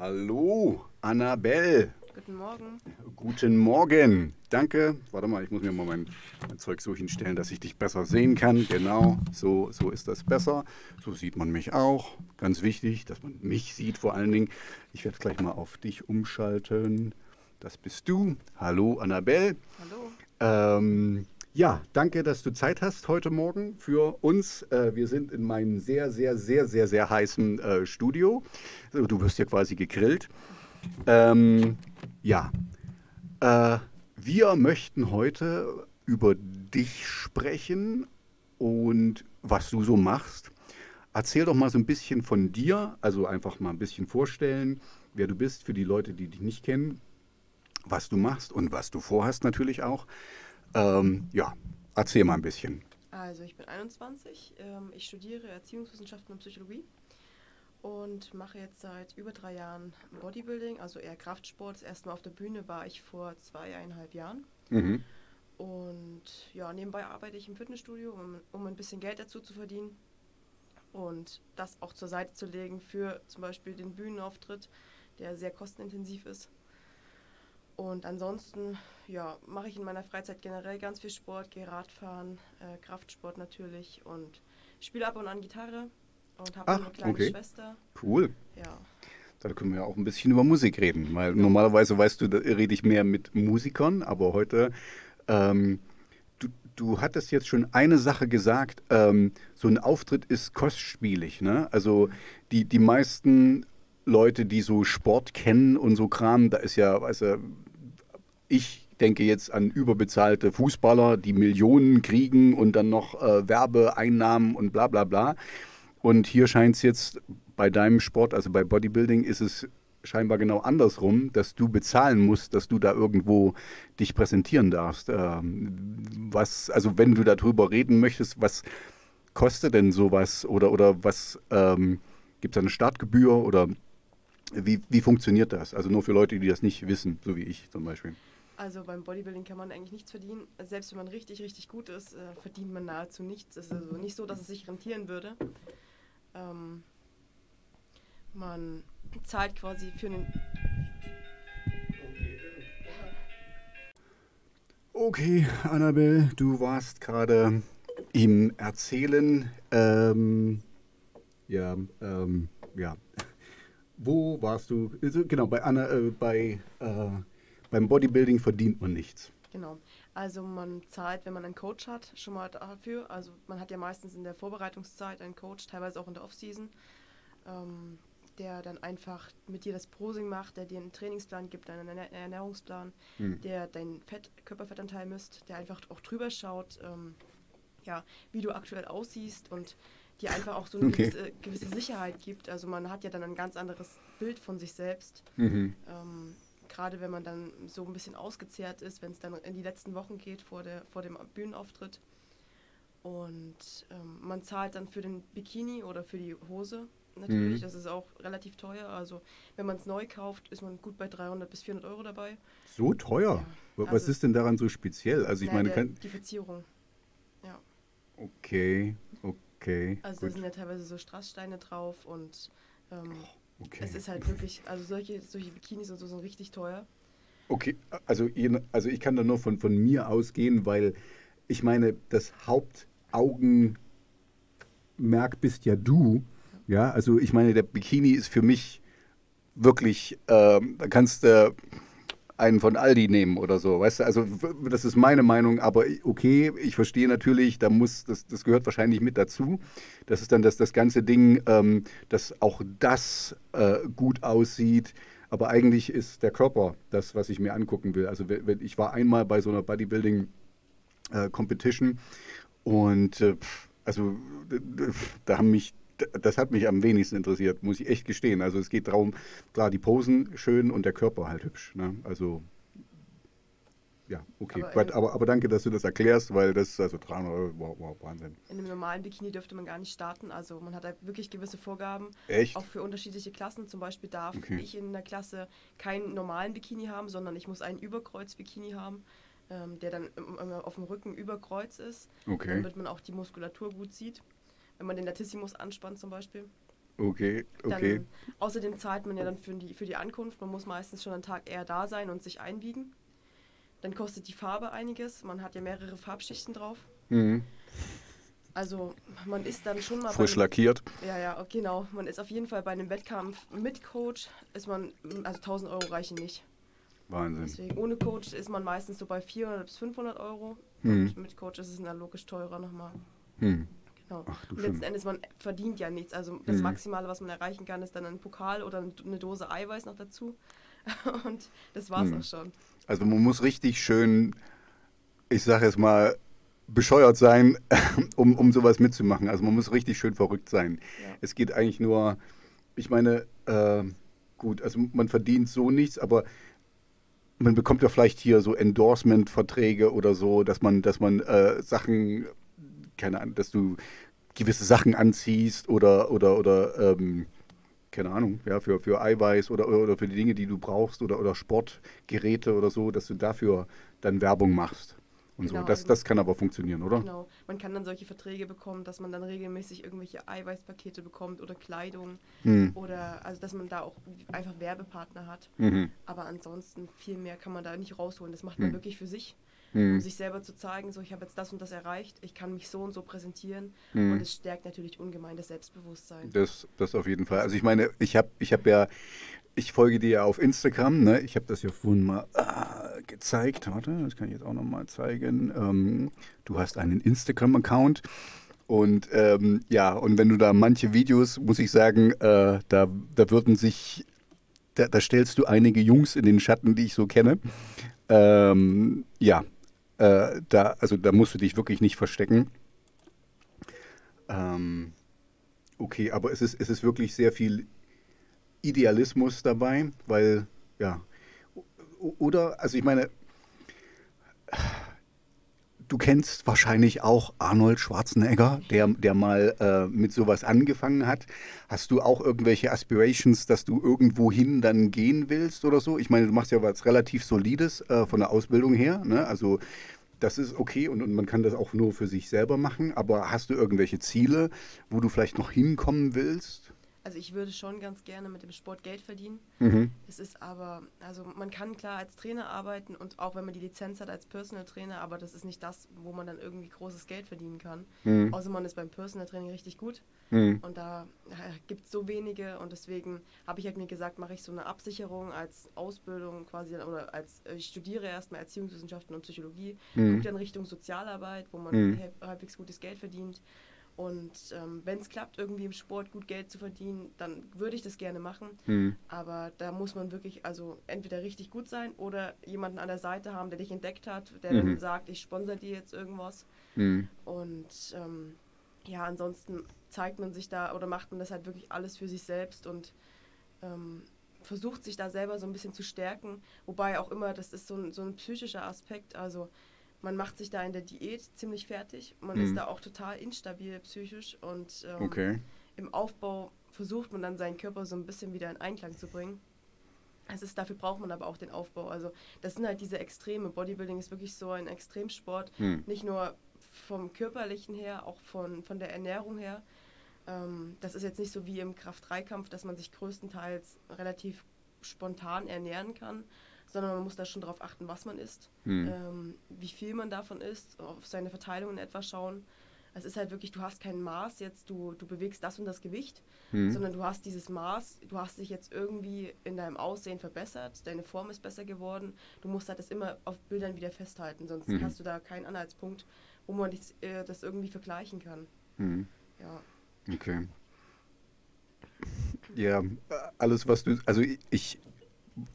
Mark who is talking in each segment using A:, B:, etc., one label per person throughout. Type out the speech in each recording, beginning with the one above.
A: Hallo, Annabelle.
B: Guten Morgen.
A: Guten Morgen. Danke. Warte mal, ich muss mir mal mein, mein, Zeug so hinstellen, dass ich dich besser sehen kann. Genau, so, so ist das besser. So sieht man mich auch. Ganz wichtig, dass man mich sieht vor allen Dingen. Ich werde gleich mal auf dich umschalten. Das bist du. Hallo, Annabelle.
B: Hallo.
A: Ähm, ja, danke, dass du Zeit hast heute Morgen für uns. Äh, wir sind in meinem sehr, sehr, sehr, sehr, sehr heißen äh, Studio. Du wirst ja quasi gegrillt. Ähm, ja, äh, wir möchten heute über dich sprechen und was du so machst. Erzähl doch mal so ein bisschen von dir, also einfach mal ein bisschen vorstellen, wer du bist für die Leute, die dich nicht kennen, was du machst und was du vorhast natürlich auch. Ähm, ja, erzähl mal ein bisschen.
B: Also ich bin 21, ähm, ich studiere Erziehungswissenschaften und Psychologie und mache jetzt seit über drei Jahren Bodybuilding, also eher Kraftsport. Das erste Mal auf der Bühne war ich vor zweieinhalb Jahren. Mhm. Und ja, nebenbei arbeite ich im Fitnessstudio, um, um ein bisschen Geld dazu zu verdienen und das auch zur Seite zu legen für zum Beispiel den Bühnenauftritt, der sehr kostenintensiv ist. Und ansonsten ja, mache ich in meiner Freizeit generell ganz viel Sport, gehe Radfahren, äh, Kraftsport natürlich und spiele ab und an Gitarre und habe eine kleine okay. Schwester.
A: Cool.
B: Ja.
A: Da können wir ja auch ein bisschen über Musik reden, weil ja. normalerweise weißt du, da rede ich mehr mit Musikern, aber heute, ähm, du, du hattest jetzt schon eine Sache gesagt, ähm, so ein Auftritt ist kostspielig, ne? Also die, die meisten Leute, die so Sport kennen und so Kram, da ist ja, weißt du, ich denke jetzt an überbezahlte Fußballer, die Millionen kriegen und dann noch äh, Werbeeinnahmen und bla bla bla. Und hier scheint es jetzt bei deinem Sport, also bei Bodybuilding, ist es scheinbar genau andersrum, dass du bezahlen musst, dass du da irgendwo dich präsentieren darfst. Ähm, was, also wenn du darüber reden möchtest, was kostet denn sowas oder, oder was ähm, gibt es eine Startgebühr oder wie, wie funktioniert das? Also nur für Leute, die das nicht wissen, so wie ich zum Beispiel.
B: Also beim Bodybuilding kann man eigentlich nichts verdienen. Selbst wenn man richtig, richtig gut ist, äh, verdient man nahezu nichts. Es ist also nicht so, dass es sich rentieren würde. Ähm, man zahlt quasi für einen.
A: Okay, Annabelle, du warst gerade im Erzählen. Ähm, ja, ähm, ja. Wo warst du? Also, genau, bei Anna, äh, bei, äh, beim Bodybuilding verdient man nichts.
B: Genau. Also man zahlt, wenn man einen Coach hat, schon mal dafür. Also man hat ja meistens in der Vorbereitungszeit einen Coach, teilweise auch in der Offseason, ähm, der dann einfach mit dir das Posing macht, der dir einen Trainingsplan gibt, einen Ernährungsplan, hm. der deinen Fett, Körperfettanteil misst, der einfach auch drüber schaut, ähm, ja, wie du aktuell aussiehst und dir einfach auch so eine okay. gewisse, gewisse, Sicherheit gibt. Also man hat ja dann ein ganz anderes Bild von sich selbst. Mhm. Ähm, gerade wenn man dann so ein bisschen ausgezehrt ist, wenn es dann in die letzten Wochen geht vor, der, vor dem Bühnenauftritt. Und ähm, man zahlt dann für den Bikini oder für die Hose natürlich. Mhm. Das ist auch relativ teuer. Also wenn man es neu kauft, ist man gut bei 300 bis 400 Euro dabei.
A: So teuer? Ja. Was also, ist denn daran so speziell? Also ich meine,
B: der, die Verzierung. Ja.
A: Okay, okay.
B: Also da sind ja teilweise so Strasssteine drauf und ähm, oh. Okay. Es ist halt wirklich, also solche, solche Bikinis und so sind richtig teuer.
A: Okay, also, also ich kann da nur von, von mir ausgehen, weil ich meine, das Hauptaugenmerk bist ja du. Ja, also ich meine, der Bikini ist für mich wirklich, ähm, da kannst du einen von Aldi nehmen oder so, weißt du? Also das ist meine Meinung, aber okay, ich verstehe natürlich, da muss, das, das gehört wahrscheinlich mit dazu. Das ist dann das, das ganze Ding, ähm, dass auch das äh, gut aussieht. Aber eigentlich ist der Körper das, was ich mir angucken will. Also ich war einmal bei so einer Bodybuilding äh, Competition und äh, also da haben mich das hat mich am wenigsten interessiert, muss ich echt gestehen. Also es geht darum, klar, die Posen schön und der Körper halt hübsch. Ne? Also ja, okay. Aber, But, aber, aber, danke, dass du das erklärst, weil das ist also 300 Euro, wow, wow, Wahnsinn.
B: In einem normalen Bikini dürfte man gar nicht starten. Also man hat da wirklich gewisse Vorgaben.
A: Echt?
B: Auch für unterschiedliche Klassen. Zum Beispiel darf okay. ich in der Klasse keinen normalen Bikini haben, sondern ich muss einen Überkreuz-Bikini haben, ähm, der dann auf dem Rücken überkreuz ist.
A: Okay.
B: Damit man auch die Muskulatur gut sieht wenn man den Latissimus anspannt zum Beispiel.
A: Okay, okay.
B: Dann, außerdem zahlt man ja dann für die, für die Ankunft. Man muss meistens schon einen Tag eher da sein und sich einwiegen. Dann kostet die Farbe einiges. Man hat ja mehrere Farbschichten drauf.
A: Mhm.
B: Also man ist dann schon mal.
A: Frisch
B: einem-
A: lackiert.
B: Ja, ja, genau. Man ist auf jeden Fall bei einem Wettkampf mit Coach, ist man, also 1000 Euro reichen nicht.
A: Wahnsinn.
B: Deswegen ohne Coach ist man meistens so bei 400 bis 500 Euro.
A: Mhm.
B: Und mit Coach ist es dann logisch teurer nochmal.
A: Hm.
B: Genau.
A: Ach, du
B: letzten. Endes, man verdient ja nichts. Also das
A: Mhm.
B: Maximale, was man erreichen kann, ist dann ein Pokal oder eine Dose Eiweiß noch dazu. Und das war's
A: Mhm.
B: auch schon.
A: Also man muss richtig schön, ich sage jetzt mal, bescheuert sein, um, um sowas mitzumachen. Also man muss richtig schön verrückt sein.
B: Ja.
A: Es geht eigentlich nur, ich meine, äh, gut, also man verdient so nichts, aber man bekommt ja vielleicht hier so Endorsement-Verträge oder so, dass man, dass man äh, Sachen, keine Ahnung, dass du gewisse Sachen anziehst oder oder oder ähm, keine Ahnung, ja, für, für Eiweiß oder, oder für die Dinge, die du brauchst oder, oder Sportgeräte oder so, dass du dafür dann Werbung machst. Und so.
B: Genau,
A: Das,
B: also-
A: das kann aber funktionieren, oder?
B: Genau. Man kann dann solche Verträge bekommen, dass man dann regelmäßig irgendwelche Eiweißpakete bekommt oder Kleidung
A: Hm.
B: oder also dass man da auch einfach Werbepartner hat.
A: Mhm.
B: Aber ansonsten viel mehr kann man da nicht rausholen. Das macht man
A: Hm.
B: wirklich für sich,
A: Hm.
B: um sich selber zu zeigen, so ich habe jetzt das und das erreicht, ich kann mich so und so präsentieren
A: Hm.
B: und es stärkt natürlich ungemein das Selbstbewusstsein.
A: Das, das auf jeden Fall. Also ich meine, ich habe ich hab ja, ich folge dir ja auf Instagram, ne? Ich habe das ja vorhin mal ah, gezeigt. Warte, das kann ich jetzt auch nochmal zeigen. Ähm, du hast einen Instagram-Account. Und ähm, ja, und wenn du da manche Videos, muss ich sagen, äh, da, da würden sich, da, da stellst du einige Jungs in den Schatten, die ich so kenne. Ähm, ja, äh, da, also da musst du dich wirklich nicht verstecken. Ähm, okay, aber es ist, es ist wirklich sehr viel Idealismus dabei, weil, ja, oder, also ich meine, du kennst wahrscheinlich auch Arnold Schwarzenegger, der, der mal äh, mit sowas angefangen hat. Hast du auch irgendwelche Aspirations, dass du irgendwo hin dann gehen willst oder so? Ich meine, du machst ja was relativ Solides äh, von der Ausbildung her, ne? Also das ist okay und, und man kann das auch nur für sich selber machen, aber hast du irgendwelche Ziele, wo du vielleicht noch hinkommen willst?
B: Also ich würde schon ganz gerne mit dem Sport Geld verdienen.
A: Mhm.
B: Es ist aber, also man kann klar als Trainer arbeiten und auch wenn man die Lizenz hat als Personal Trainer, aber das ist nicht das, wo man dann irgendwie großes Geld verdienen kann.
A: Mhm.
B: Außer man ist beim Personal Training richtig gut
A: Mhm.
B: und da gibt es so wenige und deswegen habe ich halt mir gesagt, mache ich so eine Absicherung als Ausbildung quasi oder als äh, ich studiere erstmal Erziehungswissenschaften und Psychologie,
A: Mhm.
B: gucke dann Richtung Sozialarbeit, wo man
A: Mhm.
B: halb- halbwegs gutes Geld verdient. Und ähm, wenn es klappt, irgendwie im Sport gut Geld zu verdienen, dann würde ich das gerne machen.
A: Mhm.
B: Aber da muss man wirklich also entweder richtig gut sein oder jemanden an der Seite haben, der dich entdeckt hat, der
A: Mhm.
B: dann sagt, ich sponsor dir jetzt irgendwas.
A: Mhm.
B: Und ähm, ja, ansonsten zeigt man sich da oder macht man das halt wirklich alles für sich selbst und ähm, versucht sich da selber so ein bisschen zu stärken. Wobei auch immer, das ist so ein, so ein psychischer Aspekt. Also man macht sich da in der Diät ziemlich fertig. Man
A: Mhm.
B: ist da auch total instabil psychisch und ähm,
A: Okay.
B: im Aufbau versucht man dann seinen Körper so ein bisschen wieder in Einklang zu bringen. Es ist, dafür braucht man aber auch den Aufbau. Also das sind halt diese Extreme. Bodybuilding ist wirklich so ein Extremsport.
A: Mhm.
B: Nicht nur vom körperlichen her, auch von, von der Ernährung her. Ähm, das ist jetzt nicht so wie im Kraft-3-Kampf, dass man sich größtenteils relativ spontan ernähren kann, sondern man muss da schon darauf achten, was man isst,
A: Mhm.
B: ähm, wie viel man davon isst, auf seine Verteilung in etwa schauen. Es ist halt wirklich, du hast kein Maß jetzt, du, du bewegst das und das Gewicht,
A: Mhm.
B: sondern du hast dieses Maß, du hast dich jetzt irgendwie in deinem Aussehen verbessert, deine Form ist besser geworden, du musst halt das immer auf Bildern wieder festhalten, sonst
A: Mhm.
B: hast du da keinen Anhaltspunkt, wo man dich, äh, das irgendwie vergleichen kann.
A: Mhm.
B: Ja.
A: Okay. Ja, alles, was du, also ich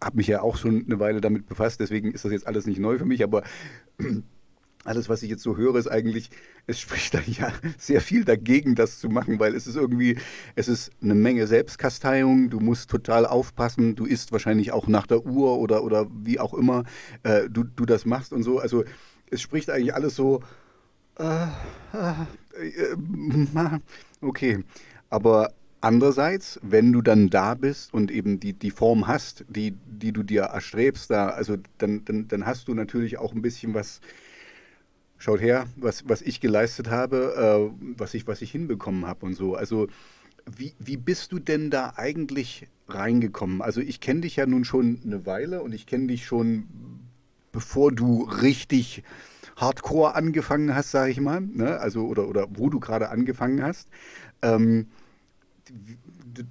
A: habe mich ja auch schon eine Weile damit befasst, deswegen ist das jetzt alles nicht neu für mich, aber alles, was ich jetzt so höre, ist eigentlich, es spricht dann ja sehr viel dagegen, das zu machen, weil es ist irgendwie, es ist eine Menge Selbstkasteiung, du musst total aufpassen, du isst wahrscheinlich auch nach der Uhr oder, oder wie auch immer äh, du, du das machst und so. Also es spricht eigentlich alles so, äh, äh, äh, okay. Aber andererseits, wenn du dann da bist und eben die, die Form hast, die, die du dir erstrebst, da, also dann, dann, dann hast du natürlich auch ein bisschen was, schaut her, was, was ich geleistet habe, äh, was, ich, was ich hinbekommen habe und so. Also wie, wie bist du denn da eigentlich reingekommen? Also ich kenne dich ja nun schon eine Weile und ich kenne dich schon, bevor du richtig Hardcore angefangen hast, sage ich mal, ne? also oder, oder wo du gerade angefangen hast. Ähm,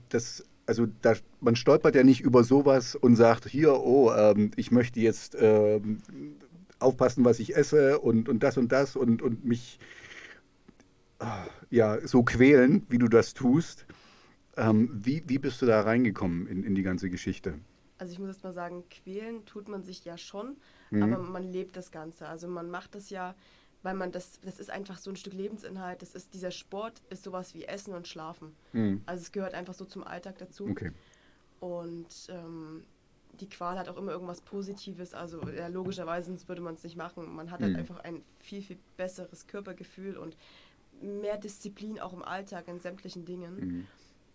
A: das, also da, man stolpert ja nicht über sowas und sagt, hier, oh, ähm, ich möchte jetzt ähm, aufpassen, was ich esse und, und das und das und, und mich ja, so quälen, wie du das tust. Ähm, wie, wie bist du da reingekommen in, in die ganze Geschichte?
B: Also ich muss jetzt mal sagen, quälen tut man sich ja schon, mhm. aber man lebt das Ganze. Also man macht das ja, weil man das, das ist einfach so ein Stück Lebensinhalt. Das ist, dieser Sport ist sowas wie Essen und Schlafen. Mhm. Also es gehört einfach so zum Alltag dazu.
A: Okay.
B: Und ähm, die Qual hat auch immer irgendwas Positives. Also ja, logischerweise sonst würde man es nicht machen. Man hat halt mhm. einfach ein viel, viel besseres Körpergefühl und mehr Disziplin auch im Alltag in sämtlichen Dingen. Mhm.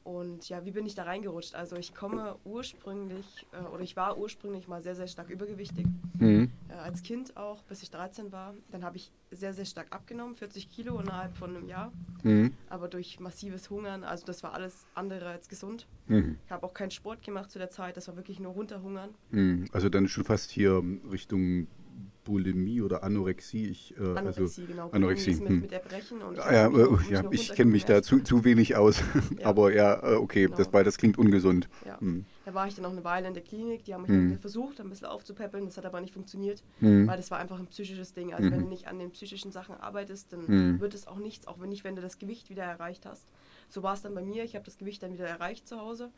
B: Und ja, wie bin ich da reingerutscht? Also ich komme ursprünglich, äh, oder ich war ursprünglich mal sehr, sehr stark übergewichtig. Mhm. Äh, als Kind auch, bis ich 13 war. Dann habe ich sehr, sehr stark abgenommen, 40 Kilo innerhalb von einem Jahr. Mhm. Aber durch massives Hungern, also das war alles andere als gesund. Mhm. Ich habe auch keinen Sport gemacht zu der Zeit, das war wirklich nur runterhungern.
A: Mhm. Also dann schon fast hier Richtung Bulimie oder Anorexie. Ich,
B: äh, also Anorexie, also, genau.
A: Anorexie.
B: Mit, hm. mit Erbrechen und
A: ja, äh, ja, ich kenne mich da zu, zu wenig aus. ja. Aber ja, äh, okay, genau. das, das klingt ungesund.
B: Ja. Hm. Da war ich dann auch eine Weile in der Klinik. Die haben mich hm. versucht, ein bisschen aufzupäppeln. Das hat aber nicht funktioniert, hm. weil das war einfach ein psychisches Ding. Also wenn du nicht an den psychischen Sachen arbeitest, dann hm. wird es auch nichts, auch wenn nicht, wenn du das Gewicht wieder erreicht hast. So war es dann bei mir. Ich habe das Gewicht dann wieder erreicht zu Hause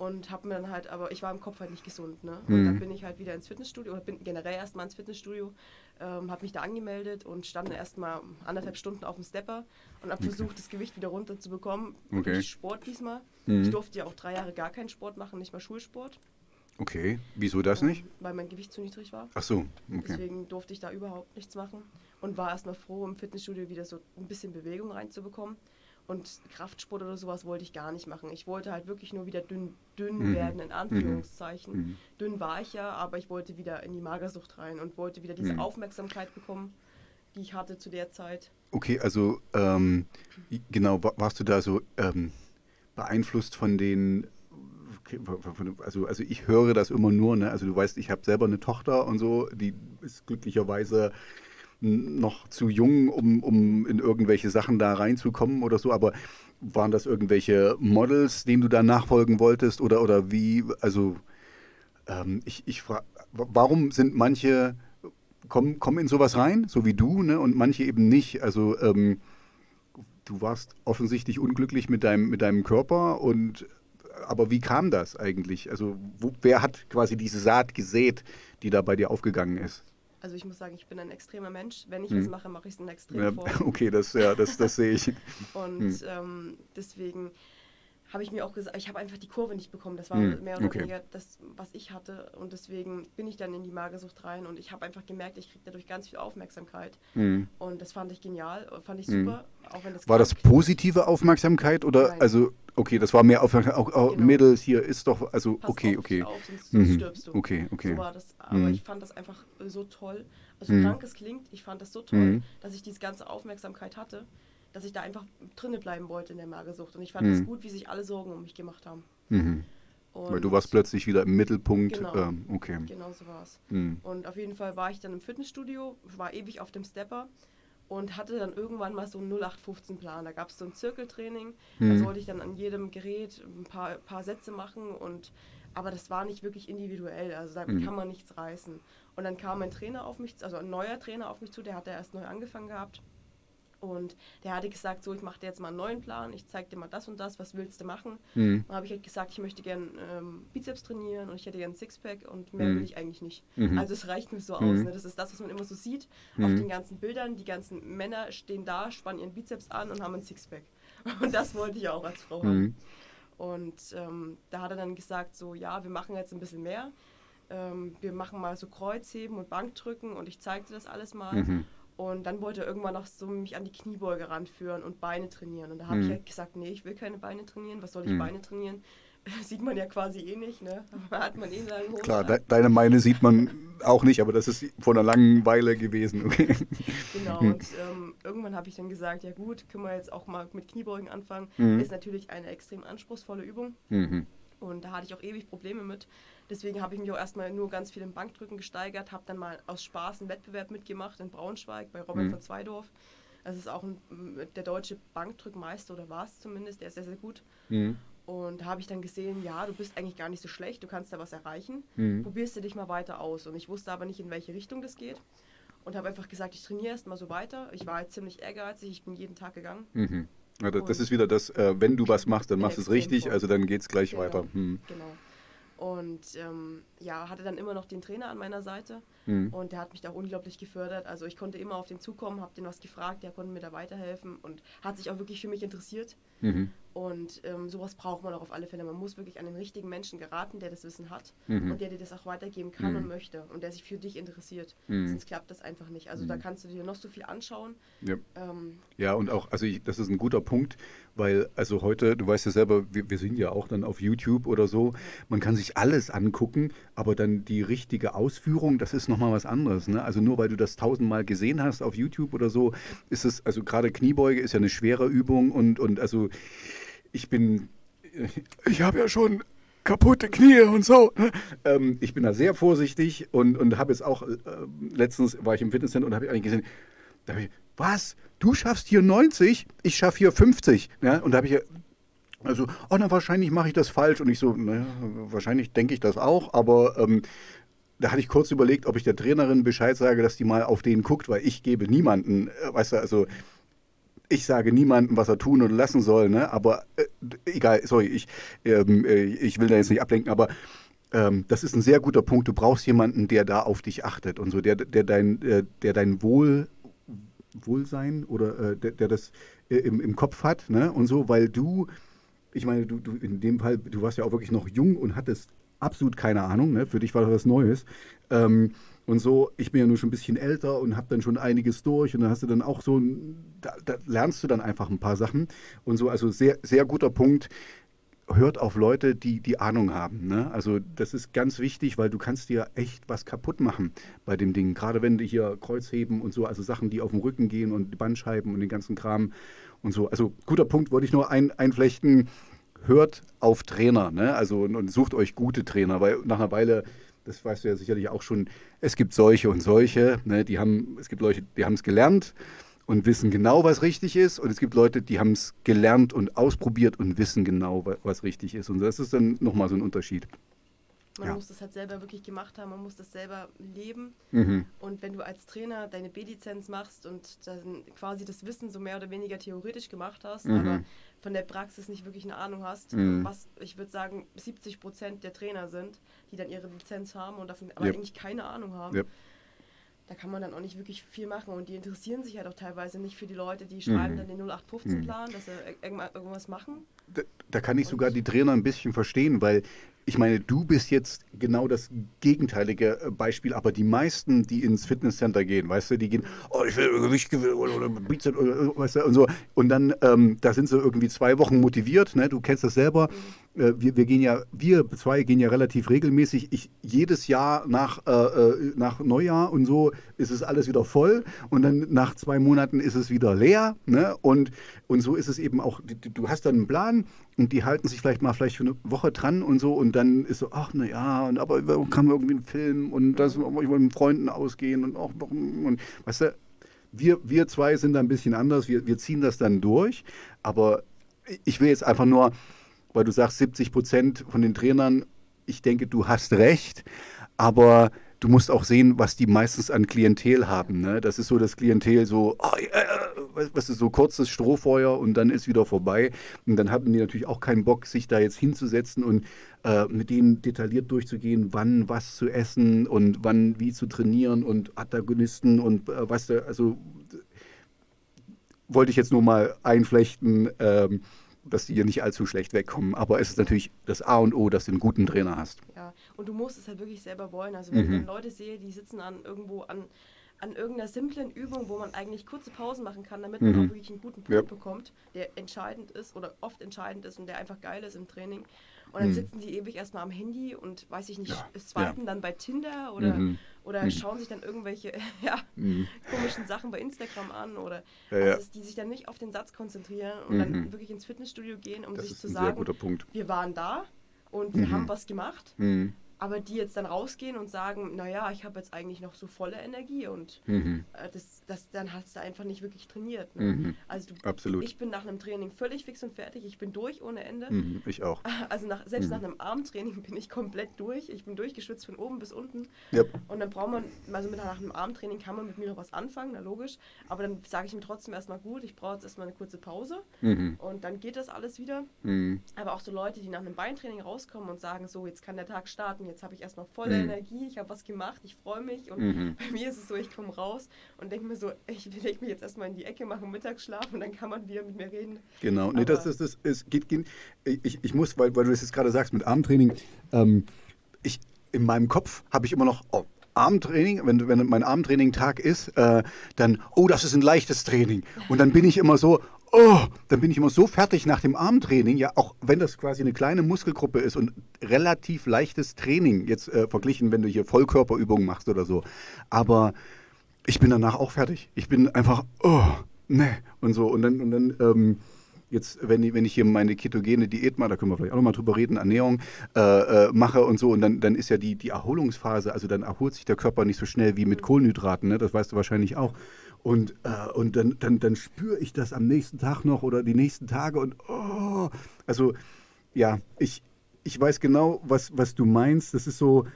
B: und habe mir dann halt, aber ich war im Kopf halt nicht gesund, ne? Und mhm. dann bin ich halt wieder ins Fitnessstudio oder bin generell erstmal ins Fitnessstudio, ähm, habe mich da angemeldet und stand dann erstmal anderthalb Stunden auf dem Stepper und habe okay. versucht, das Gewicht wieder runter zu bekommen. Okay. Sport diesmal. Mhm. Ich durfte ja auch drei Jahre gar keinen Sport machen, nicht mal Schulsport.
A: Okay, wieso das nicht?
B: Weil mein Gewicht zu niedrig war.
A: Ach so,
B: okay. Deswegen durfte ich da überhaupt nichts machen und war erstmal froh, im Fitnessstudio wieder so ein bisschen Bewegung reinzubekommen. Und Kraftsport oder sowas wollte ich gar nicht machen. Ich wollte halt wirklich nur wieder dünn, dünn mhm. werden, in Anführungszeichen. Mhm. Dünn war ich ja, aber ich wollte wieder in die Magersucht rein und wollte wieder diese mhm. Aufmerksamkeit bekommen, die ich hatte zu der Zeit.
A: Okay, also ähm, genau, warst du da so ähm, beeinflusst von den also, also ich höre das immer nur, ne? Also du weißt, ich habe selber eine Tochter und so, die ist glücklicherweise noch zu jung, um, um in irgendwelche Sachen da reinzukommen oder so, aber waren das irgendwelche Models, denen du da nachfolgen wolltest oder, oder wie, also ähm, ich, ich frage, warum sind manche, kommen, kommen in sowas rein, so wie du, ne, und manche eben nicht, also ähm, du warst offensichtlich unglücklich mit deinem, mit deinem Körper und aber wie kam das eigentlich? Also wo, wer hat quasi diese Saat gesät, die da bei dir aufgegangen ist?
B: Also ich muss sagen, ich bin ein extremer Mensch. Wenn ich hm. was mache, mache ich es in extrem
A: ja, Okay, das, ja, das, das sehe ich.
B: Und hm. ähm, deswegen habe ich mir auch gesagt, ich habe einfach die Kurve nicht bekommen. Das war hm. mehr oder okay. weniger das, was ich hatte. Und deswegen bin ich dann in die Magersucht rein und ich habe einfach gemerkt, ich kriege dadurch ganz viel Aufmerksamkeit. Hm. Und das fand ich genial, fand ich hm. super. Auch wenn das
A: war das positive Aufmerksamkeit oder Nein. also okay, das war mehr Aufmerksamkeit, auch, auch genau. Mädels hier ist doch, also Pass okay, auf, okay. Auf, sonst,
B: sonst mhm. stirbst du.
A: Okay, okay.
B: So war das. Aber mhm. ich fand das einfach so toll. Also mhm. krank es klingt, ich fand das so toll, mhm. dass ich diese ganze Aufmerksamkeit hatte dass ich da einfach drinnen bleiben wollte in der Magersucht. Und ich fand es mhm. gut, wie sich alle Sorgen um mich gemacht haben.
A: Mhm. Weil du warst plötzlich wieder im Mittelpunkt.
B: Genau,
A: ähm, okay.
B: genau so war es. Mhm. Und auf jeden Fall war ich dann im Fitnessstudio, war ewig auf dem Stepper und hatte dann irgendwann mal so einen 0815-Plan. Da gab es so ein Zirkeltraining, da sollte ich dann an jedem Gerät ein paar, paar Sätze machen und aber das war nicht wirklich individuell, also da mhm. kann man nichts reißen. Und dann kam ein Trainer auf mich, also ein neuer Trainer auf mich zu, der hatte erst neu angefangen gehabt und der hatte gesagt, so, ich mache dir jetzt mal einen neuen Plan, ich zeige dir mal das und das, was willst du machen? Mhm. Dann habe ich halt gesagt, ich möchte gerne ähm, Bizeps trainieren und ich hätte gerne Sixpack und mehr mhm. will ich eigentlich nicht. Mhm. Also es reicht mir so aus. Mhm. Ne? Das ist das, was man immer so sieht auf mhm. den ganzen Bildern. Die ganzen Männer stehen da, spannen ihren Bizeps an und haben ein Sixpack. Und das wollte ich auch als Frau haben. Mhm. Und ähm, da hat er dann gesagt, so, ja, wir machen jetzt ein bisschen mehr. Ähm, wir machen mal so Kreuzheben und Bankdrücken und ich zeige dir das alles mal. Und dann wollte er irgendwann noch so mich an die Kniebeuge ranführen und Beine trainieren. Und da habe mhm. ich halt gesagt, nee, ich will keine Beine trainieren. Was soll ich mhm. Beine trainieren? Sieht man ja quasi eh nicht, ne? Hat man eh
A: Klar, de deine Beine sieht man auch nicht, aber das ist vor einer langen Weile gewesen. Okay.
B: Genau, und ähm, irgendwann habe ich dann gesagt, ja gut, können wir jetzt auch mal mit Kniebeugen anfangen. Mhm. Ist natürlich eine extrem anspruchsvolle Übung. Mhm. Und da hatte ich auch ewig Probleme mit. Deswegen habe ich mich auch erstmal nur ganz viel im Bankdrücken gesteigert, habe dann mal aus Spaß einen Wettbewerb mitgemacht in Braunschweig bei Robert mhm. von Zweidorf. Das ist auch ein, der deutsche Bankdrückmeister oder war es zumindest, der ist sehr, sehr gut. Mhm. Und da habe ich dann gesehen, ja, du bist eigentlich gar nicht so schlecht, du kannst da was erreichen. Mhm. Probierst du dich mal weiter aus. Und ich wusste aber nicht, in welche Richtung das geht. Und habe einfach gesagt, ich trainiere erst mal so weiter. Ich war halt ziemlich ehrgeizig, ich bin jeden Tag gegangen.
A: Mhm. Ja, das, das ist wieder das, äh, wenn du was machst, dann machst du es richtig, also dann geht es gleich
B: genau.
A: weiter.
B: Mhm. Genau. Und ähm, ja, hatte dann immer noch den Trainer an meiner Seite mhm. und der hat mich da unglaublich gefördert. Also ich konnte immer auf den zukommen, habe den was gefragt, der konnte mir da weiterhelfen und hat sich auch wirklich für mich interessiert. Mhm. Und ähm, sowas braucht man auch auf alle Fälle. Man muss wirklich an den richtigen Menschen geraten, der das Wissen hat mhm. und der dir das auch weitergeben kann mhm. und möchte und der sich für dich interessiert. Mhm. Sonst klappt das einfach nicht. Also da mhm. kannst du dir noch so viel anschauen.
A: Ja, ähm, ja und auch, also ich, das ist ein guter Punkt, weil also heute, du weißt ja selber, wir, wir sind ja auch dann auf YouTube oder so, man kann sich alles angucken, aber dann die richtige Ausführung, das ist nochmal was anderes. Ne? Also nur weil du das tausendmal gesehen hast auf YouTube oder so, ist es, also gerade Kniebeuge ist ja eine schwere Übung und, und also ich bin, ich habe ja schon kaputte Knie und so. Ne? Ähm, ich bin da sehr vorsichtig und, und habe jetzt auch, äh, letztens war ich im Fitnesscenter und habe eigentlich gesehen, da hab ich, was, du schaffst hier 90, ich schaffe hier 50. Ne? Und da habe ich also, oh, na, wahrscheinlich mache ich das falsch. Und ich so, naja, wahrscheinlich denke ich das auch, aber ähm, da hatte ich kurz überlegt, ob ich der Trainerin Bescheid sage, dass die mal auf den guckt, weil ich gebe niemanden, äh, weißt du, also ich sage niemandem, was er tun oder lassen soll, ne? aber äh, egal, sorry, ich, ähm, äh, ich will da jetzt nicht ablenken, aber ähm, das ist ein sehr guter Punkt. Du brauchst jemanden, der da auf dich achtet und so, der, der, dein, äh, der dein Wohl, Wohlsein oder äh, der, der, das äh, im, im Kopf hat ne? und so, weil du, ich meine, du, du in dem Fall, du warst ja auch wirklich noch jung und hattest absolut keine Ahnung, ne? für dich war das was Neues. Ähm, und so, ich bin ja nur schon ein bisschen älter und habe dann schon einiges durch und dann hast du dann auch so, da, da, lernst du dann einfach ein paar Sachen und so, also sehr, sehr guter Punkt. Hört auf Leute, die die Ahnung haben. Ne? Also das ist ganz wichtig, weil du kannst dir echt was kaputt machen bei dem Ding. Gerade wenn du hier Kreuzheben und so, also Sachen, die auf dem Rücken gehen und Bandscheiben und den ganzen Kram und so. Also guter Punkt, wollte ich nur ein, einflechten. Hört auf Trainer, ne? Also und, und sucht euch gute Trainer, weil nach einer Weile das weißt du ja sicherlich auch schon, es gibt solche und solche, ne, die haben, es gibt Leute, die haben es gelernt und wissen genau, was richtig ist und es gibt Leute, die haben es gelernt und ausprobiert und wissen genau, was richtig ist und das ist dann nochmal so ein Unterschied.
B: Man ja. muss das halt selber wirklich gemacht haben, man muss das selber leben. Mhm. Und wenn du als Trainer deine B-Lizenz machst und dann quasi das Wissen so mehr oder weniger theoretisch gemacht hast, mhm. aber von der Praxis nicht wirklich eine Ahnung hast, mhm. was ich würde sagen 70 Prozent der Trainer sind, die dann ihre Lizenz haben und davon aber yep. eigentlich keine Ahnung haben. Yep da kann man dann auch nicht wirklich viel machen. Und die interessieren sich halt auch teilweise nicht für die Leute, die schreiben mhm. dann den 0815-Plan, mhm. dass sie irgendwas machen.
A: Da, da kann ich und sogar die Trainer ein bisschen verstehen, weil ich meine, du bist jetzt genau das gegenteilige äh, Beispiel, aber die meisten, die ins Fitnesscenter gehen, weißt du, die gehen, oh, ich will Gewicht gewinnen oder, oder Bizeps oder, weißt du, und so. Und dann, ähm, da sind sie irgendwie zwei Wochen motiviert, ne? du kennst das selber. Mhm. Äh, wir, wir gehen ja, wir zwei gehen ja relativ regelmäßig. Ich, jedes Jahr nach, äh, äh, nach Neujahr und so ist es alles wieder voll und dann nach zwei Monaten ist es wieder leer. Ne? Und, und so ist es eben auch, du hast dann einen Plan und die halten sich vielleicht mal vielleicht für eine Woche dran und so und dann ist so, ach na ja, und aber man irgendwie einen Film und das, ich wollte mit Freunden ausgehen und auch und weißt du, wir, wir zwei sind da ein bisschen anders, wir, wir ziehen das dann durch, aber ich will jetzt einfach nur, weil du sagst 70 Prozent von den Trainern, ich denke, du hast recht, aber du musst auch sehen, was die meistens an Klientel haben. Ne? Das ist so das Klientel, so, oh, äh, was ist so kurzes Strohfeuer und dann ist wieder vorbei. Und dann haben die natürlich auch keinen Bock, sich da jetzt hinzusetzen und äh, mit denen detailliert durchzugehen, wann was zu essen und wann wie zu trainieren und Antagonisten und äh, was da, also wollte ich jetzt nur mal einflechten. Ähm, dass die hier nicht allzu schlecht wegkommen. Aber es ist natürlich das A und O, dass du einen guten Trainer hast.
B: Ja, und du musst es halt wirklich selber wollen. Also wenn mhm. ich dann Leute sehe, die sitzen an irgendwo an, an irgendeiner simplen Übung, wo man eigentlich kurze Pausen machen kann, damit man mhm. auch wirklich einen guten Punkt ja. bekommt, der entscheidend ist oder oft entscheidend ist und der einfach geil ist im Training. Und dann
A: Mhm.
B: sitzen die ewig erstmal am Handy und weiß ich nicht,
A: Ja,
B: swipen dann bei Tinder oder,
A: Mhm.
B: oder
A: Mhm.
B: schauen sich dann irgendwelche ja,
A: Mhm.
B: komischen Sachen bei Instagram an oder
A: Ja,
B: also
A: ja.
B: es- die sich dann nicht auf den Satz konzentrieren und
A: Mhm.
B: dann wirklich ins Fitnessstudio gehen, um
A: Das
B: sich
A: ist
B: zu sagen,
A: guter Punkt.
B: wir waren da und wir
A: Mhm.
B: haben was gemacht,
A: Mhm.
B: Aber die jetzt dann rausgehen und sagen, naja, ich habe jetzt eigentlich noch so volle Energie und
A: Mhm.
B: äh, das, das, dann hast du einfach nicht wirklich trainiert. Ne?
A: Mhm.
B: Also du,
A: Absolut.
B: ich bin nach einem Training völlig fix und fertig, ich bin durch ohne Ende.
A: Mhm. Ich auch.
B: Also nach, selbst
A: Mhm.
B: nach einem Armtraining bin ich komplett durch. Ich bin durchgeschwitzt von oben bis unten.
A: Ja.
B: Und dann braucht man, also mit nach einem Armtraining kann man mit mir noch was anfangen, na logisch. Aber dann sage ich mir trotzdem erstmal gut, ich brauche jetzt erstmal eine kurze Pause
A: Mhm.
B: und dann geht das alles wieder.
A: Mhm.
B: Aber auch so Leute, die nach einem Beintraining rauskommen und sagen, so, jetzt kann der Tag starten, jetzt habe ich erstmal volle
A: Mhm.
B: Energie, ich habe was gemacht, ich freue mich. Und
A: Mhm.
B: bei mir ist es so, ich komme raus und denke mir so, ich lege mich jetzt erstmal in die Ecke, mache Mittagsschlaf und dann kann man wieder mit mir reden.
A: Genau, nee, das, das, das, es geht, geht ich, ich muss, weil, weil du das jetzt gerade sagst mit Armtraining, ähm, ich, in meinem Kopf habe ich immer noch, oh, Armtraining, wenn, wenn mein Armtraining-Tag ist, äh, dann, oh, das ist ein leichtes Training. Und dann bin ich immer so, oh, dann bin ich immer so fertig nach dem Armtraining, ja, auch wenn das quasi eine kleine Muskelgruppe ist und relativ leichtes Training, jetzt äh, verglichen, wenn du hier Vollkörperübungen machst oder so. Aber ich bin danach auch fertig. Ich bin einfach, oh, ne. Und so. Und dann, und dann ähm, jetzt, wenn ich, wenn ich hier meine ketogene Diät mal, da können wir vielleicht auch nochmal drüber reden, Ernährung äh, äh, mache und so, und dann, dann ist ja die, die Erholungsphase, also dann erholt sich der Körper nicht so schnell wie mit Kohlenhydraten, ne? das weißt du wahrscheinlich auch. Und, äh, und dann, dann, dann spüre ich das am nächsten Tag noch oder die nächsten Tage und oh, also ja, ich, ich weiß genau, was, was du meinst. Das ist so,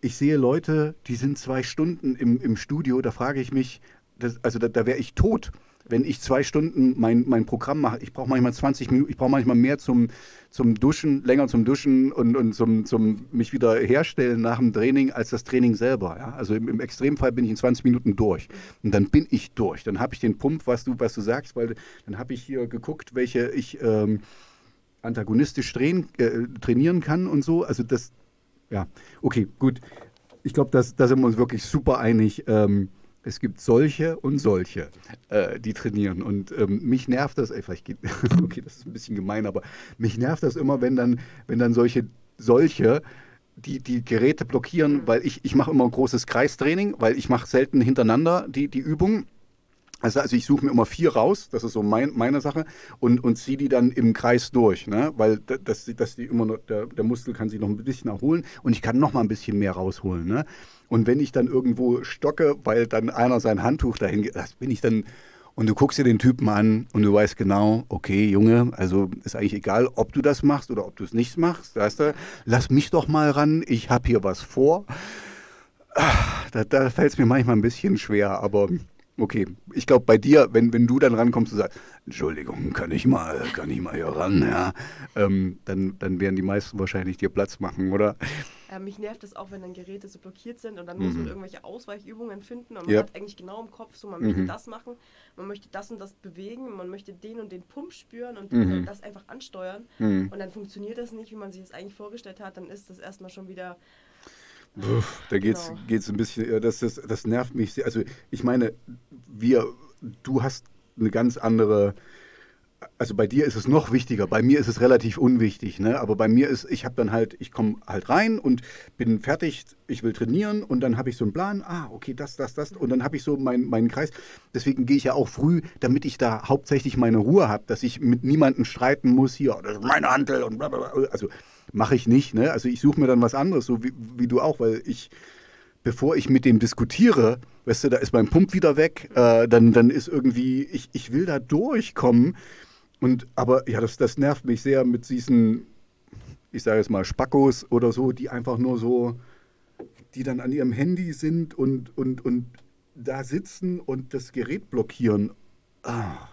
A: ich sehe Leute, die sind zwei Stunden im, im Studio, da frage ich mich, das, also da, da wäre ich tot, wenn ich zwei Stunden mein, mein Programm mache. Ich brauche manchmal 20 Minuten, ich brauche manchmal mehr zum, zum Duschen, länger zum Duschen und, und zum, zum mich wieder herstellen nach dem Training als das Training selber. Ja? Also im, im Extremfall bin ich in 20 Minuten durch. Und dann bin ich durch. Dann habe ich den Pump, was du, was du sagst, weil dann habe ich hier geguckt, welche ich ähm, antagonistisch train, äh, trainieren kann und so. Also das, ja, okay, gut. Ich glaube, da sind wir uns wirklich super einig. Ähm, es gibt solche und solche, äh, die trainieren. Und ähm, mich nervt das, ey, vielleicht geht, okay, das ist ein bisschen gemein, aber mich nervt das immer, wenn dann, wenn dann solche, solche die, die Geräte blockieren, weil ich, ich mache immer ein großes Kreistraining, weil ich mache selten hintereinander die, die Übungen. Also, also ich suche mir immer vier raus, das ist so mein, meine Sache, und, und ziehe die dann im Kreis durch, ne? weil da- dass, dass die immer noch, der, der Muskel kann sich noch ein bisschen erholen und ich kann noch mal ein bisschen mehr rausholen. Ne? Und wenn ich dann irgendwo stocke, weil dann einer sein Handtuch dahin geht, das bin ich dann, und du guckst dir den Typen an und du weißt genau, okay, Junge, also ist eigentlich egal, ob du das machst oder ob du es nicht machst, weißt du, lass mich doch mal ran, ich habe hier was vor. Ah, Da, da fällt es mir manchmal ein bisschen schwer, aber okay. Ich glaube, bei dir, wenn, wenn du dann rankommst und sagst, Entschuldigung, kann ich mal, kann ich mal hier ran, ja, ähm, dann, dann werden die meisten wahrscheinlich dir Platz machen, oder?
B: Äh, mich nervt es auch, wenn dann Geräte so blockiert sind und dann muss man
A: Mhm.
B: irgendwelche Ausweichübungen finden und man
A: Ja.
B: hat eigentlich genau im Kopf, so man möchte
A: Mhm.
B: das machen, man möchte das und das bewegen, man möchte den und den Pump spüren und
A: Mhm.
B: äh, das einfach ansteuern
A: Mhm.
B: und dann funktioniert das nicht, wie man sich das eigentlich vorgestellt hat, dann ist das erstmal schon wieder
A: Puff, da geht's,
B: Genau.
A: geht's ein bisschen, das, das, das nervt mich sehr. Also ich meine, wir, du hast eine ganz andere, also bei dir ist es noch wichtiger, bei mir ist es relativ unwichtig, ne? Aber bei mir ist, ich habe dann halt, ich komme halt rein und bin fertig, ich will trainieren und dann habe ich so einen Plan, ah, okay, das, das, das und dann habe ich so meinen meinen Kreis. Deswegen gehe ich ja auch früh, damit ich da hauptsächlich meine Ruhe habe, dass ich mit niemandem streiten muss, hier, das ist meine Hantel und bla bla bla. Also mache ich nicht, ne? Also ich suche mir dann was anderes, so wie, wie du auch, weil ich bevor ich mit dem diskutiere, weißt du, da ist mein Pump wieder weg, äh, dann, dann ist irgendwie, ich, ich will da durchkommen. Und aber ja, das, das nervt mich sehr mit diesen, ich sage jetzt mal, Spackos oder so, die einfach nur so, die dann an ihrem Handy sind und, und, und da sitzen und das Gerät blockieren. Ah.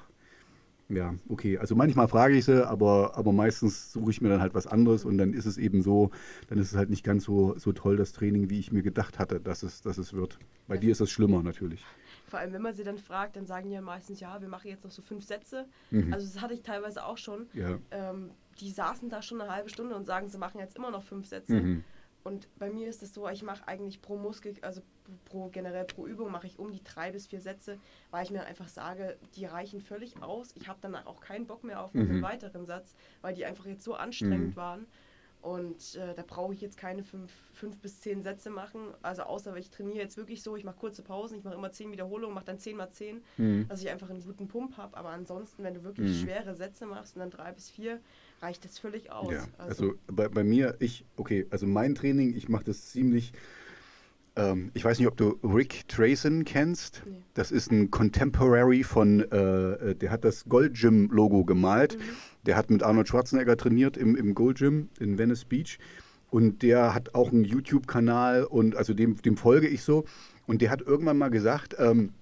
A: Ja, okay. Also manchmal frage ich sie, aber, aber meistens suche ich mir dann halt was anderes und dann ist es eben so, dann ist es halt nicht ganz so, so toll, das Training, wie ich mir gedacht hatte, dass es, dass es wird. Bei dir ist es schlimmer natürlich.
B: Vor allem, wenn man sie dann fragt, dann sagen die ja meistens, ja, wir machen jetzt noch so fünf Sätze.
A: Mhm.
B: Also das hatte ich teilweise auch schon.
A: Ja.
B: Ähm, die saßen da schon eine halbe Stunde und sagen, sie machen jetzt immer noch fünf Sätze.
A: Mhm.
B: Und bei mir ist es so, ich mache eigentlich pro Muskel, also pro generell pro Übung mache ich um die drei bis vier Sätze, weil ich mir einfach sage, die reichen völlig aus. Ich habe dann auch keinen Bock mehr auf einen
A: Mhm.
B: weiteren Satz, weil die einfach jetzt so anstrengend
A: Mhm.
B: waren. Und äh, da brauche ich jetzt keine fünf, fünf bis zehn Sätze machen. Also außer ich trainiere jetzt wirklich so, ich mache kurze Pausen, ich mache immer zehn Wiederholungen, mache dann zehn mal zehn, mhm. dass ich einfach einen guten Pump habe. Aber ansonsten, wenn du wirklich mhm. schwere Sätze machst und dann drei bis vier, reicht das völlig aus.
A: Ja, also, also bei, bei mir, ich, okay, also mein Training, ich mache das ziemlich ähm, ich weiß nicht, ob du Rick Trayson kennst. Nee. Das ist ein Contemporary von, äh, äh, der hat das Gold Gym Logo gemalt. Mhm. Der hat mit Arnold Schwarzenegger trainiert im, im Gold Gym in Venice Beach. Und der hat auch einen YouTube-Kanal und also dem, dem folge ich so. Und der hat irgendwann mal gesagt, ähm,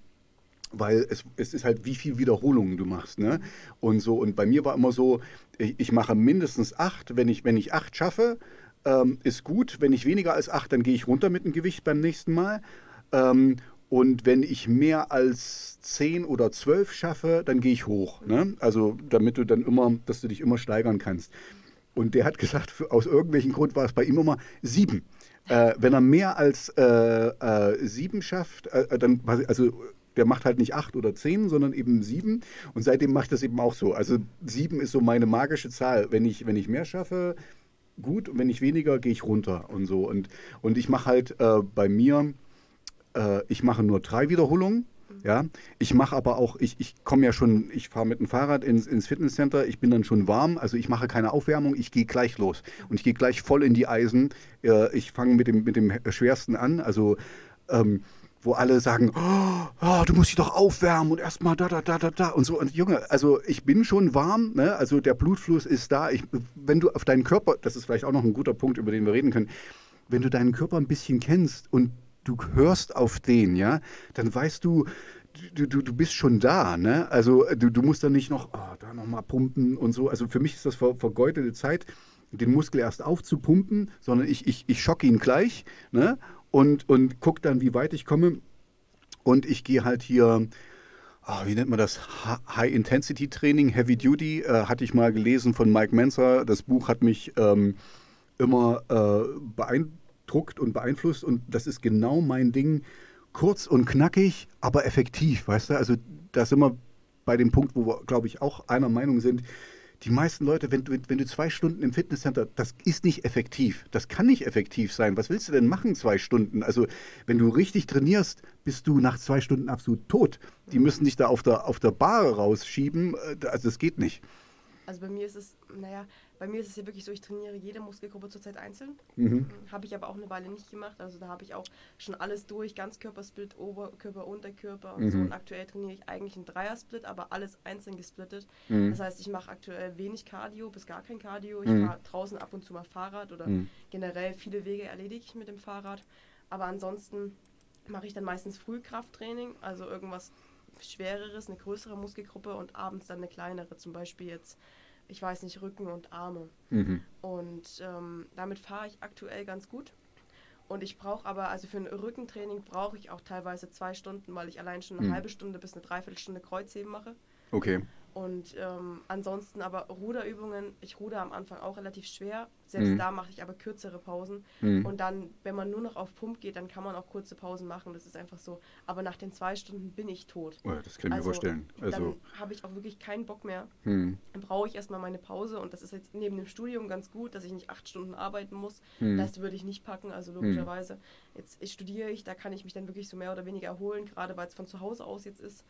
A: weil es, es ist halt, wie viel Wiederholungen du machst. Ne? Und so, und bei mir war immer so, ich, ich mache mindestens acht. Wenn ich, wenn ich acht schaffe, ähm, ist gut. Wenn ich weniger als acht, dann gehe ich runter mit dem Gewicht beim nächsten Mal. Ähm, und wenn ich mehr als zehn oder zwölf schaffe, dann gehe ich hoch. Ne? Also damit du dann immer, dass du dich immer steigern kannst. Und der hat gesagt, für, aus irgendwelchen Grund war es bei ihm immer sieben. Äh, wenn er mehr als äh, äh, sieben schafft, äh, dann also der macht halt nicht acht oder zehn, sondern eben sieben. Und seitdem macht das eben auch so. Also sieben ist so meine magische Zahl. Wenn ich, wenn ich mehr schaffe, gut und wenn ich weniger, gehe ich runter und so. Und, und ich mache halt äh, bei mir, äh, ich mache nur drei Wiederholungen. Ja, ich mache aber auch, ich, ich komme ja schon, ich fahre mit dem Fahrrad ins, ins Fitnesscenter, ich bin dann schon warm, also ich mache keine Aufwärmung, ich gehe gleich los und ich gehe gleich voll in die Eisen. Äh, ich fange mit dem, mit dem Schwersten an, also ähm, wo alle sagen, oh, oh, du musst dich doch aufwärmen und erstmal da, da, da, da, da und so. Und Junge, also ich bin schon warm, ne? also der Blutfluss ist da. Ich, wenn du auf deinen Körper, das ist vielleicht auch noch ein guter Punkt, über den wir reden können, wenn du deinen Körper ein bisschen kennst und du hörst auf den, ja, dann weißt du, du, du, du bist schon da, ne? Also du, du musst dann nicht noch, oh, da nochmal pumpen und so. Also für mich ist das ver, vergeudete Zeit, den Muskel erst aufzupumpen, sondern ich, ich, ich schocke ihn gleich, ne? Und, und gucke dann, wie weit ich komme. Und ich gehe halt hier, oh, wie nennt man das? High-Intensity-Training, Heavy Duty, äh, hatte ich mal gelesen von Mike Menzer. Das Buch hat mich ähm, immer äh, beeindruckt und beeinflusst und das ist genau mein Ding. Kurz und knackig, aber effektiv, weißt du? Also da sind wir bei dem Punkt, wo wir, glaube ich, auch einer Meinung sind die meisten Leute, wenn du, wenn du zwei Stunden im Fitnesscenter, das ist nicht effektiv. Das kann nicht effektiv sein. Was willst du denn machen, zwei Stunden? Also, wenn du richtig trainierst, bist du nach zwei Stunden absolut tot. Die müssen dich da auf der, auf der Bar rausschieben. Äh, also, das geht nicht.
B: Also, bei mir ist es, naja, bei mir ist es ja wirklich so, ich trainiere jede Muskelgruppe zurzeit einzeln. Mhm. Habe ich aber auch eine Weile nicht gemacht. Also da habe ich auch schon alles durch, Ganzkörpersplit, Oberkörper, Unterkörper und mhm. so. Und aktuell trainiere ich eigentlich einen Dreiersplit, aber alles einzeln gesplittet. Mhm. Das heißt, ich mache aktuell wenig Cardio, bis gar kein Cardio. Ich mhm. fahre draußen ab und zu mal Fahrrad oder mhm. generell viele Wege erledige ich mit dem Fahrrad. Aber ansonsten mache ich dann meistens Frühkrafttraining, also irgendwas Schwereres, eine größere Muskelgruppe und abends dann eine kleinere, zum Beispiel jetzt ich weiß nicht, Rücken und Arme. Mhm. Und ähm, damit fahre ich aktuell ganz gut. Und ich brauche aber, also für ein Rückentraining brauche ich auch teilweise zwei Stunden, weil ich allein schon eine mhm. halbe Stunde bis eine Dreiviertelstunde Kreuzheben mache.
A: Okay.
B: Und ähm, ansonsten aber Ruderübungen, ich ruder am Anfang auch relativ schwer. Selbst mhm. da mache ich aber kürzere Pausen. Mhm. Und dann, wenn man nur noch auf Pump geht, dann kann man auch kurze Pausen machen. Das ist einfach so. Aber nach den zwei Stunden bin ich tot.
A: Oh, das kann ich also, mir vorstellen.
B: Also dann habe ich auch wirklich keinen Bock mehr. Mhm. Dann brauche ich erstmal meine Pause. Und das ist jetzt neben dem Studium ganz gut, dass ich nicht acht Stunden arbeiten muss. Mhm. Das würde ich nicht packen, also logischerweise. Jetzt studiere ich, da kann ich mich dann wirklich so mehr oder weniger erholen, gerade weil es von zu Hause aus jetzt ist.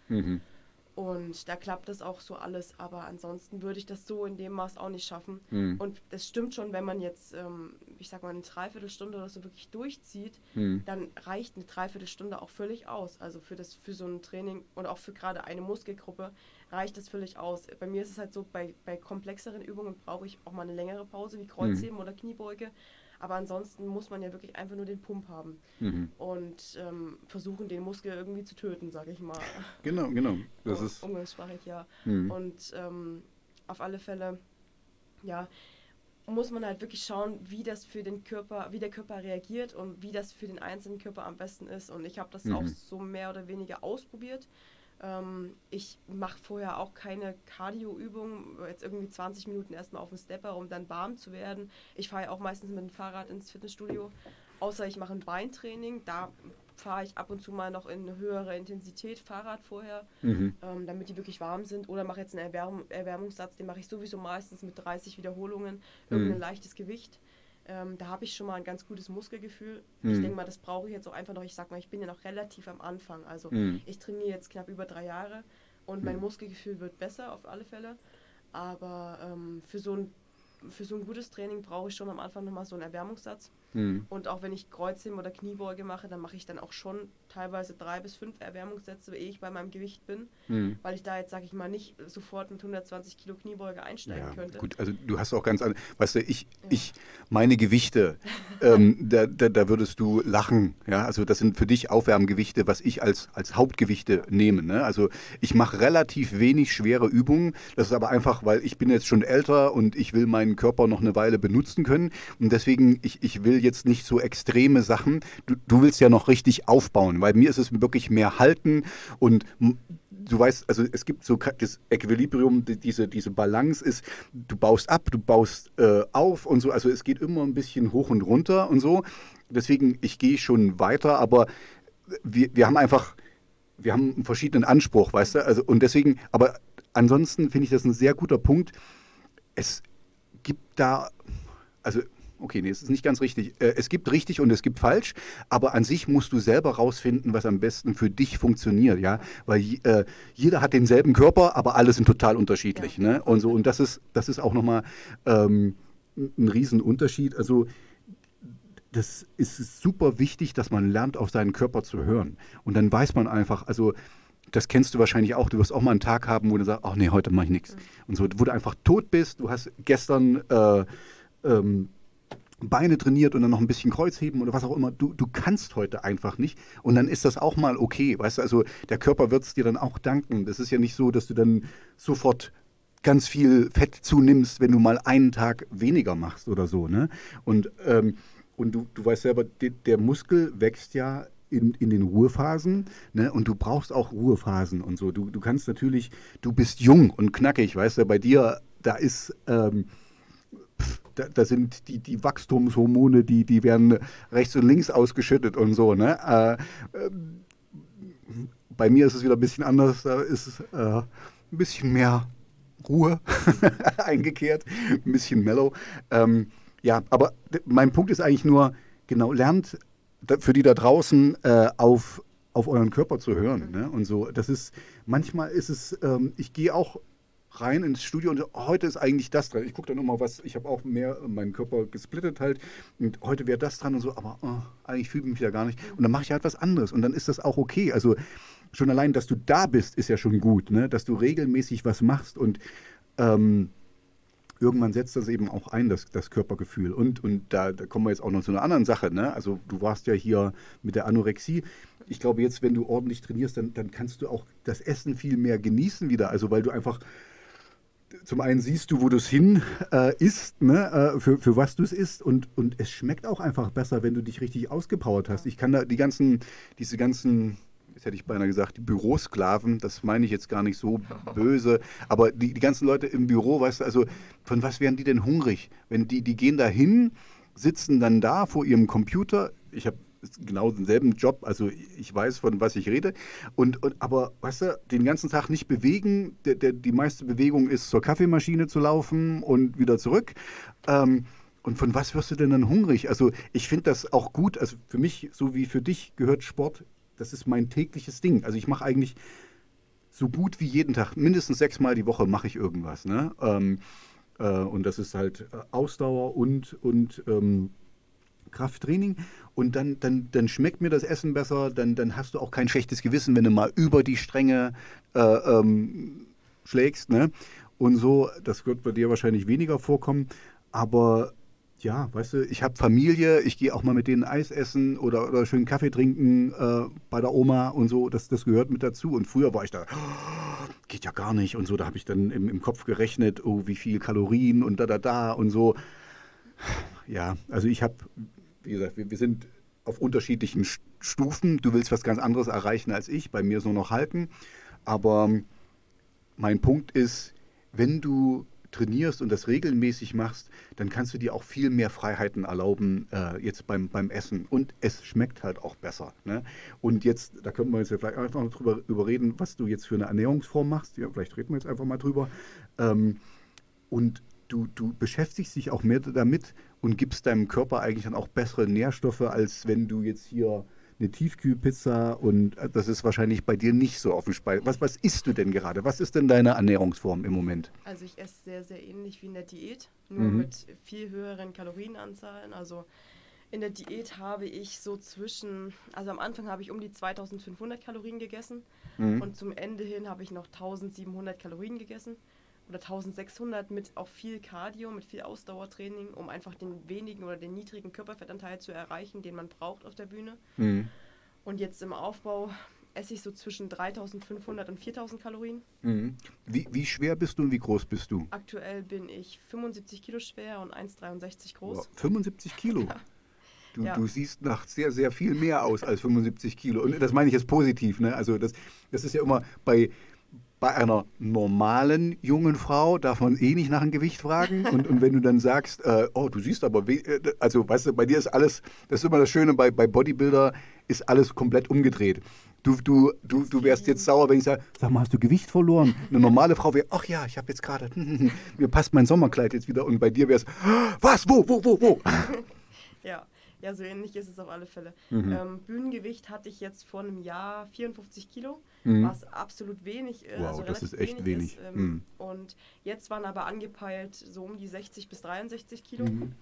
B: Und da klappt das auch so alles, aber ansonsten würde ich das so in dem Maß auch nicht schaffen. Mhm. Und das stimmt schon, wenn man jetzt, ähm, ich sag mal, eine Dreiviertelstunde oder so wirklich durchzieht, mhm. dann reicht eine Dreiviertelstunde auch völlig aus. Also für das, für so ein Training und auch für gerade eine Muskelgruppe reicht das völlig aus. Bei mir ist es halt so, bei, bei komplexeren Übungen brauche ich auch mal eine längere Pause, wie Kreuzheben mhm. oder Kniebeuge. Aber ansonsten muss man ja wirklich einfach nur den Pump haben mhm. und ähm, versuchen, den Muskel irgendwie zu töten, sage ich mal.
A: Genau, genau. Das ist
B: umgangssprachig, ja. Mhm. Und ähm, auf alle Fälle, ja, muss man halt wirklich schauen, wie das für den Körper, wie der Körper reagiert und wie das für den einzelnen Körper am besten ist. Und ich habe das mhm. auch so mehr oder weniger ausprobiert. Ähm, ich mache vorher auch keine Cardio-Übung, jetzt irgendwie 20 Minuten erstmal auf dem Stepper, um dann warm zu werden. Ich fahre ja auch meistens mit dem Fahrrad ins Fitnessstudio, außer ich mache ein Beintraining. Da fahre ich ab und zu mal noch in höhere Intensität Fahrrad vorher, mhm. ähm, damit die wirklich warm sind. Oder mache jetzt einen Erwärm Erwärmungssatz, den mache ich sowieso meistens mit 30 Wiederholungen, irgendein mhm. leichtes Gewicht. Ähm, da habe ich schon mal ein ganz gutes Muskelgefühl. Mhm. Ich denke mal, das brauche ich jetzt auch einfach noch. Ich sag mal, ich bin ja noch relativ am Anfang. Also mhm. ich trainiere jetzt knapp über drei Jahre und mein mhm. Muskelgefühl wird besser auf alle Fälle. Aber ähm, für so ein für so ein gutes Training brauche ich schon am Anfang nochmal so einen Erwärmungssatz. Mhm. Und auch wenn ich Kreuzheben oder Kniebeuge mache, dann mache ich dann auch schon teilweise drei bis fünf Erwärmungssätze, ehe ich bei meinem Gewicht bin, mhm. weil ich da jetzt, sage ich mal, nicht sofort mit 120 Kilo Kniebeuge einsteigen ja, könnte.
A: Gut, also du hast auch ganz andere, weißt du, ich, ja. ich meine Gewichte, ähm, da, da, da, würdest du lachen, ja, also das sind für dich Aufwärmgewichte, was ich als, als Hauptgewichte nehme, ne? also ich mache relativ wenig schwere Übungen, das ist aber einfach, weil ich bin jetzt schon älter und ich will meinen Körper noch eine Weile benutzen können und deswegen, ich, ich will jetzt nicht so extreme Sachen. Du, du willst ja noch richtig aufbauen, weil mir ist es wirklich mehr halten und du weißt, also es gibt so das Equilibrium, diese, diese Balance ist, du baust ab, du baust äh, auf und so, also es geht immer ein bisschen hoch und runter und so. Deswegen, ich gehe schon weiter, aber wir, wir haben einfach, wir haben einen verschiedenen Anspruch, weißt du, also und deswegen, aber ansonsten finde ich das ein sehr guter Punkt. Es gibt da, also okay, nee, es ist nicht ganz richtig. Äh, es gibt richtig und es gibt falsch, aber an sich musst du selber rausfinden, was am besten für dich funktioniert, ja, weil äh, jeder hat denselben Körper, aber alle sind total unterschiedlich, ja. ne? Und so und das ist das ist auch nochmal ähm, ein Riesenunterschied. Also das ist super wichtig, dass man lernt, auf seinen Körper zu hören. Und dann weiß man einfach, also das kennst du wahrscheinlich auch, du wirst auch mal einen Tag haben, wo du sagst, ach nee, heute mache ich nichts. Mhm. Und so, wo du einfach tot bist, du hast gestern äh, ähm, Beine trainiert und dann noch ein bisschen Kreuzheben oder was auch immer. Du, du kannst heute einfach nicht. Und dann ist das auch mal okay. Weißt du, also der Körper wird es dir dann auch danken. Das ist ja nicht so, dass du dann sofort ganz viel Fett zunimmst, wenn du mal einen Tag weniger machst oder so. Ne? Und, ähm, und du, du weißt selber, de, der Muskel wächst ja in, in den Ruhephasen ne? und du brauchst auch Ruhephasen und so. Du, du kannst natürlich, du bist jung und knackig, weißt du, bei dir, da ist... Ähm, da, da, sind die, die Wachstumshormone, die, die werden rechts und links ausgeschüttet und so. Ne? Äh, äh, bei mir ist es wieder ein bisschen anders. Da ist äh, ein bisschen mehr Ruhe eingekehrt, ein bisschen mellow. Ähm, ja, aber mein Punkt ist eigentlich nur, genau, lernt für die da draußen äh, auf, auf euren Körper zu hören. Ne? Und so, das ist, manchmal ist es, ähm, ich gehe auch rein ins Studio und heute ist eigentlich das dran. Ich gucke dann immer was, ich habe auch mehr meinen Körper gesplittet halt und heute wäre das dran und so, aber oh, eigentlich fühle ich mich ja gar nicht. Und dann mache ich halt was anderes und dann ist das auch okay. Also schon allein, dass du da bist, ist ja schon gut, ne? dass du regelmäßig was machst und ähm, irgendwann setzt das eben auch ein, das, das Körpergefühl. Und, und da, da kommen wir jetzt auch noch zu einer anderen Sache. Ne? Also du warst ja hier mit der Anorexie. Ich glaube, jetzt, wenn du ordentlich trainierst, dann, dann kannst du auch das Essen viel mehr genießen wieder. Also weil du einfach zum einen siehst du, wo du es hin äh, isst, ne, äh, für, für was du es isst und, und es schmeckt auch einfach besser, wenn du dich richtig ausgepowert hast. Ich kann da die ganzen, diese ganzen, jetzt hätte ich beinahe gesagt, die Bürosklaven, das meine ich jetzt gar nicht so böse, aber die, die ganzen Leute im Büro, weißt du, also von was wären die denn hungrig? Wenn die, die gehen da hin, sitzen dann da vor ihrem Computer, ich habe genau denselben Job, also ich weiß, von was ich rede. Und, und aber weißt du, den ganzen Tag nicht bewegen. Der, der, die meiste Bewegung ist zur Kaffeemaschine zu laufen und wieder zurück. Ähm, und von was wirst du denn dann hungrig? Also ich finde das auch gut. Also für mich, so wie für dich, gehört Sport. Das ist mein tägliches Ding. Also ich mache eigentlich so gut wie jeden Tag, mindestens sechsmal die Woche mache ich irgendwas. Ne? Ähm, äh, und das ist halt äh, Ausdauer und, und ähm, Krafttraining und dann, dann, dann schmeckt mir das Essen besser, dann, dann hast du auch kein schlechtes Gewissen, wenn du mal über die Stränge äh, ähm, schlägst. Ne? Und so, das wird bei dir wahrscheinlich weniger vorkommen, aber ja, weißt du, ich habe Familie, ich gehe auch mal mit denen Eis essen oder, oder schön Kaffee trinken äh, bei der Oma und so, das, das gehört mit dazu. Und früher war ich da, oh, geht ja gar nicht und so, da habe ich dann im, im Kopf gerechnet, oh, wie viel Kalorien und da, da, da und so. Ja, also ich habe wie gesagt, wir, wir sind auf unterschiedlichen Stufen. Du willst was ganz anderes erreichen als ich, bei mir so noch halten. Aber mein Punkt ist, wenn du trainierst und das regelmäßig machst, dann kannst du dir auch viel mehr Freiheiten erlauben, äh, jetzt beim, beim Essen. Und es schmeckt halt auch besser. Ne? Und jetzt, da können wir jetzt vielleicht einfach noch drüber, drüber reden, was du jetzt für eine Ernährungsform machst. Ja, vielleicht reden wir jetzt einfach mal drüber. Ähm, und du, du beschäftigst dich auch mehr damit und gibst deinem Körper eigentlich dann auch bessere Nährstoffe, als wenn du jetzt hier eine Tiefkühlpizza und äh, das ist wahrscheinlich bei dir nicht so auf dem Speis. Was, was isst du denn gerade? Was ist denn deine Ernährungsform im Moment?
B: Also ich esse sehr, sehr ähnlich wie in der Diät, nur mhm. mit viel höheren Kalorienanzahlen. Also in der Diät habe ich so zwischen, also am Anfang habe ich um die 2500 Kalorien gegessen mhm. und zum Ende hin habe ich noch 1700 Kalorien gegessen oder 1600 mit auch viel Cardio, mit viel Ausdauertraining, um einfach den wenigen oder den niedrigen Körperfettanteil zu erreichen, den man braucht auf der Bühne. Mhm. Und jetzt im Aufbau esse ich so zwischen 3500 und 4000 Kalorien.
A: Mhm. Wie, wie schwer bist du und wie groß bist du?
B: Aktuell bin ich 75 Kilo schwer und 1,63 groß. Wow,
A: 75 Kilo? Ja. Du, ja. du, siehst nach sehr, sehr viel mehr aus als 75 Kilo. Und das meine ich jetzt positiv. Ne? Also das, das ist ja immer bei, bei einer normalen jungen Frau darf man eh nicht nach dem Gewicht fragen. Und, und wenn du dann sagst, äh, oh, du siehst aber, äh, also weißt du, bei dir ist alles, das ist immer das Schöne, bei, bei Bodybuilder ist alles komplett umgedreht. Du, du, du, du wärst jetzt sauer, wenn ich sage, sag mal, hast du Gewicht verloren? Eine normale Frau wäre, ach ja, ich habe jetzt gerade, mir passt mein Sommerkleid jetzt wieder. Und bei dir wäre es, was, wo, wo, wo, wo?
B: Ja. Ja, so ähnlich ist es auf alle Fälle. Mhm. Ähm, Bühnengewicht hatte ich jetzt vor einem Jahr 54 Kilo, mhm. was absolut wenig ist.
A: Wow, also das ist echt wenig. Ist, ähm,
B: mhm. Und jetzt waren aber angepeilt so um die 60 bis 63 Kilo. Mhm.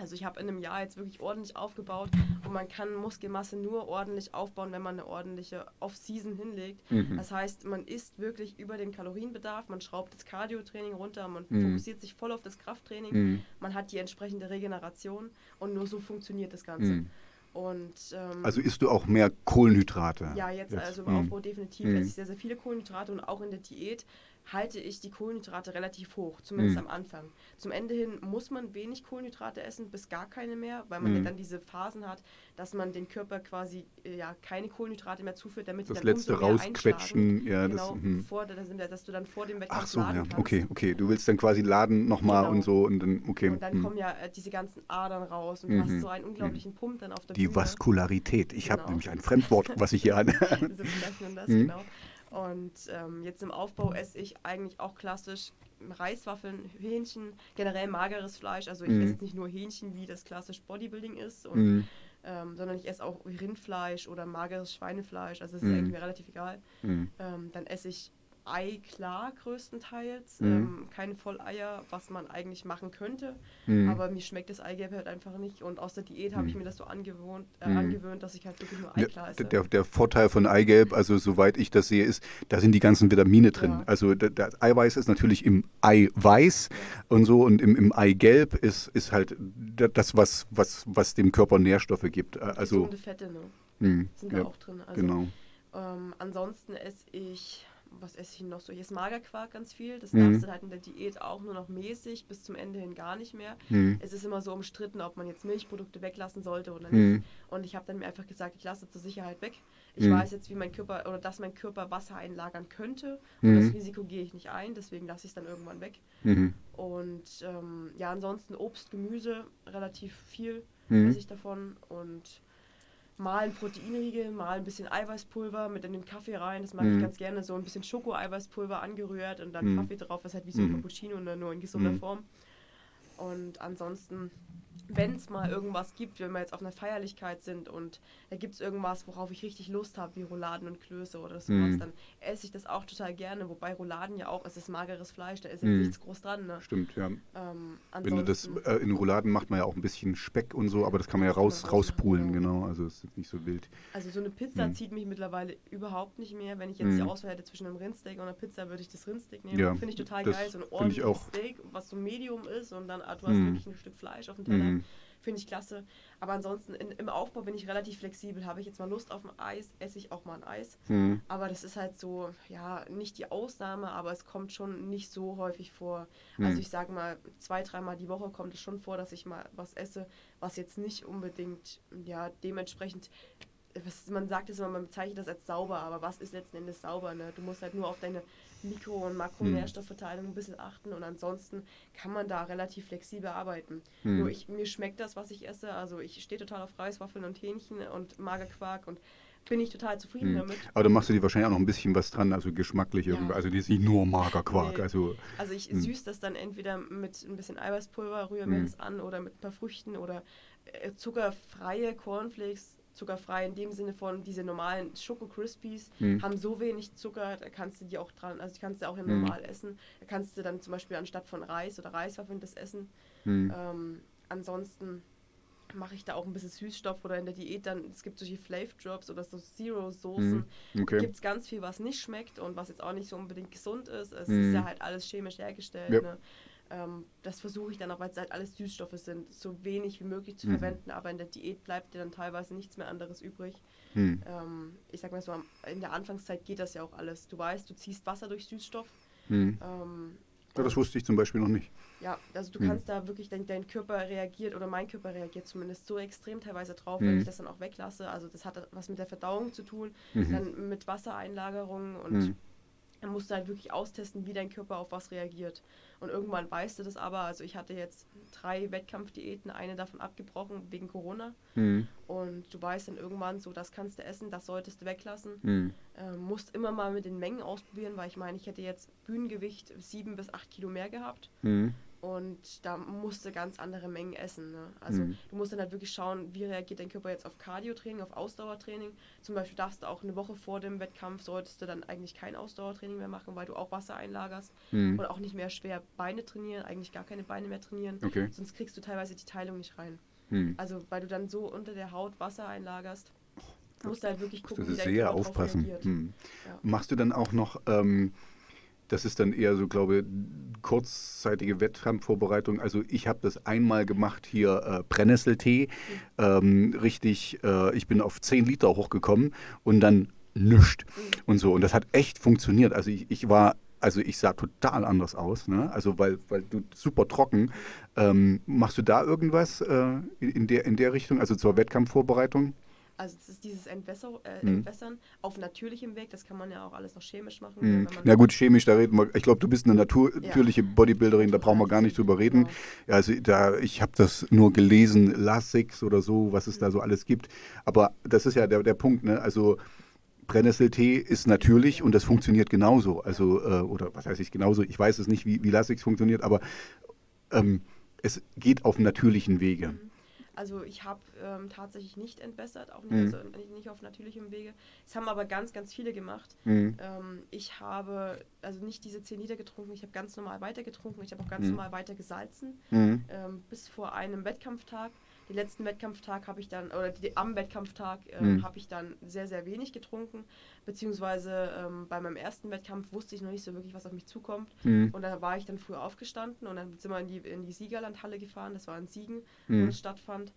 B: Also ich habe in einem Jahr jetzt wirklich ordentlich aufgebaut und man kann Muskelmasse nur ordentlich aufbauen, wenn man eine ordentliche Off-Season hinlegt. Mhm. Das heißt, man isst wirklich über den Kalorienbedarf, man schraubt das Cardio-Training runter, man mhm. fokussiert sich voll auf das Krafttraining, mhm. man hat die entsprechende Regeneration und nur so funktioniert das Ganze. Mhm. Und, ähm,
A: also isst du auch mehr Kohlenhydrate?
B: Ja, jetzt, jetzt. also im Aufbau mhm. definitiv esse ich mhm. sehr, sehr viele Kohlenhydrate und auch in der Diät halte ich die Kohlenhydrate relativ hoch, zumindest mhm. am Anfang. Zum Ende hin muss man wenig Kohlenhydrate essen, bis gar keine mehr, weil man mhm. ja dann diese Phasen hat, dass man den Körper quasi äh, ja keine Kohlenhydrate mehr zuführt, damit
A: das letzte rausquetschen, ja,
B: genau, das, mhm. vor, dass du dann vor dem
A: Wettkampf Ach so, ja, kannst. okay, okay, du willst dann quasi laden nochmal genau. und so und dann okay.
B: Und dann mhm. kommen ja äh, diese ganzen Adern raus und du hast mhm. so einen unglaublichen Pump dann auf der
A: Die
B: Bühne.
A: Vaskularität. Ich genau. habe nämlich ein Fremdwort, was ich hier an.
B: so bezeichnen das, mhm. genau. Und ähm, jetzt im Aufbau esse ich eigentlich auch klassisch Reiswaffeln, Hähnchen, generell mageres Fleisch. Also ich mhm. esse jetzt nicht nur Hähnchen, wie das klassisch Bodybuilding ist, und, mhm. ähm, sondern ich esse auch Rindfleisch oder mageres Schweinefleisch. Also es ist mhm. eigentlich mir relativ egal. Mhm. Ähm, dann esse ich Ei klar größtenteils. Mhm. Ähm, keine Volleier, was man eigentlich machen könnte. Mhm. Aber mir schmeckt das Eigelb halt einfach nicht. Und aus der Diät habe ich mhm. mir das so angewohnt, äh, mhm. angewöhnt, dass ich halt wirklich nur Eiklar esse.
A: Der, der, Vorteil von Eigelb, also soweit ich das sehe, ist, da sind die ganzen Vitamine drin. Ja. Also das Eiweiß ist natürlich im Eiweiß ja. und so und im, im Eigelb ist, ist halt das, was, was, was dem Körper Nährstoffe gibt. Äh, also,
B: Gesunde Fette, ne? Mhm. Sind da auch drin. Also,
A: genau.
B: Ähm, ansonsten esse ich was esse ich noch so? Hier ist Magerquark ganz viel. Das mhm. darfst du halt in der Diät auch nur noch mäßig, bis zum Ende hin gar nicht mehr. Mhm. Es ist immer so umstritten, ob man jetzt Milchprodukte weglassen sollte oder mhm. nicht. Und ich habe dann mir einfach gesagt, ich lasse zur Sicherheit weg. Ich mhm. weiß jetzt, wie mein Körper oder dass mein Körper Wasser einlagern könnte. Und das mhm. Risiko gehe ich nicht ein, deswegen lasse ich es dann irgendwann weg. Mhm. Und ähm, ja, ansonsten Obst, Gemüse, relativ viel esse ich davon. Und mal ein Proteinriegel, mal ein bisschen Eiweißpulver mit in den Kaffee rein. Das mag mhm. ich ganz gerne. So ein bisschen Schoko-Eiweißpulver angerührt und dann mhm. Kaffee drauf. Das ist halt wie so ein mhm. Cappuccino, nur in gesunder mhm. Form. Und ansonsten wenn es mal irgendwas gibt, wenn wir jetzt auf einer Feierlichkeit sind und da gibt es irgendwas, worauf ich richtig Lust habe, wie Rouladen und Klöße oder sowas, mm. dann esse ich das auch total gerne. Wobei Rouladen ja auch, es ist mageres Fleisch, da ist jetzt mm. nichts groß dran. Ne?
A: Stimmt, ja. Ähm, wenn du das äh, in Rouladen macht man ja auch ein bisschen Speck und so, aber das kann man ja raus, rauspulen, genau. Also es ist nicht so wild.
B: Also so eine Pizza mm. zieht mich mittlerweile überhaupt nicht mehr. Wenn ich jetzt die Auswahl hätte zwischen einem Rindsteak und einer Pizza, würde ich das Rindsteak nehmen. Ja, Finde ich total geil. So ein ordentliches Steak, was so Medium ist und dann ah, du hast wirklich ein Stück Fleisch auf dem Teller. Finde ich klasse. Aber ansonsten in, im Aufbau bin ich relativ flexibel. Habe ich jetzt mal Lust auf ein Eis, esse ich auch mal ein Eis. Mhm. Aber das ist halt so, ja, nicht die Ausnahme, aber es kommt schon nicht so häufig vor. Mhm. Also ich sage mal, zwei, dreimal die Woche kommt es schon vor, dass ich mal was esse, was jetzt nicht unbedingt, ja, dementsprechend was, man sagt es immer, man bezeichnet das als sauber, aber was ist letzten Endes sauber? Ne? Du musst halt nur auf deine Mikro- und Makronährstoffverteilung ein bisschen achten und ansonsten kann man da relativ flexibel arbeiten. Hm. Nur ich, mir schmeckt das, was ich esse. Also ich stehe total auf Reiswaffeln und Hähnchen und Magerquark und bin ich total zufrieden
A: Mhm.
B: damit.
A: Aber dann machst du dir wahrscheinlich auch noch ein bisschen was dran, also geschmacklich
B: Ja.
A: irgendwie. Also die ist nicht nur Magerquark.
B: Nee.
A: Also,
B: Also ich
A: Mhm.
B: süße das dann entweder mit ein bisschen Eiweißpulver, rühre mir
A: Mhm.
B: das an oder mit ein paar Früchten oder äh, zuckerfreie Cornflakes. Zuckerfrei in dem Sinne von diese normalen Schoko Crispies
A: Mhm.
B: haben so wenig Zucker, da kannst du die auch dran, also die kannst du auch ja
A: Mhm.
B: normal essen. Da kannst du dann zum Beispiel anstatt von Reis oder Reiswaffeln das essen.
A: hm,
B: Ähm, ansonsten mache ich da auch ein bisschen Süßstoff oder in der Diät dann, es gibt solche Flav Drops oder so Zero-Soßen.
A: hm, okay.
B: Gibt es ganz viel, was nicht schmeckt und was jetzt auch nicht so unbedingt gesund ist. Es
A: Mhm.
B: ist ja halt alles chemisch hergestellt.
A: Ja.
B: Ne? Ähm, das versuche ich dann auch, weil es halt alles Süßstoffe sind, so wenig wie möglich zu
A: Mhm.
B: verwenden. Aber in der Diät bleibt dir dann teilweise nichts mehr anderes übrig.
A: Hm,
B: Ähm, ich sag mal so, in der Anfangszeit geht das ja auch alles. Du weißt, du ziehst Wasser durch Süßstoff.
A: hm.
B: Ähm,
A: Ja, das wusste ich zum Beispiel noch nicht.
B: ja, also du
A: Mhm.
B: kannst da wirklich, dein, dein Körper reagiert oder mein Körper reagiert zumindest so extrem teilweise drauf,
A: Mhm.
B: wenn ich das dann auch weglasse. Also das hat was mit der Verdauung zu tun,
A: Mhm.
B: dann mit Wassereinlagerung und
A: Mhm.
B: Dann musst du halt wirklich austesten, wie dein Körper auf was reagiert. Und irgendwann weißt du das aber. Also ich hatte jetzt drei Wettkampfdiäten, eine davon abgebrochen wegen Corona.
A: Hm,
B: Und du weißt dann irgendwann so, das kannst du essen, das solltest du weglassen.
A: hm,
B: Ähm, musst immer mal mit den Mengen ausprobieren, weil ich meine, ich hätte jetzt Bühnengewicht sieben bis acht Kilo mehr gehabt.
A: hm,
B: Und da musst du ganz andere Mengen essen. Ne? Also
A: Mhm.
B: du musst dann halt wirklich schauen, wie reagiert dein Körper jetzt auf Cardio-Training, auf Ausdauertraining. Zum Beispiel darfst du auch eine Woche vor dem Wettkampf, solltest du dann eigentlich kein Ausdauertraining mehr machen, weil du auch Wasser einlagerst.
A: hm.
B: Und auch nicht mehr schwer Beine trainieren, eigentlich gar keine Beine mehr trainieren.
A: Okay.
B: Sonst kriegst du teilweise die Teilung nicht rein.
A: Hm.
B: Also weil du dann so unter der Haut Wasser einlagerst, musst du halt wirklich gucken,
A: du
B: wie dein
A: sehr
B: Körper
A: aufpassen. Hm.
B: Ja.
A: Machst du dann auch noch, ähm, das ist dann eher so, glaube kurzzeitige Wettkampfvorbereitung. Also ich habe das einmal gemacht hier, äh, Brennnesseltee, ähm, richtig, äh, ich bin auf 10 Liter hochgekommen und dann nischt und so. Und das hat echt funktioniert. Also ich, ich war, also ich sah total anders aus, ne? Also weil, weil du super trocken. Ähm, machst du da irgendwas äh, in, der, in der Richtung, also zur Wettkampfvorbereitung?
B: Also es ist dieses Entwässer, äh,
A: Mhm.
B: Entwässern auf natürlichem Weg, das kann man ja auch alles noch chemisch machen.
A: Mhm. Na gut, chemisch, da reden wir. Ich glaube, du bist eine natürliche Bodybuilderin, da brauchen wir gar nicht drüber reden.
B: Genau.
A: Ja, also da, ich habe das nur gelesen, Lasix oder so, was es da so alles gibt. Aber das ist ja der, der Punkt, ne? Also Brennnesseltee ist natürlich und das funktioniert genauso. Also, äh, oder was heißt ich genauso? Ich weiß es nicht, wie, wie Lasix funktioniert, aber ähm, es geht auf natürlichen Wege.
B: Also ich habe ähm, tatsächlich nicht entwässert, auch nicht,
A: Mhm.
B: also nicht, auf natürlichem Wege. Es haben aber ganz, ganz viele gemacht.
A: Mhm.
B: Ähm, ich habe also nicht diese 10 Liter getrunken, ich habe ganz normal weiter getrunken, ich habe auch ganz
A: Mhm.
B: normal weiter gesalzen.
A: Mhm.
B: Ähm, bis vor einem Wettkampftag. Den letzten Wettkampftag habe ich dann, oder die, am Wettkampftag ähm,
A: Mhm.
B: habe ich dann sehr, sehr wenig getrunken. Beziehungsweise ähm, bei meinem ersten Wettkampf wusste ich noch nicht so wirklich, was auf mich zukommt.
A: Mhm.
B: Und da war ich dann früh aufgestanden und dann sind wir in die, in die Siegerlandhalle gefahren. Das war in Siegen,
A: Mhm.
B: wo es stattfand.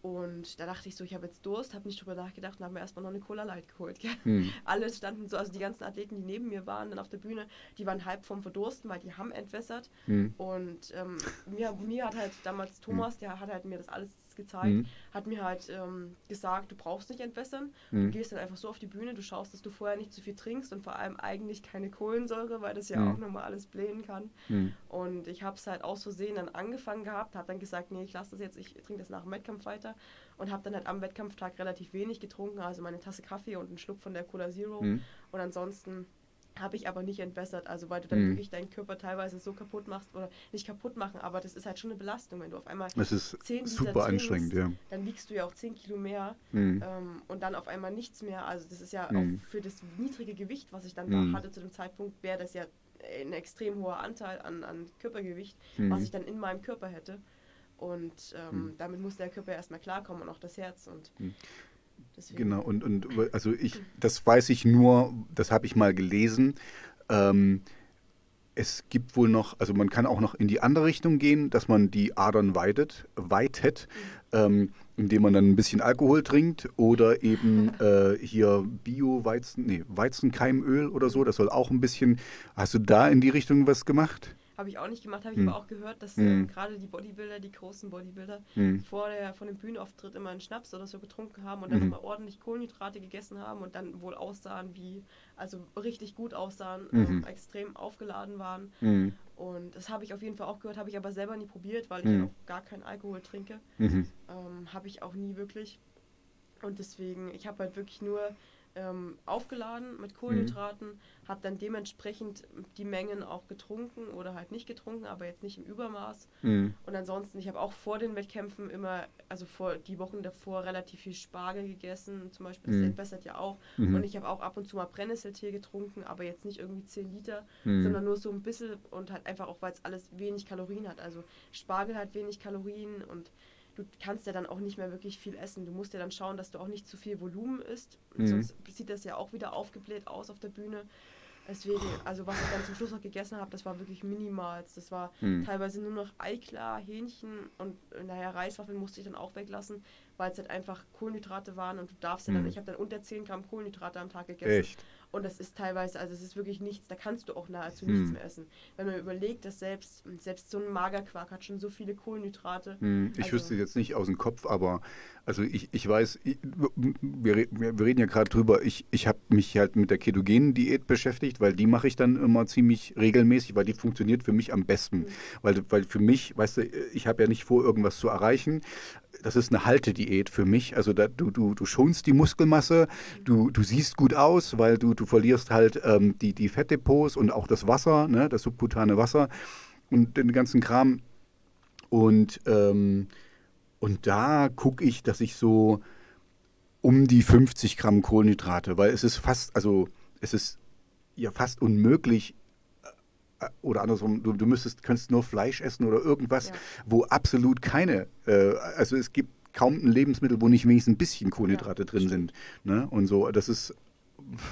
B: Und da dachte ich so, ich habe jetzt Durst, habe nicht drüber nachgedacht und habe mir erstmal noch eine Cola Light geholt.
A: Mhm.
B: Alle standen so, also die ganzen Athleten, die neben mir waren, dann auf der Bühne, die waren halb vom Verdursten, weil die haben entwässert.
A: Mhm.
B: Und ähm, mir, mir hat halt damals Thomas, der hat halt mir das alles gezeigt,
A: Mhm.
B: hat mir halt ähm, gesagt, du brauchst nicht entwässern.
A: Mhm.
B: Du gehst dann einfach so auf die Bühne, du schaust, dass du vorher nicht zu viel trinkst und vor allem eigentlich keine Kohlensäure, weil das ja
A: Mhm.
B: auch nochmal alles blähen kann.
A: Mhm.
B: Und ich habe es halt aus Versehen dann angefangen gehabt, habe dann gesagt, nee, ich lasse das jetzt, ich trinke das nach dem Wettkampf weiter und habe dann halt am Wettkampftag relativ wenig getrunken, also meine Tasse Kaffee und einen Schluck von der Cola Zero.
A: Mhm.
B: Und ansonsten habe ich aber nicht entwässert, also weil du dann
A: Mhm.
B: wirklich deinen Körper teilweise so kaputt machst oder nicht kaputt machen, aber das ist halt schon eine Belastung, wenn du auf einmal
A: Das ist
B: 10 Liter
A: super
B: trinkst,
A: anstrengend, ja.
B: dann wiegst du ja auch 10 Kilo mehr
A: Mhm.
B: ähm, und dann auf einmal nichts mehr. Also das ist ja
A: Mhm.
B: auch für das niedrige Gewicht, was ich dann
A: Mhm.
B: da hatte zu dem Zeitpunkt, wäre das ja ein extrem hoher Anteil an, an Körpergewicht,
A: Mhm.
B: was ich dann in meinem Körper hätte. Und ähm,
A: Mhm.
B: damit muss der Körper erstmal klarkommen und auch das Herz. Und
A: Mhm.
B: Deswegen,
A: Genau, und, und also ich, das weiß ich nur, das habe ich mal gelesen. Ähm, es gibt wohl noch, also man kann auch noch in die andere Richtung gehen, dass man die Adern weitet, weitet, ähm, indem man dann ein bisschen Alkohol trinkt oder eben äh, hier Bio-Weizen, nee, Weizenkeimöl oder so. Das soll auch ein bisschen. Hast du da in die Richtung was gemacht?
B: Habe ich auch nicht gemacht, habe ich
A: Mhm.
B: aber auch gehört, dass ähm, gerade die Bodybuilder, die großen Bodybuilder,
A: Hm.
B: vor, der, vor dem Bühnenauftritt immer einen Schnaps oder so getrunken haben und dann
A: Mhm.
B: nochmal ordentlich Kohlenhydrate gegessen haben und dann wohl aussahen wie, also richtig gut aussahen, ähm, extrem aufgeladen waren.
A: Hm.
B: Und das habe ich auf jeden Fall auch gehört, habe ich aber selber nie probiert, weil ich auch gar keinen Alkohol trinke.
A: Mhm.
B: Ähm, habe ich auch nie wirklich. Und deswegen, ich habe halt wirklich nur ähm, aufgeladen mit Kohlenhydraten, mhm. habe dann dementsprechend die Mengen auch getrunken oder halt nicht getrunken, aber jetzt nicht im Übermaß. Mhm. Und ansonsten, ich habe auch vor den Wettkämpfen immer, also vor die Wochen davor relativ viel Spargel gegessen, zum Beispiel, das mhm. entwässert ja auch. Mhm. Und ich habe auch ab und zu mal Brennnesseltee getrunken, aber jetzt nicht irgendwie 10 Liter, mhm. sondern nur so ein bisschen und halt einfach auch, weil es alles wenig Kalorien hat. Also Spargel hat wenig Kalorien und du kannst ja dann auch nicht mehr wirklich viel essen. Du musst ja dann schauen, dass du auch nicht zu viel Volumen isst. Mhm. Sonst sieht das ja auch wieder aufgebläht aus auf der Bühne. Deswegen, also was ich dann zum Schluss noch gegessen habe, das war wirklich minimal. Das war mhm. teilweise nur noch Eiklar, Hähnchen und naja, Reiswaffeln musste ich dann auch weglassen, weil es halt einfach Kohlenhydrate waren und du darfst ja dann, mhm. ich habe dann unter 10 Gramm Kohlenhydrate am Tag gegessen. Echt? Und das ist teilweise, also es ist wirklich nichts, da kannst du auch nahezu hm. nichts mehr essen. Wenn man überlegt, dass selbst, selbst so ein Magerquark hat schon so viele Kohlenhydrate.
A: Hm. Ich also, wüsste jetzt nicht aus dem Kopf, aber also ich, ich weiß, ich, wir, wir, reden ja gerade drüber, ich, ich habe mich halt mit der ketogenen Diät beschäftigt, weil die mache ich dann immer ziemlich regelmäßig, weil die funktioniert für mich am besten. Mhm. Weil, weil für mich, weißt du, ich habe ja nicht vor, irgendwas zu erreichen, das ist eine Haltediät für mich. Also da, du, du, du schonst die Muskelmasse, du, du siehst gut aus, weil du, du verlierst halt ähm, die, die Fettdepots und auch das Wasser, ne, das subkutane Wasser und den ganzen Kram. Und, ähm, und da gucke ich, dass ich so um die 50 Gramm Kohlenhydrate, weil es ist fast, also es ist ja fast unmöglich, oder andersrum, du, du müsstest, könntest nur Fleisch essen oder irgendwas, ja. wo absolut keine, äh, also es gibt kaum ein Lebensmittel, wo nicht wenigstens ein bisschen Kohlenhydrate ja, drin sind. Ne? Und so, das ist,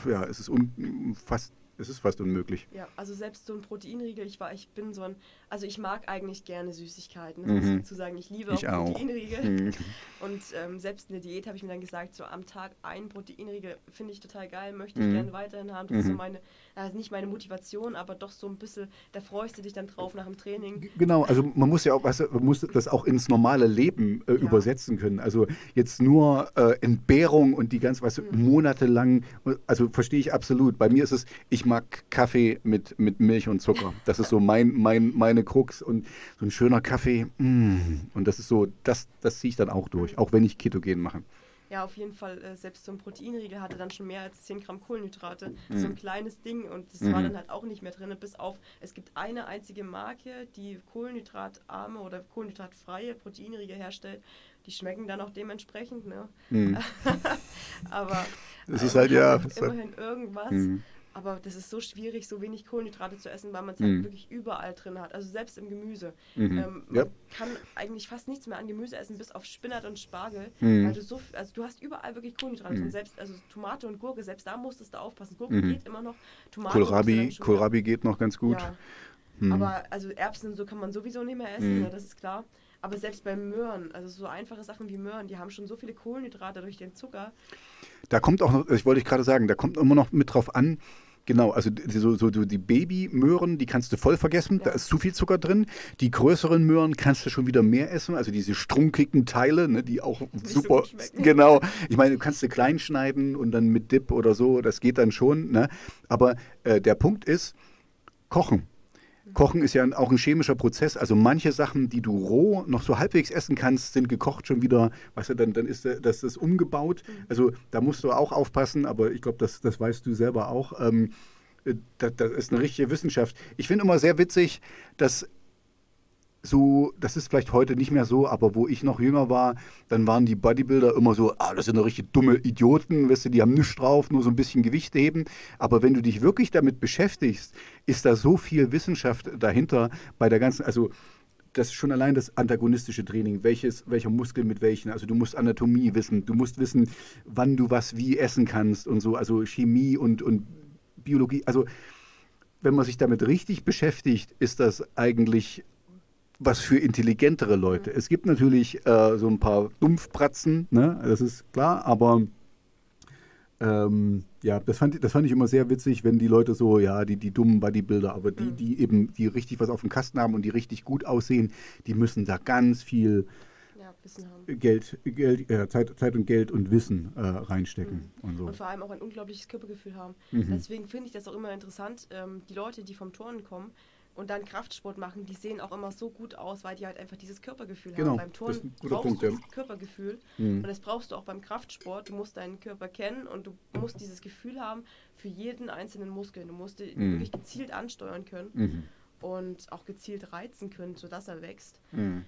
A: ja, es ist un, fast es ist fast unmöglich.
B: Ja, also selbst so ein Proteinriegel, ich war, ich bin so ein, also ich mag eigentlich gerne Süßigkeiten, das mhm. dazu sagen. Ich liebe ich auch Proteinriegel. Mhm. Und ähm, selbst in der Diät habe ich mir dann gesagt, so am Tag ein Proteinriegel finde ich total geil, möchte ich mhm. gerne weiterhin haben. Das ist so mhm. meine, also nicht meine Motivation, aber doch so ein bisschen, da freust du dich dann drauf nach dem Training.
A: Genau, also man muss ja auch, also man muss das auch ins normale Leben äh, ja. übersetzen können. Also jetzt nur äh, Entbehrung und die ganz, weißt du, mhm. monatelang, also verstehe ich absolut. Bei mir ist es, ich mag Kaffee mit, mit Milch und Zucker. Das ist so mein, mein, meine Krux. Und so ein schöner Kaffee, mm, und das ist so, das, das ziehe ich dann auch durch, auch wenn ich Ketogen mache.
B: Ja, auf jeden Fall, äh, selbst so ein Proteinriegel hatte dann schon mehr als 10 Gramm Kohlenhydrate. Mhm. So ein kleines Ding und das mhm. war dann halt auch nicht mehr drin, bis auf, es gibt eine einzige Marke, die kohlenhydratarme oder kohlenhydratfreie Proteinriegel herstellt. Die schmecken dann auch dementsprechend, ne? Mhm. Aber
A: es ist halt ja
B: immerhin irgendwas. Aber das ist so schwierig, so wenig Kohlenhydrate zu essen, weil man es halt mhm. wirklich überall drin hat. Also selbst im Gemüse. Mhm. Ähm, man ja. kann eigentlich fast nichts mehr an Gemüse essen, bis auf Spinat und Spargel. Mhm. Weil du so, also du hast überall wirklich Kohlenhydrate drin. Mhm. Selbst, also Tomate und Gurke, selbst da musstest du aufpassen. Gurke mhm. geht immer noch.
A: Tomate Kohlrabi, Kohlrabi geht noch ganz gut. Ja.
B: Mhm. Aber also Erbsen und so kann man sowieso nicht mehr essen, ne, das ist klar. Aber selbst bei Möhren, also so einfache Sachen wie Möhren, die haben schon so viele Kohlenhydrate durch den Zucker.
A: Da kommt auch noch, ich wollte ich gerade sagen, da kommt immer noch mit drauf an, Genau, also so, so die Babymöhren, die kannst du voll vergessen, ja. da ist zu viel Zucker drin. Die größeren Möhren kannst du schon wieder mehr essen, also diese strunkigen Teile, ne, die auch Nicht super, so genau. Ich meine, du kannst sie klein schneiden und dann mit Dip oder so, das geht dann schon. Ne? Aber äh, der Punkt ist, kochen. Kochen ist ja auch ein chemischer Prozess. Also manche Sachen, die du roh noch so halbwegs essen kannst, sind gekocht schon wieder, weißt du, dann, dann ist das, das umgebaut. Mhm. Also da musst du auch aufpassen, aber ich glaube, das, das weißt du selber auch. Ähm, das, das ist eine richtige Wissenschaft. Ich finde immer sehr witzig, dass so, das ist vielleicht heute nicht mehr so, aber wo ich noch jünger war, dann waren die Bodybuilder immer so, ah, das sind doch richtig dumme Idioten, weißt du, die haben nichts drauf, nur so ein bisschen Gewicht heben. Aber wenn du dich wirklich damit beschäftigst, ist da so viel Wissenschaft dahinter bei der ganzen, also das ist schon allein das antagonistische Training, welches, welcher Muskel mit welchen. Also du musst Anatomie wissen, du musst wissen, wann du was wie essen kannst und so, also Chemie und, und Biologie. Also wenn man sich damit richtig beschäftigt, ist das eigentlich was für intelligentere Leute. Es gibt natürlich äh, so ein paar Dumpfpratzen, ne? das ist klar, aber ähm, ja, das fand, das fand ich immer sehr witzig, wenn die Leute so, ja, die, die dummen Bodybuilder, aber die, mhm. die eben, die richtig was auf dem Kasten haben und die richtig gut aussehen, die müssen da ganz viel ja, Geld, Geld äh, Zeit, Zeit und Geld und Wissen äh, reinstecken.
B: Mhm. Und, so. und vor allem auch ein unglaubliches Körpergefühl haben. Mhm. Deswegen finde ich das auch immer interessant, ähm, die Leute, die vom Turnen kommen, und dann Kraftsport machen, die sehen auch immer so gut aus, weil die halt einfach dieses Körpergefühl
A: Genau,
B: haben. Beim
A: das
B: Turnen
A: ist ein guter
B: brauchst
A: Punkt,
B: du
A: ja.
B: Körpergefühl
A: Mhm.
B: und das brauchst du auch beim Kraftsport. Du musst deinen Körper kennen und du musst dieses Gefühl haben für jeden einzelnen Muskel. Du musst ihn
A: Mhm.
B: wirklich gezielt ansteuern können
A: Mhm.
B: und auch gezielt reizen können, sodass er wächst
A: Mhm.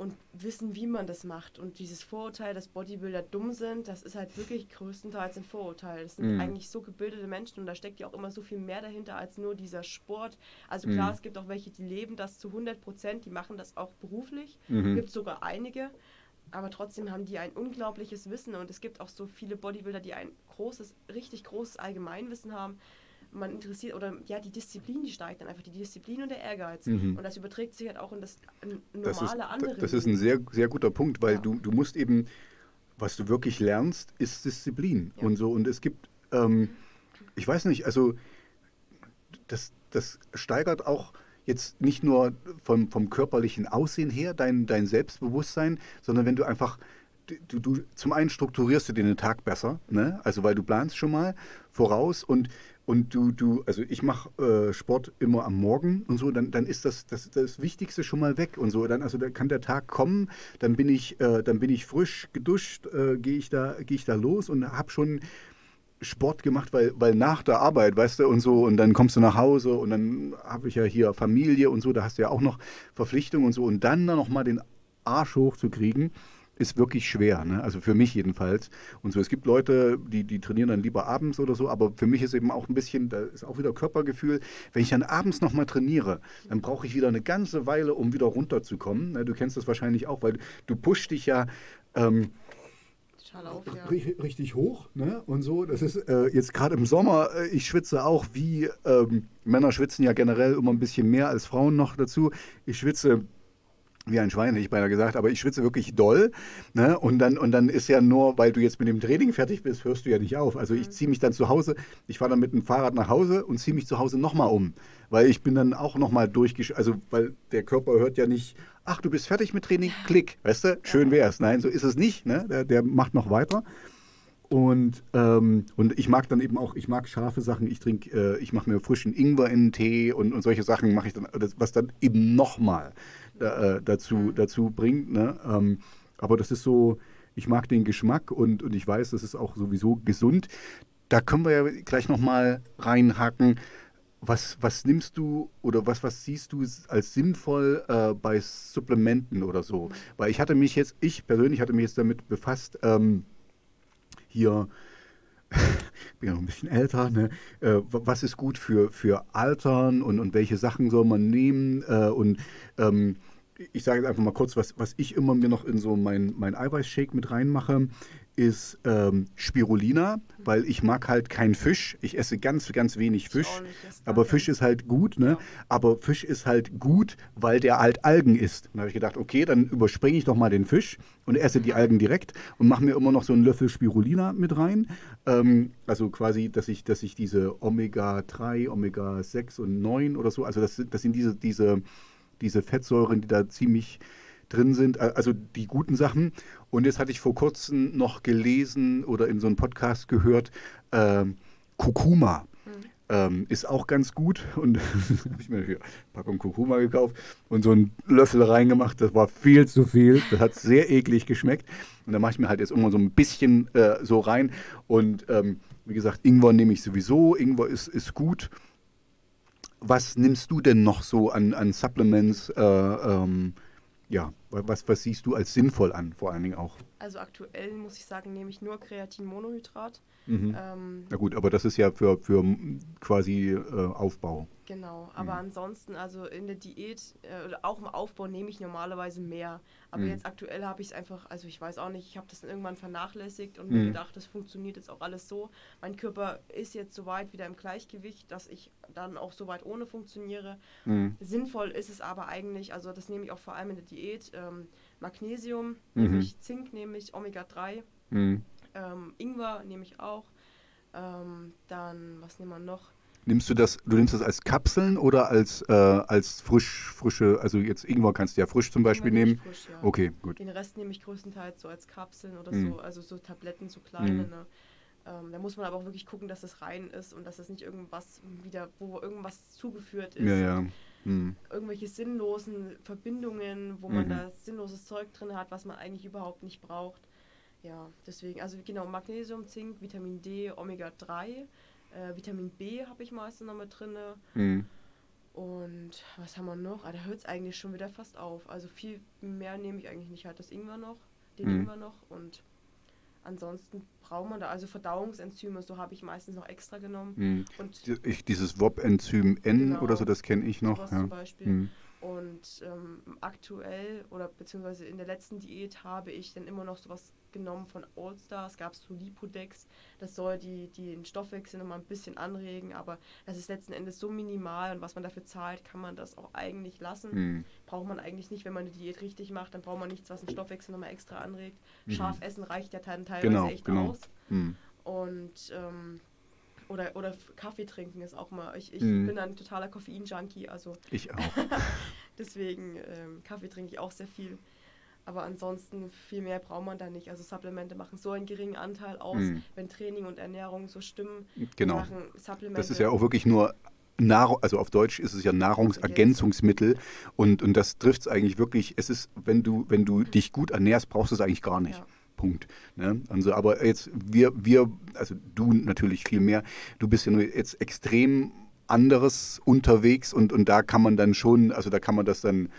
B: Und wissen, wie man das macht. Und dieses Vorurteil, dass Bodybuilder dumm sind, das ist halt wirklich größtenteils ein Vorurteil. Das sind
A: Mhm.
B: eigentlich so gebildete Menschen und da steckt ja auch immer so viel mehr dahinter als nur dieser Sport. Also klar,
A: Mhm.
B: es gibt auch welche, die leben das zu 100 Prozent, die machen das auch beruflich.
A: Mhm.
B: Gibt sogar einige. Aber trotzdem haben die ein unglaubliches Wissen und es gibt auch so viele Bodybuilder, die ein großes, richtig großes Allgemeinwissen haben. Man interessiert, oder ja, die Disziplin, die steigt dann einfach, die Disziplin und der Ehrgeiz.
A: Mhm.
B: Und das überträgt sich halt auch in das n-
A: Das ist,
B: normale andere.
A: das ist ein sehr, sehr guter Punkt, weil
B: Ja.
A: du, du musst eben, was du wirklich lernst, ist Disziplin
B: Ja.
A: und so. Und es gibt, ähm, ich weiß nicht, also das, das steigert auch jetzt nicht nur vom, vom körperlichen Aussehen her dein, dein Selbstbewusstsein, sondern wenn du einfach, du, du zum einen strukturierst du den Tag besser, ne? also weil du planst schon mal voraus und und du, du, also ich mache äh, Sport immer am Morgen und so, dann, dann ist das, das das Wichtigste schon mal weg und so. Dann, also da kann der Tag kommen, dann bin ich, äh, dann bin ich frisch geduscht, äh, gehe ich da, gehe ich da los und habe schon Sport gemacht, weil, weil nach der Arbeit, weißt du, und so, und dann kommst du nach Hause und dann habe ich ja hier Familie und so, da hast du ja auch noch Verpflichtungen und so, und dann noch mal den Arsch hochzukriegen, ist wirklich schwer, ne? also für mich jedenfalls. Und so, es gibt Leute, die, die trainieren dann lieber abends oder so, aber für mich ist eben auch ein bisschen, da ist auch wieder Körpergefühl, wenn ich dann abends nochmal trainiere, dann brauche ich wieder eine ganze Weile, um wieder runterzukommen. Ne? Du kennst das wahrscheinlich auch, weil du pushst dich ja ähm,
B: auf, ja.
A: Ri- richtig hoch ne? und so. Das ist äh, jetzt gerade im Sommer, äh, ich schwitze auch wie, ähm, Männer schwitzen ja generell immer ein bisschen mehr als Frauen noch dazu. Ich schwitze wie ein Schwein, hätte ich beinahe gesagt, aber ich schwitze wirklich doll. Ne? Und, dann, und dann ist ja nur, weil du jetzt mit dem Training fertig bist, hörst du ja nicht auf. Also ich ziehe mich dann zu Hause, ich fahre dann mit dem Fahrrad nach Hause und ziehe mich zu Hause nochmal um. Weil ich bin dann auch nochmal durchgesch... Also weil der Körper hört ja nicht, ach, du bist fertig mit Training, klick, weißt du, schön wär's. Nein, so ist es nicht. Ne? Der, der macht noch weiter. Und, ähm, und ich mag dann eben auch, ich mag scharfe Sachen, ich trinke, äh, ich mache mir frischen Ingwer in den Tee und, und solche Sachen mache ich dann, was dann eben nochmal äh, dazu, dazu bringt. Ne? Ähm, aber das ist so, ich mag den Geschmack und, und ich weiß, das ist auch sowieso gesund. Da können wir ja gleich nochmal reinhaken. Was, was nimmst du oder was, was siehst du als sinnvoll äh, bei Supplementen oder so? Weil ich hatte mich jetzt, ich persönlich hatte mich jetzt damit befasst, ähm, hier, bin ja noch ein bisschen älter, ne? äh, wa- was ist gut für, für Altern und, und welche Sachen soll man nehmen? Äh, und ähm, ich sage jetzt einfach mal kurz, was, was ich immer mir noch in so mein, mein Eiweißshake mit reinmache, ist ähm, Spirulina, weil ich mag halt keinen Fisch. Ich esse ganz, ganz wenig Fisch. Aber Fisch ist halt gut, ne? Aber Fisch ist halt gut, weil der halt Algen isst. Dann habe ich gedacht, okay, dann überspringe ich doch mal den Fisch und esse die Algen direkt und mache mir immer noch so einen Löffel Spirulina mit rein. Ähm, also quasi, dass ich, dass ich diese Omega-3, Omega-6 und 9 oder so, also das, sind- das sind diese, diese, diese Fettsäuren, die da ziemlich drin sind, also die guten Sachen. Und jetzt hatte ich vor kurzem noch gelesen oder in so einem Podcast gehört, ähm, Kurkuma ähm, ist auch ganz gut. Und habe ich mir eine Packung Kurkuma gekauft und so einen Löffel reingemacht. Das war viel zu viel. Das hat sehr eklig geschmeckt. Und da mache ich mir halt jetzt immer so ein bisschen äh, so rein. Und ähm, wie gesagt, Ingwer nehme ich sowieso. Ingwer ist, ist gut. Was nimmst du denn noch so an, an Supplements? Äh, ähm, ja, was, was siehst du als sinnvoll an, vor allen Dingen auch?
B: Also aktuell muss ich sagen, nehme ich nur Kreatinmonohydrat.
A: Mhm.
B: Ähm,
A: Na gut, aber das ist ja für, für quasi äh, Aufbau.
B: Genau, aber
A: Mhm.
B: ansonsten, also in der Diät äh, oder auch im Aufbau nehme ich normalerweise mehr. Aber
A: Mhm.
B: jetzt aktuell habe ich es einfach, also ich weiß auch nicht, ich habe das irgendwann vernachlässigt und
A: Mhm.
B: mir gedacht, das funktioniert jetzt auch alles so. Mein Körper ist jetzt so weit wieder im Gleichgewicht, dass ich dann auch so weit ohne funktioniere.
A: Mhm.
B: Sinnvoll ist es aber eigentlich, also das nehme ich auch vor allem in der Diät, ähm, Magnesium
A: Mhm.
B: nehme ich, Zink nehme ich, Omega-3,
A: Mhm.
B: ähm, Ingwer nehme ich auch. Ähm, dann, was nehmen wir noch?
A: Nimmst du das, du nimmst das als Kapseln oder als, äh, als frisch, frische, also jetzt Ingwer kannst du ja frisch zum Beispiel nehmen.
B: frisch, ja.
A: Okay, gut.
B: Den Rest nehme ich größtenteils so als Kapseln oder
A: Mhm.
B: so, also so Tabletten, so kleine.
A: Mhm.
B: Ne? Ähm, da muss man aber auch wirklich gucken, dass es rein ist und dass es nicht irgendwas wieder, wo irgendwas zugeführt ist.
A: Ja, ja. Hm.
B: Irgendwelche sinnlosen Verbindungen, wo man
A: Mhm.
B: da sinnloses Zeug drin hat, was man eigentlich überhaupt nicht braucht. Ja, deswegen, also genau, Magnesium, Zink, Vitamin D, Omega-3, äh, Vitamin B habe ich meistens noch mit drin.
A: Hm.
B: Und was haben wir noch? Ah, da hört es eigentlich schon wieder fast auf. Also viel mehr nehme ich eigentlich nicht. Halt das Ingwer noch, den
A: Mhm.
B: Ingwer noch und ansonsten braucht man da, also Verdauungsenzyme, so habe ich meistens noch extra genommen.
A: Hm.
B: Und
A: Ich, dieses WOP-Enzym N
B: Genau.
A: oder so, das kenne ich noch. Ja.
B: zum Beispiel.
A: Hm.
B: Und ähm, aktuell oder beziehungsweise in der letzten Diät habe ich dann immer noch sowas genommen von Allstar. Es gab so Lipodex. Das soll die, die den Stoffwechsel nochmal ein bisschen anregen, aber das ist letzten Endes so minimal und was man dafür zahlt, kann man das auch eigentlich lassen.
A: Hm.
B: Braucht man eigentlich nicht, wenn man eine Diät richtig macht, dann braucht man nichts, was den Stoffwechsel nochmal extra anregt.
A: Mhm.
B: Scharf essen reicht ja teilweise
A: Genau,
B: echt
A: genau.
B: aus.
A: Hm.
B: Und ähm, oder, oder Kaffee trinken ist auch mal. Ich, ich
A: Mhm.
B: bin ein totaler Koffein-Junkie, also
A: Ich auch.
B: Deswegen ähm, Kaffee trinke ich auch sehr viel. Aber ansonsten viel mehr braucht man da nicht. Also Supplemente machen so einen geringen Anteil aus,
A: Mhm.
B: wenn Training und Ernährung so stimmen.
A: Genau.
B: Machen Supplemente.
A: Das ist ja auch wirklich nur Nahrung, also auf Deutsch ist es ja Nahrungsergänzungsmittel und, und das trifft es eigentlich wirklich, es ist, wenn du, wenn du dich gut ernährst, brauchst du es eigentlich gar nicht.
B: Ja.
A: Punkt. Ne? Also, aber jetzt, wir, wir, also du natürlich viel mehr, du bist ja nur jetzt extrem anderes unterwegs und, und da kann man dann schon, also da kann man das dann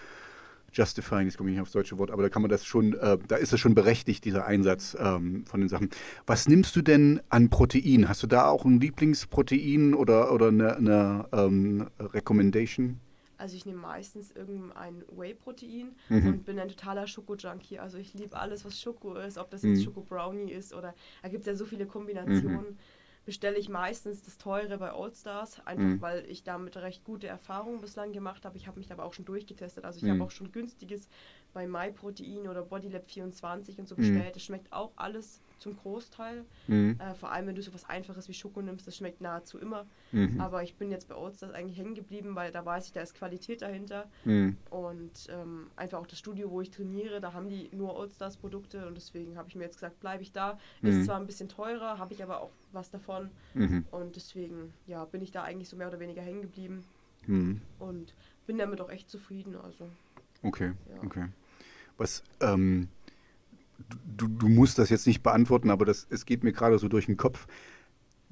A: justifying, jetzt komme ich nicht aufs deutsche Wort, aber da kann man das schon, äh, da ist es schon berechtigt, dieser Einsatz ähm, von den Sachen. Was nimmst du denn an Protein? Hast du da auch ein Lieblingsprotein oder, oder eine, eine ähm, Recommendation?
B: Also ich nehme meistens irgendein Whey-Protein
A: Mhm.
B: und bin ein totaler Schoko-Junkie. Also ich liebe alles, was Schoko ist, ob das jetzt
A: Mhm.
B: Schoko-Brownie ist oder da gibt es ja so viele Kombinationen. Bestelle ich meistens das teure bei Allstars, einfach
A: Mhm.
B: weil ich damit recht gute Erfahrungen bislang gemacht habe. Ich habe mich aber auch schon durchgetestet. Also ich
A: Mhm.
B: habe auch schon günstiges bei MyProtein oder Bodylab 24 und so
A: Mhm.
B: bestellt. Das schmeckt auch alles zum Großteil.
A: Mhm.
B: Äh, vor allem, wenn du so was Einfaches wie Schoko nimmst, das schmeckt nahezu immer.
A: Mhm.
B: Aber ich bin jetzt bei Allstars eigentlich hängen geblieben, weil da weiß ich, da ist Qualität dahinter.
A: Mhm.
B: Und ähm, einfach auch das Studio, wo ich trainiere, da haben die nur Allstars Produkte und deswegen habe ich mir jetzt gesagt, bleibe ich da.
A: Mhm.
B: Ist zwar ein bisschen teurer, habe ich aber auch was davon.
A: Mhm.
B: Und deswegen ja, bin ich da eigentlich so mehr oder weniger hängen geblieben
A: Mhm.
B: und bin damit auch echt zufrieden. Also
A: Okay,
B: Ja.
A: okay. Was, ähm, du, du musst das jetzt nicht beantworten, aber das, es geht mir gerade so durch den Kopf.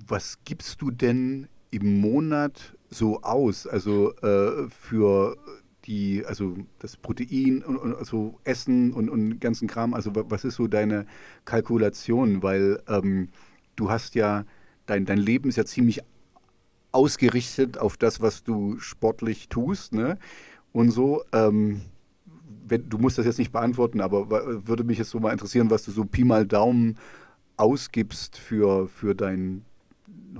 A: Was gibst du denn im Monat so aus? Also äh, für die, also das Protein und, und also Essen und, und ganzen Kram. Also wa- was ist so deine Kalkulation? Weil ähm, du hast ja, dein, dein Leben ist ja ziemlich ausgerichtet auf das, was du sportlich tust, ne? Und so, ähm, du musst das jetzt nicht beantworten, aber würde mich jetzt so mal interessieren, was du so Pi mal Daumen ausgibst für, für dein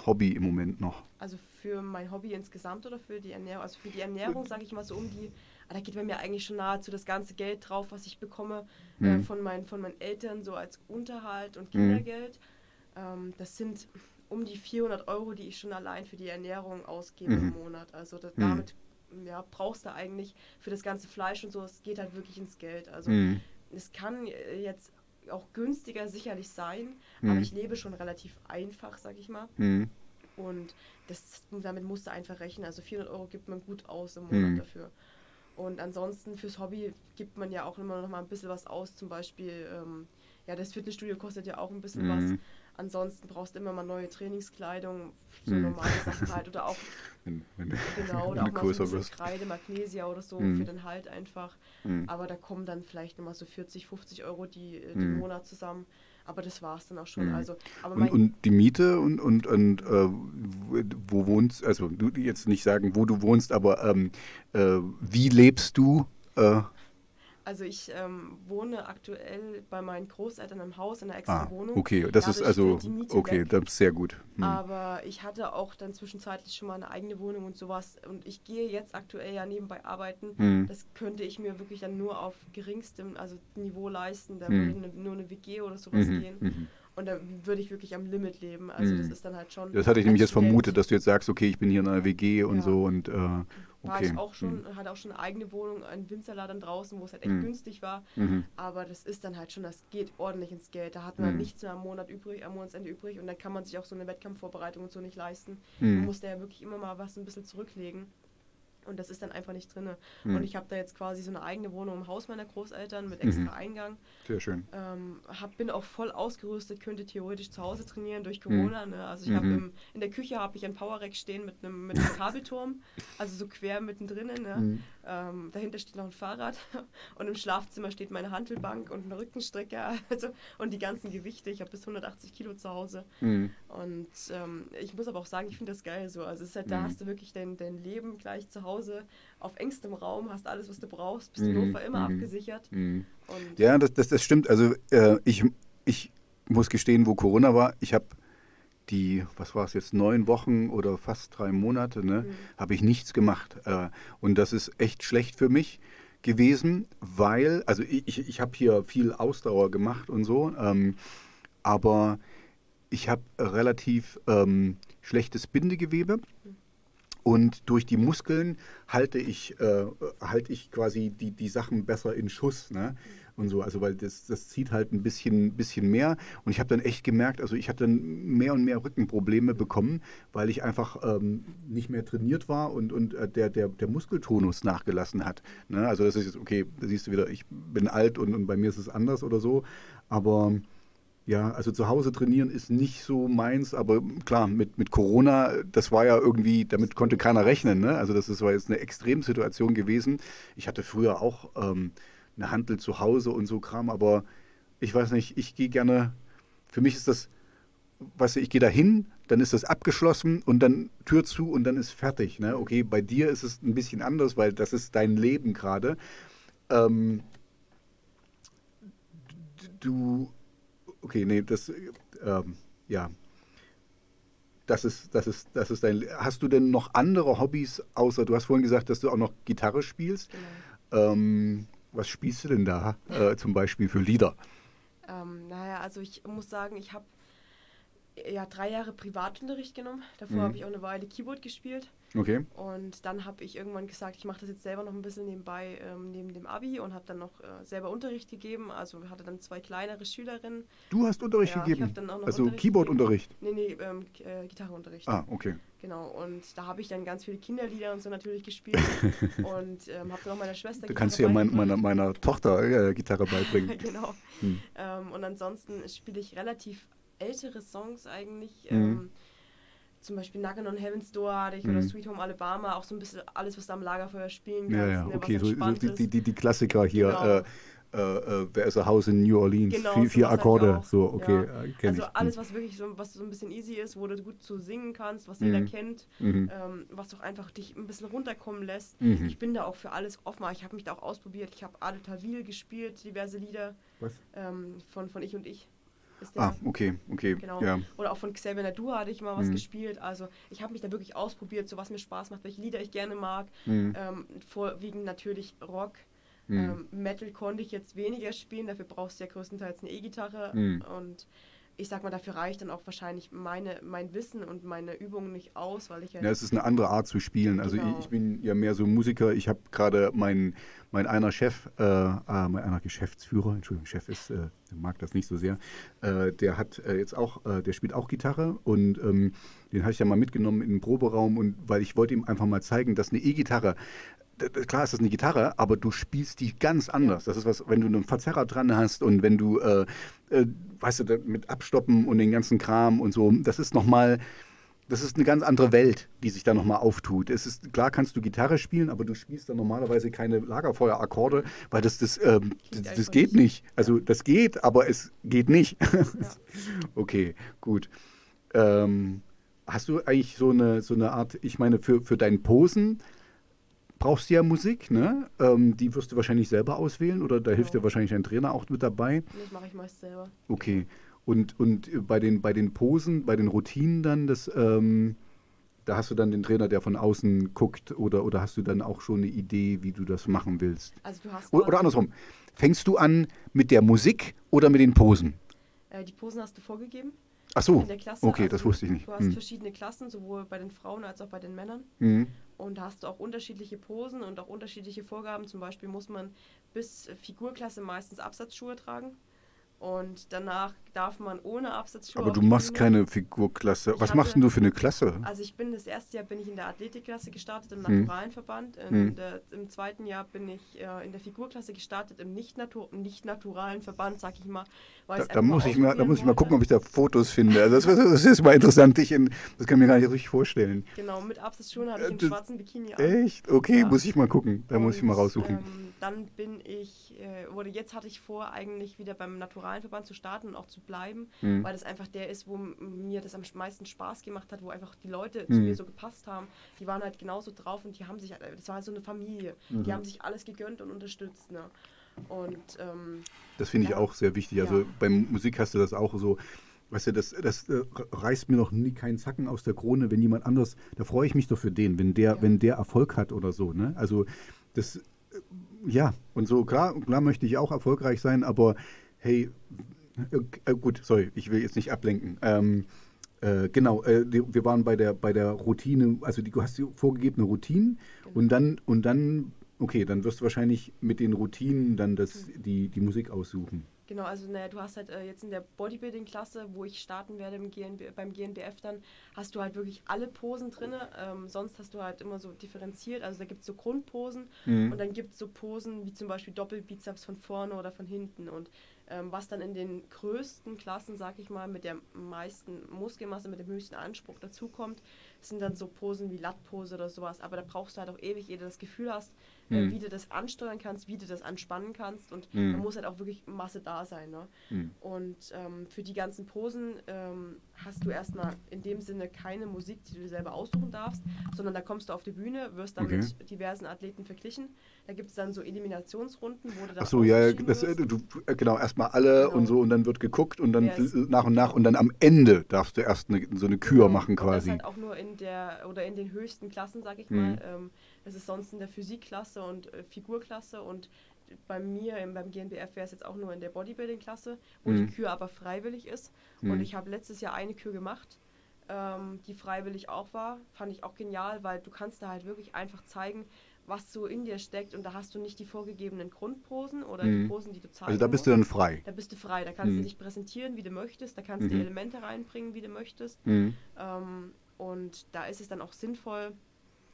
A: Hobby im Moment noch.
B: Also für mein Hobby insgesamt oder für die Ernährung? Also für die Ernährung sage ich mal so um die, ah, da geht bei mir eigentlich schon nahezu das ganze Geld drauf, was ich bekomme äh,
A: Mhm.
B: von, meinen, von meinen Eltern, so als Unterhalt und
A: Mhm.
B: Kindergeld. Ähm, das sind um die 400 Euro, die ich schon allein für die Ernährung ausgebe
A: Mhm.
B: im Monat. Also das,
A: Mhm.
B: damit ja, brauchst du eigentlich für das ganze Fleisch und so, es geht halt wirklich ins Geld. Also
A: Mhm.
B: es kann äh, jetzt auch günstiger sicherlich sein, aber
A: Mhm.
B: ich lebe schon relativ einfach, sag ich mal.
A: Mhm.
B: Und das, damit musst du einfach rechnen. Also 400 Euro gibt man gut aus im Monat
A: Mhm.
B: dafür. Und ansonsten fürs Hobby gibt man ja auch immer noch mal ein bisschen was aus. Zum Beispiel, ähm, ja, das Fitnessstudio kostet ja auch ein bisschen was. Ansonsten brauchst du immer mal neue Trainingskleidung, so
A: Mhm.
B: normale Sachen halt. Oder auch,
A: Wenn, wenn,
B: genau, oder
A: wenn
B: auch mal so ein. Kreide, Magnesia oder so
A: Mhm.
B: für den Halt einfach.
A: Mhm.
B: Aber da kommen dann vielleicht nochmal so 40, 50 Euro die, äh,
A: Mhm.
B: Monat zusammen. Aber das war es dann auch schon. Also,
A: Und, und die Miete und, und, und äh, wo- wo wohnst, also du jetzt nicht sagen, wo du wohnst, aber ähm, äh, wie lebst du? Äh,
B: Also ich ähm, wohne aktuell bei meinen Großeltern im Haus in einer extra
A: ah,
B: Wohnung.
A: okay, das ist
B: Dadurch
A: also,
B: die Miete
A: okay,
B: weg.
A: das ist sehr gut. Hm.
B: Aber ich hatte auch dann zwischenzeitlich schon mal eine eigene Wohnung und sowas. Und ich gehe jetzt aktuell ja nebenbei arbeiten.
A: Hm.
B: Das könnte ich mir wirklich dann nur auf geringstem also Niveau leisten. Da
A: Hm.
B: würde nur eine WG oder sowas
A: Mhm,
B: gehen.
A: mhm.
B: Und da würde ich wirklich am Limit leben. Also das
A: Mhm.
B: ist dann halt schon.
A: Das hatte ich nämlich jetzt vermutet, dass du jetzt sagst, okay, ich bin hier in einer WG und
B: Ja.
A: so und äh,
B: War
A: okay.
B: ich auch schon,
A: Hm.
B: hatte auch schon eine eigene Wohnung, einen Winzerladen draußen, wo es halt echt
A: Mhm.
B: günstig war.
A: Mhm.
B: Aber das ist dann halt schon, das geht ordentlich ins Geld. Da hat man
A: Mhm.
B: nichts mehr am Monat übrig, am Monatsende übrig und dann kann man sich auch so eine Wettkampfvorbereitung und so nicht leisten.
A: Mhm.
B: Man muss da ja wirklich immer mal was ein bisschen zurücklegen. Und das ist dann einfach nicht drin.
A: Mhm.
B: Und ich habe da jetzt quasi so eine eigene Wohnung im Haus meiner Großeltern mit
A: Mhm.
B: extra Eingang.
A: Sehr schön.
B: Ähm, hab, bin auch voll ausgerüstet, könnte theoretisch zu Hause trainieren durch Corona. Ne? Also ich
A: Mhm.
B: habe in der Küche habe ich ein Powerrack stehen mit einem mit einem Kabelturm, also so quer mittendrin. Ne? Ähm, dahinter steht noch ein Fahrrad und im Schlafzimmer steht meine Hantelbank und ein Rückenstrecker also, und die ganzen Gewichte. Ich habe bis 180 Kilo zu Hause.
A: Mhm.
B: Und ähm, ich muss aber auch sagen, ich finde das geil so. Also es ist halt, da
A: Mhm.
B: hast du wirklich dein, dein Leben gleich zu Hause auf engstem Raum, hast alles, was du brauchst, bist
A: Mhm,
B: im Notfall immer
A: mhm.
B: abgesichert.
A: Mhm.
B: Und
A: Ja, das, das, das stimmt. Also äh, ich, ich muss gestehen, wo Corona war, ich habe die, was war es jetzt, neun Wochen oder fast drei Monate, ne,
B: Mhm.
A: habe ich nichts gemacht. Äh, und das ist echt schlecht für mich gewesen, weil, also ich, ich, habe hier viel Ausdauer gemacht und so, ähm, aber ich habe relativ ähm, schlechtes Bindegewebe. Und durch die Muskeln halte ich, äh, halte ich quasi die, die Sachen besser in Schuss. Ne? Und so, also weil das, das zieht halt ein bisschen, bisschen mehr. Und ich habe dann echt gemerkt, also ich hatte dann mehr und mehr Rückenprobleme bekommen, weil ich einfach ähm, nicht mehr trainiert war und, und äh, der, der, der Muskeltonus nachgelassen hat. Ne? Also das ist jetzt, okay, da siehst du wieder, ich bin alt und, und bei mir ist es anders oder so. Aber ja, also zu Hause trainieren ist nicht so meins, aber klar, mit, mit Corona, das war ja irgendwie, damit konnte keiner rechnen. Ne? Also das ist, war jetzt eine Extremsituation gewesen. Ich hatte früher auch ähm, eine Handel zu Hause und so Kram, aber ich weiß nicht, ich gehe gerne, für mich ist das, weißt du, ich gehe da hin, dann ist das abgeschlossen und dann Tür zu und dann ist fertig. Ne? Okay, bei dir ist es ein bisschen anders, weil das ist dein Leben gerade. Ähm, du, okay, nee, das, ähm, ja. Das ist, das ist, das ist dein. Hast du denn noch andere Hobbys, außer du hast vorhin gesagt, dass du auch noch Gitarre spielst?
B: genau.
A: Ähm, was spielst du denn da äh, zum Beispiel für Lieder?
B: Ähm, naja, also ich muss sagen, ich habe ja drei Jahre Privatunterricht genommen. Davor
A: Mhm.
B: habe ich auch eine Weile Keyboard gespielt.
A: Okay.
B: Und dann habe ich irgendwann gesagt, ich mache das jetzt selber noch ein bisschen nebenbei, ähm, neben dem Abi und habe dann noch äh, selber Unterricht gegeben. Also hatte dann zwei kleinere Schülerinnen.
A: Du hast Unterricht
B: Ja,
A: gegeben. also
B: Unterricht
A: Keyboard-Unterricht.
B: Nee, nee, ähm, äh, Gitarrenunterricht.
A: Ah, okay.
B: Genau, und da habe ich dann ganz viele Kinderlieder und so natürlich gespielt. und ähm, habe dann auch meiner Schwester
A: Du kannst ja mein, meiner, meiner Tochter äh, Gitarre beibringen.
B: genau.
A: Hm.
B: Ähm, und ansonsten spiele ich relativ ältere Songs eigentlich.
A: Mhm.
B: Zum Beispiel Knockin' on Heaven's Door hatte ich oder
A: Mhm.
B: Sweet Home Alabama, auch so ein bisschen alles, was du am Lagerfeuer spielen kannst.
A: Ja, ja,
B: ne,
A: okay. So, so die, die, die, Klassiker hier.
B: Genau.
A: Äh, äh, äh, Wer ist a House in New Orleans?
B: Genau,
A: vier, vier Akkorde. So, okay.
B: Ja.
A: äh,
B: also
A: ich. Hm.
B: alles, was wirklich so, was so ein bisschen easy ist, wo du gut zu singen kannst, was jeder
A: Mhm.
B: kennt,
A: Mhm.
B: ähm, was doch einfach dich ein bisschen runterkommen lässt.
A: Mhm.
B: Ich bin da auch für alles offen. Ich habe mich da auch ausprobiert. Ich habe Ade Tawil gespielt, diverse Lieder
A: Was?
B: ähm, von, von Ich und Ich. Ist der.
A: Ah, okay, okay.
B: Genau.
A: Ja.
B: Oder auch von Xavier Nadu hatte ich mal was
A: Mhm.
B: gespielt. Also ich habe mich da wirklich ausprobiert, so was mir Spaß macht, welche Lieder ich gerne mag.
A: Mhm.
B: Ähm, vorwiegend natürlich Rock.
A: Mhm.
B: Ähm, Metal konnte ich jetzt weniger spielen, dafür brauchst du ja größtenteils eine E-Gitarre.
A: Mhm.
B: Und ich sag mal, dafür reicht dann auch wahrscheinlich meine, mein Wissen und meine Übungen nicht aus, weil ich ja,
A: Ja, es ist eine andere Art zu spielen. Also
B: Genau.
A: ich, ich bin ja mehr so Musiker. Ich habe gerade mein, mein einer Chef, äh, äh, mein einer Geschäftsführer, Entschuldigung, Chef ist, äh, der mag das nicht so sehr, äh, der hat äh, jetzt auch, äh, der spielt auch Gitarre und ähm, den habe ich ja mal mitgenommen in den Proberaum und weil ich wollte ihm einfach mal zeigen, dass eine E-Gitarre Klar ist das eine Gitarre, aber du spielst die ganz anders. Das ist was, wenn du einen Verzerrer dran hast und wenn du, äh, äh, weißt du, da- mit Abstoppen und den ganzen Kram und so, das ist nochmal, das ist eine ganz andere Welt, die sich da nochmal auftut. Es ist, klar kannst du Gitarre spielen, aber du spielst dann normalerweise keine Lagerfeuerakkorde, weil das, das,
B: Geht
A: das, das geht nicht. Also das geht, aber es geht nicht. Okay, gut. Ähm, hast du eigentlich so eine, so eine Art, ich meine, für, für deinen Posen brauchst du ja Musik, ne? Ähm, die wirst du wahrscheinlich selber auswählen oder da hilft
B: Genau.
A: dir wahrscheinlich ein Trainer auch mit dabei.
B: das mache ich meist selber.
A: Okay. Und, und bei, den, bei den Posen, bei den Routinen dann, das, ähm, da hast du dann den Trainer, der von außen guckt oder, oder hast du dann auch schon eine Idee, wie du das machen willst?
B: Also du hast
A: O-
B: quasi-
A: Oder andersrum, fängst du an mit der Musik oder mit den Posen?
B: Äh, die Posen hast du vorgegeben.
A: Ach so, okay,
B: Also
A: das wusste ich nicht.
B: Du hast
A: Hm.
B: verschiedene Klassen, sowohl bei den Frauen als auch bei den Männern.
A: Mhm.
B: Und da hast du auch unterschiedliche Posen und auch unterschiedliche Vorgaben. Zum Beispiel muss man bis Figurklasse meistens Absatzschuhe tragen. Und danach darf man ohne Absatzschuhe.
A: Aber du machst keine Figurklasse.
B: Ich
A: Was machst denn du für eine Klasse?
B: Also ich bin das erste Jahr bin ich in der Athletikklasse gestartet im
A: Hm.
B: naturalen Verband.
A: Hm.
B: der, Im zweiten Jahr bin ich äh, in der Figurklasse gestartet im nicht, -natu nicht naturalen Verband, sag ich mal.
A: Da, da, muss ich mal, da muss ich mal gucken, ob ich da Fotos finde. Also das, das ist mal interessant. Ich in, das kann ich mir gar nicht richtig vorstellen.
B: Genau, mit Absatzschuhen
A: Äh,
B: ich einen
A: das-
B: schwarzen Bikini an.
A: Echt? Okay,
B: Ja.
A: muss ich mal gucken. Da muss ich mal
B: Und,
A: raussuchen.
B: Ähm, dann bin ich, äh, oder jetzt hatte ich vor, eigentlich wieder beim naturalen Verband zu starten und auch zu bleiben,
A: Hm.
B: weil das einfach der ist, wo mir das am meisten Spaß gemacht hat, wo einfach die Leute
A: Hm.
B: zu mir so gepasst haben. Die waren halt genauso drauf und die haben sich, halt- das war so eine Familie.
A: Mhm.
B: Die haben sich alles gegönnt und unterstützt. Ne? Und ähm,
A: Das finde ich
B: Ja.
A: auch sehr wichtig. Also
B: Ja.
A: beim Musik hast du das auch so. Weißt du, das, das äh, reißt mir noch nie keinen Zacken aus der Krone, wenn jemand anders, da freue ich mich doch für den, wenn der,
B: Ja.
A: wenn der Erfolg hat oder so. Ne? Also das, äh, ja, und so, klar, klar möchte ich auch erfolgreich sein, aber hey, äh, gut, sorry, ich will jetzt nicht ablenken. Ähm, äh, genau, äh, die, wir waren bei der, bei der Routine, also die, du hast die vorgegebene Routine
B: Genau.
A: und dann, und dann, okay, dann wirst du wahrscheinlich mit den Routinen dann das, die, die Musik aussuchen.
B: Genau, also naja, du hast halt äh, jetzt in der Bodybuilding-Klasse, wo ich starten werde im GNB, beim GNBF dann, hast du halt wirklich alle Posen drin. Ähm, sonst hast du halt immer so differenziert. Also da gibt es so Grundposen
A: Mhm.
B: und dann gibt es so Posen wie zum Beispiel Doppelbizeps von vorne oder von hinten. Und ähm, was dann in den größten Klassen, sag ich mal, mit der meisten Muskelmasse, mit dem höchsten Anspruch dazukommt, sind dann so Posen wie Lattpose oder sowas. Aber da brauchst du halt auch ewig, ehe du das Gefühl hast, äh,
A: Mhm.
B: wie du das ansteuern kannst, wie du das anspannen kannst. Und
A: Mhm.
B: da muss halt auch wirklich Masse da sein. Ne?
A: Mhm.
B: Und ähm, für die ganzen Posen ähm, hast du erstmal in dem Sinne keine Musik, die du dir selber aussuchen darfst, sondern da kommst du auf die Bühne, wirst dann
A: Okay.
B: mit diversen Athleten verglichen. Da gibt es dann so Eliminationsrunden, wo du dann
A: Ach so, ja, ja, das, äh, du, äh, genau, erstmal alle
B: Genau.
A: und so und dann wird geguckt und dann
B: ist-
A: nach und nach und dann am Ende darfst du erst eine, so eine Kür
B: Genau.
A: machen
B: Und das
A: quasi.
B: halt auch nur in der oder in den höchsten Klassen, sag ich
A: Mhm.
B: mal. Ähm, das ist sonst in der Physikklasse und äh, Figurklasse und bei mir im, beim GNBF wäre es jetzt auch nur in der Bodybuilding-Klasse, wo
A: Mhm.
B: die Kür aber freiwillig ist.
A: Mhm.
B: Und ich habe letztes Jahr eine Kür gemacht, ähm, die freiwillig auch war. Fand ich auch genial, weil du kannst da halt wirklich einfach zeigen, was so in dir steckt und da hast du nicht die vorgegebenen Grundposen oder
A: Mhm.
B: die Posen, die du zeigen
A: Also da bist du
B: musst.
A: dann frei.
B: Da bist du frei, da kannst
A: Mhm.
B: du dich präsentieren, wie du möchtest, da kannst du
A: Mhm.
B: die Elemente reinbringen, wie du möchtest.
A: Mhm.
B: Ähm, und da ist es dann auch sinnvoll,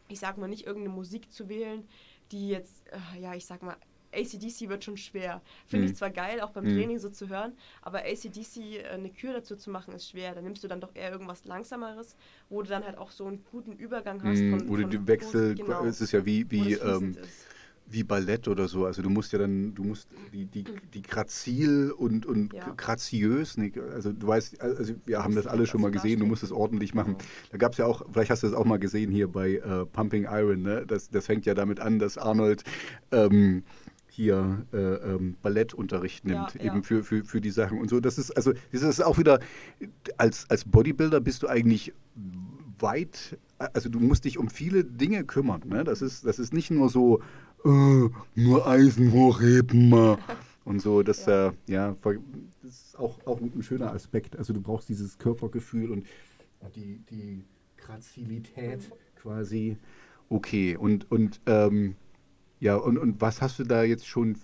B: ich sag mal, nicht irgendeine Musik zu wählen, die jetzt, äh, ja, ich sag mal, ACDC wird schon schwer. Finde
A: Mhm.
B: ich zwar geil, auch beim
A: Mhm.
B: Training so zu hören, aber ACDC äh, eine Kür dazu zu machen, ist schwer. Da nimmst du dann doch eher irgendwas Langsameres, wo du dann halt auch so einen guten Übergang hast.
A: Mhm,
B: Von,
A: Wo du
B: von
A: die Wechsel,
B: Genau,
A: es ist ja wie, wie, ähm,
B: ist.
A: Wie Ballett oder so. Also du musst ja dann, du musst die, die, die grazil und, und
B: Ja.
A: graziös, nee, also du weißt, also wir haben das alle schon mal gesehen, du musst es ordentlich machen.
B: Genau.
A: Da gab es ja auch, vielleicht hast du das auch mal gesehen hier bei äh, Pumping Iron, ne? das, das fängt ja damit an, dass Arnold ähm, hier äh, ähm, Ballettunterricht nimmt,
B: Ja,
A: eben
B: ja.
A: für, für, für die Sachen und so. Das ist, also das ist auch wieder, als, als Bodybuilder bist du eigentlich weit, also du musst dich um viele Dinge kümmern. Ne? Das, ist, das ist nicht nur so, äh, nur Eisen hochheben mal. Und so, das,
B: Ja.
A: Äh, ja, das ist auch, auch ein schöner Aspekt. Also du brauchst dieses Körpergefühl und die, die Grazilität quasi. Okay, und, und ähm, ja, und, und was hast du da jetzt schon,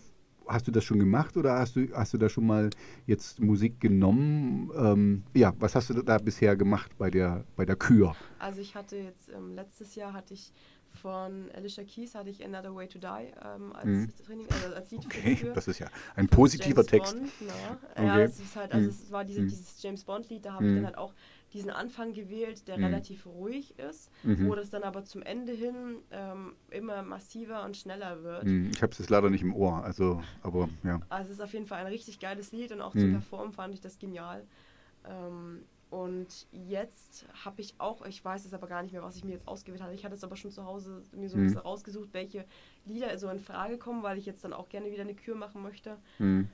A: hast du das schon gemacht oder hast du, hast du da schon mal jetzt Musik genommen? Ähm, ja, was hast du da bisher gemacht bei der, bei der Kür?
B: Also ich hatte jetzt, ähm, letztes Jahr hatte ich von Alicia Keys hatte ich Another Way to Die ähm, als
A: Mhm.
B: Training, also als Lied für
A: Okay,
B: Kür.
A: das ist ja ein positiver
B: James
A: Text.
B: Bond. Ja,
A: Okay.
B: es ist halt, also
A: Mhm.
B: es war diese,
A: Mhm.
B: dieses James Bond-Lied, da habe ich
A: Mhm.
B: dann halt auch diesen Anfang gewählt, der
A: Mhm.
B: relativ ruhig ist,
A: Mhm.
B: wo das dann aber zum Ende hin ähm, immer massiver und schneller wird.
A: Hm, Ich habe es jetzt leider nicht im Ohr, also, aber ja.
B: Also es ist auf jeden Fall ein richtig geiles Lied und auch
A: Mhm.
B: zum Performen fand ich das genial. Ähm, und jetzt habe ich auch, ich weiß es aber gar nicht mehr, was ich mir jetzt ausgewählt hatte. Ich hatte es aber schon zu Hause mir so ein
A: Mhm.
B: bisschen rausgesucht, welche Lieder so in Frage kommen, weil ich jetzt dann auch gerne wieder eine Kür machen möchte.
A: Hm.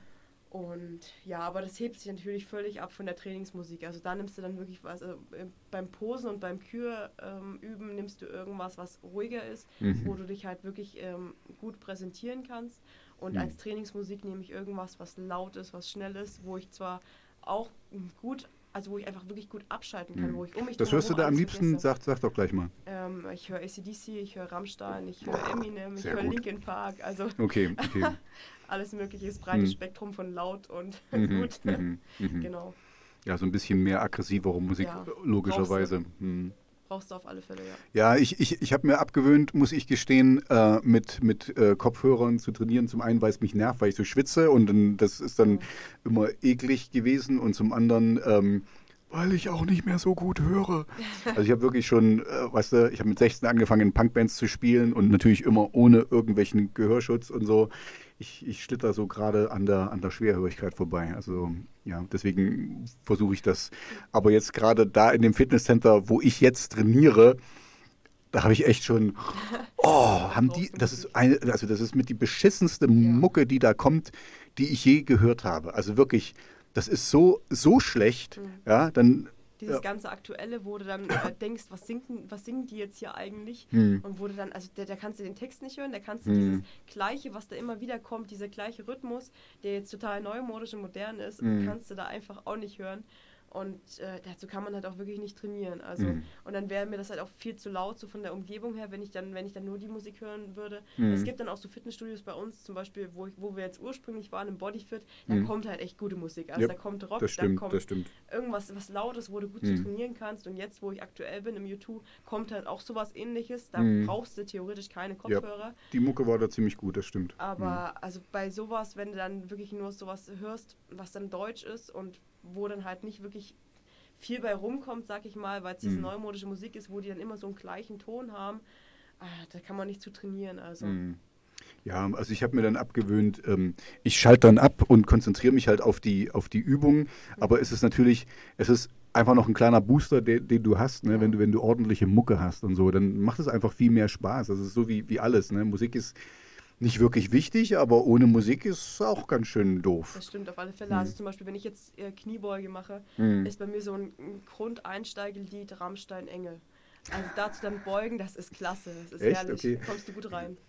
B: Und ja, aber das hebt sich natürlich völlig ab von der Trainingsmusik. Also da nimmst du dann wirklich was, also äh, beim Posen und beim Kür ähm, üben nimmst du irgendwas, was ruhiger ist,
A: Mhm.
B: wo du dich halt wirklich ähm, gut präsentieren kannst. Und
A: Mhm.
B: als Trainingsmusik nehme ich irgendwas, was laut ist, was schnell ist, wo ich zwar auch gut, also wo ich einfach wirklich gut abschalten kann,
A: Mhm.
B: wo ich um mich
A: Das hörst du da am liebsten? Sag, sag doch gleich mal.
B: Ähm, ich höre ACDC, ich höre Rammstein, ich höre Eminem, ich höre. Linkin Park, also
A: Okay, okay.
B: alles mögliche, das breite
A: Mhm.
B: Spektrum von laut und
A: Mhm,
B: gut.
A: mhm, mhm.
B: Genau,
A: Ja, so ein bisschen mehr aggressivere Musik,
B: Ja,
A: logischerweise.
B: Brauchst du auf alle Fälle, ja.
A: Ja, ich, ich, ich habe mir abgewöhnt, muss ich gestehen, äh, mit, mit äh, Kopfhörern zu trainieren. Zum einen, weil es mich nervt, weil ich so schwitze und dann, das ist dann immer eklig gewesen und zum anderen, ähm, weil ich auch nicht mehr so gut höre. Also ich habe wirklich schon, äh, weißt du, ich habe mit 16 angefangen, in Punkbands zu spielen und natürlich immer ohne irgendwelchen Gehörschutz und so. Ich, ich schlitter so gerade an der, an der Schwerhörigkeit vorbei. Also ja, deswegen versuche ich das. Aber jetzt gerade da in dem Fitnesscenter, wo ich jetzt trainiere, da habe ich echt schon, oh, haben die, das ist eine, also das ist mit die beschissenste Mucke, die da kommt, die ich je gehört habe. Also wirklich, das ist so, so schlecht, ja, dann,
B: Dieses
A: Ja.
B: ganze Aktuelle, wo du dann äh, denkst, was, singen, was singen die jetzt hier eigentlich?
A: Hm.
B: Und wo du dann, also da, kannst du den Text nicht hören, da kannst du
A: Hm.
B: dieses Gleiche, was da immer wieder kommt, dieser gleiche Rhythmus, der jetzt total neumodisch und modern ist,
A: Hm.
B: kannst du da einfach auch nicht hören. Und äh, dazu kann man halt auch wirklich nicht trainieren. Also,
A: Hm.
B: und dann wäre mir das halt auch viel zu laut, so von der Umgebung her, wenn ich dann, wenn ich dann nur die Musik hören würde.
A: Hm.
B: Es gibt dann auch so Fitnessstudios bei uns, zum Beispiel, wo, ich, wo wir jetzt ursprünglich waren, im Bodyfit, da
A: Hm.
B: kommt halt echt gute Musik. Also
A: Yep,
B: da kommt Rock,
A: das
B: da
A: stimmt,
B: kommt
A: stimmt.
B: irgendwas was Lautes, wo du gut
A: Mhm.
B: zu trainieren kannst. Und jetzt, wo ich aktuell bin im U2, kommt halt auch sowas ähnliches. Da
A: Mhm.
B: brauchst du theoretisch keine. Kopfhörer.
A: Die Mucke war da ziemlich gut, das stimmt.
B: Aber also bei sowas, wenn du dann wirklich nur sowas hörst, was dann deutsch ist und wo dann halt nicht wirklich viel bei rumkommt, sag ich mal, weil es diese
A: Mhm.
B: neumodische Musik ist, wo die dann immer so einen gleichen Ton haben, ah, da kann man nicht zu trainieren. Also
A: Mhm. Ja, also ich habe mir dann abgewöhnt, ähm, ich schalte dann ab und konzentriere mich halt auf die, auf die Übungen. Aber es ist natürlich, es ist einfach noch ein kleiner Booster, den, den du hast, ne?
B: Ja.
A: wenn, du, wenn du ordentliche Mucke hast und so, dann macht es einfach viel mehr Spaß. Das ist so wie, wie alles. Ne? Musik ist nicht wirklich wichtig, aber ohne Musik ist es auch ganz schön doof.
B: das stimmt auf alle Fälle.
A: Mhm.
B: Also zum Beispiel, wenn ich jetzt äh, Kniebeuge mache,
A: Mhm.
B: ist bei mir so ein, ein Grundeinsteigelied Rammstein Engel. Also dazu dann beugen, das ist klasse. Das ist
A: Echt?
B: herrlich.
A: Okay.
B: Da kommst du gut rein.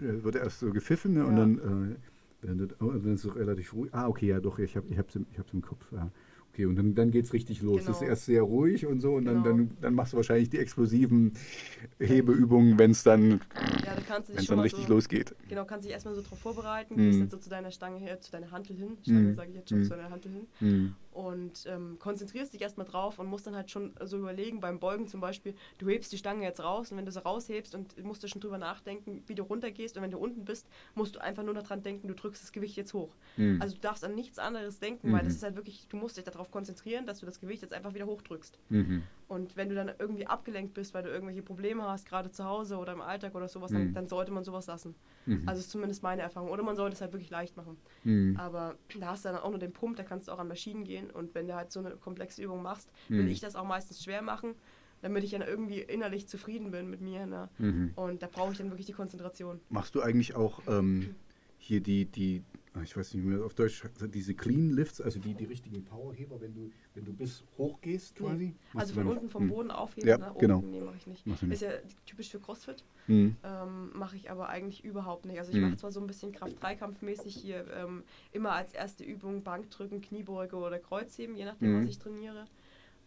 A: Ja, wird erst so gepfiffen ne? und
B: Ja.
A: dann, äh, dann, oh, dann ist es relativ ruhig. Ah, okay, ja doch, ich habe es ich hab's im, ich hab's im Kopf. Ja. Okay, und dann, dann geht es richtig los. Das ist
B: Genau.
A: erst sehr ruhig und so und dann,
B: Genau.
A: dann, dann machst du wahrscheinlich die explosiven Hebeübungen, wenn es dann,
B: Ja,
A: wenn's dann richtig
B: so,
A: losgeht.
B: Genau, kannst dich erstmal so drauf vorbereiten,
A: Mhm.
B: gehst dann so zu deiner Stange her, zu deiner Hantel hin, Stange
A: Mhm.
B: sage ich jetzt schon,
A: Mhm.
B: zu deiner Hantel hin
A: Hm.
B: Und ähm, konzentrierst dich erstmal drauf und musst dann halt schon so überlegen, beim Beugen zum Beispiel, du hebst die Stange jetzt raus und wenn du sie raushebst und musst du schon drüber nachdenken, wie du runtergehst und wenn du unten bist, musst du einfach nur daran denken, du drückst das Gewicht jetzt hoch.
A: Hm.
B: Also du darfst an nichts anderes denken, weil das
A: Mhm.
B: ist halt wirklich, du musst dich darauf konzentrieren, dass du das Gewicht jetzt einfach wieder hochdrückst.
A: Mhm.
B: Und wenn du dann irgendwie abgelenkt bist, weil du irgendwelche Probleme hast, gerade zu Hause oder im Alltag oder sowas,
A: Mhm.
B: dann, dann sollte man sowas lassen.
A: Mhm.
B: Also ist zumindest meine Erfahrung. Oder man sollte es halt wirklich leicht machen.
A: Hm.
B: Aber da hast du dann auch nur den Pump, da kannst du auch an Maschinen gehen. Und wenn du halt so eine komplexe Übung machst, will
A: Mhm.
B: ich das auch meistens schwer machen, damit ich dann irgendwie innerlich zufrieden bin mit mir. Ne?
A: Mhm.
B: Und da brauche ich dann wirklich die Konzentration.
A: Machst du eigentlich auch ähm, hier die, die, ich weiß nicht mehr auf Deutsch, diese Clean Lifts, also die, die richtigen Powerheber, wenn du, wenn du bis hoch gehst quasi?
B: Nee.
A: Machst
B: Also von unten vom
A: Hm.
B: Boden aufheben
A: Ja,
B: nach oben,
A: genau.
B: nee, mache ich nicht.
A: Machst du nicht.
B: Ist ja typisch für CrossFit.
A: Hm.
B: Ähm, mache ich aber eigentlich überhaupt nicht. Also ich
A: Mhm.
B: mache zwar so ein bisschen Kraft-Dreikampfmäßig hier ähm, immer als erste Übung Bankdrücken, Kniebeuge oder Kreuzheben, je nachdem, was ich trainiere.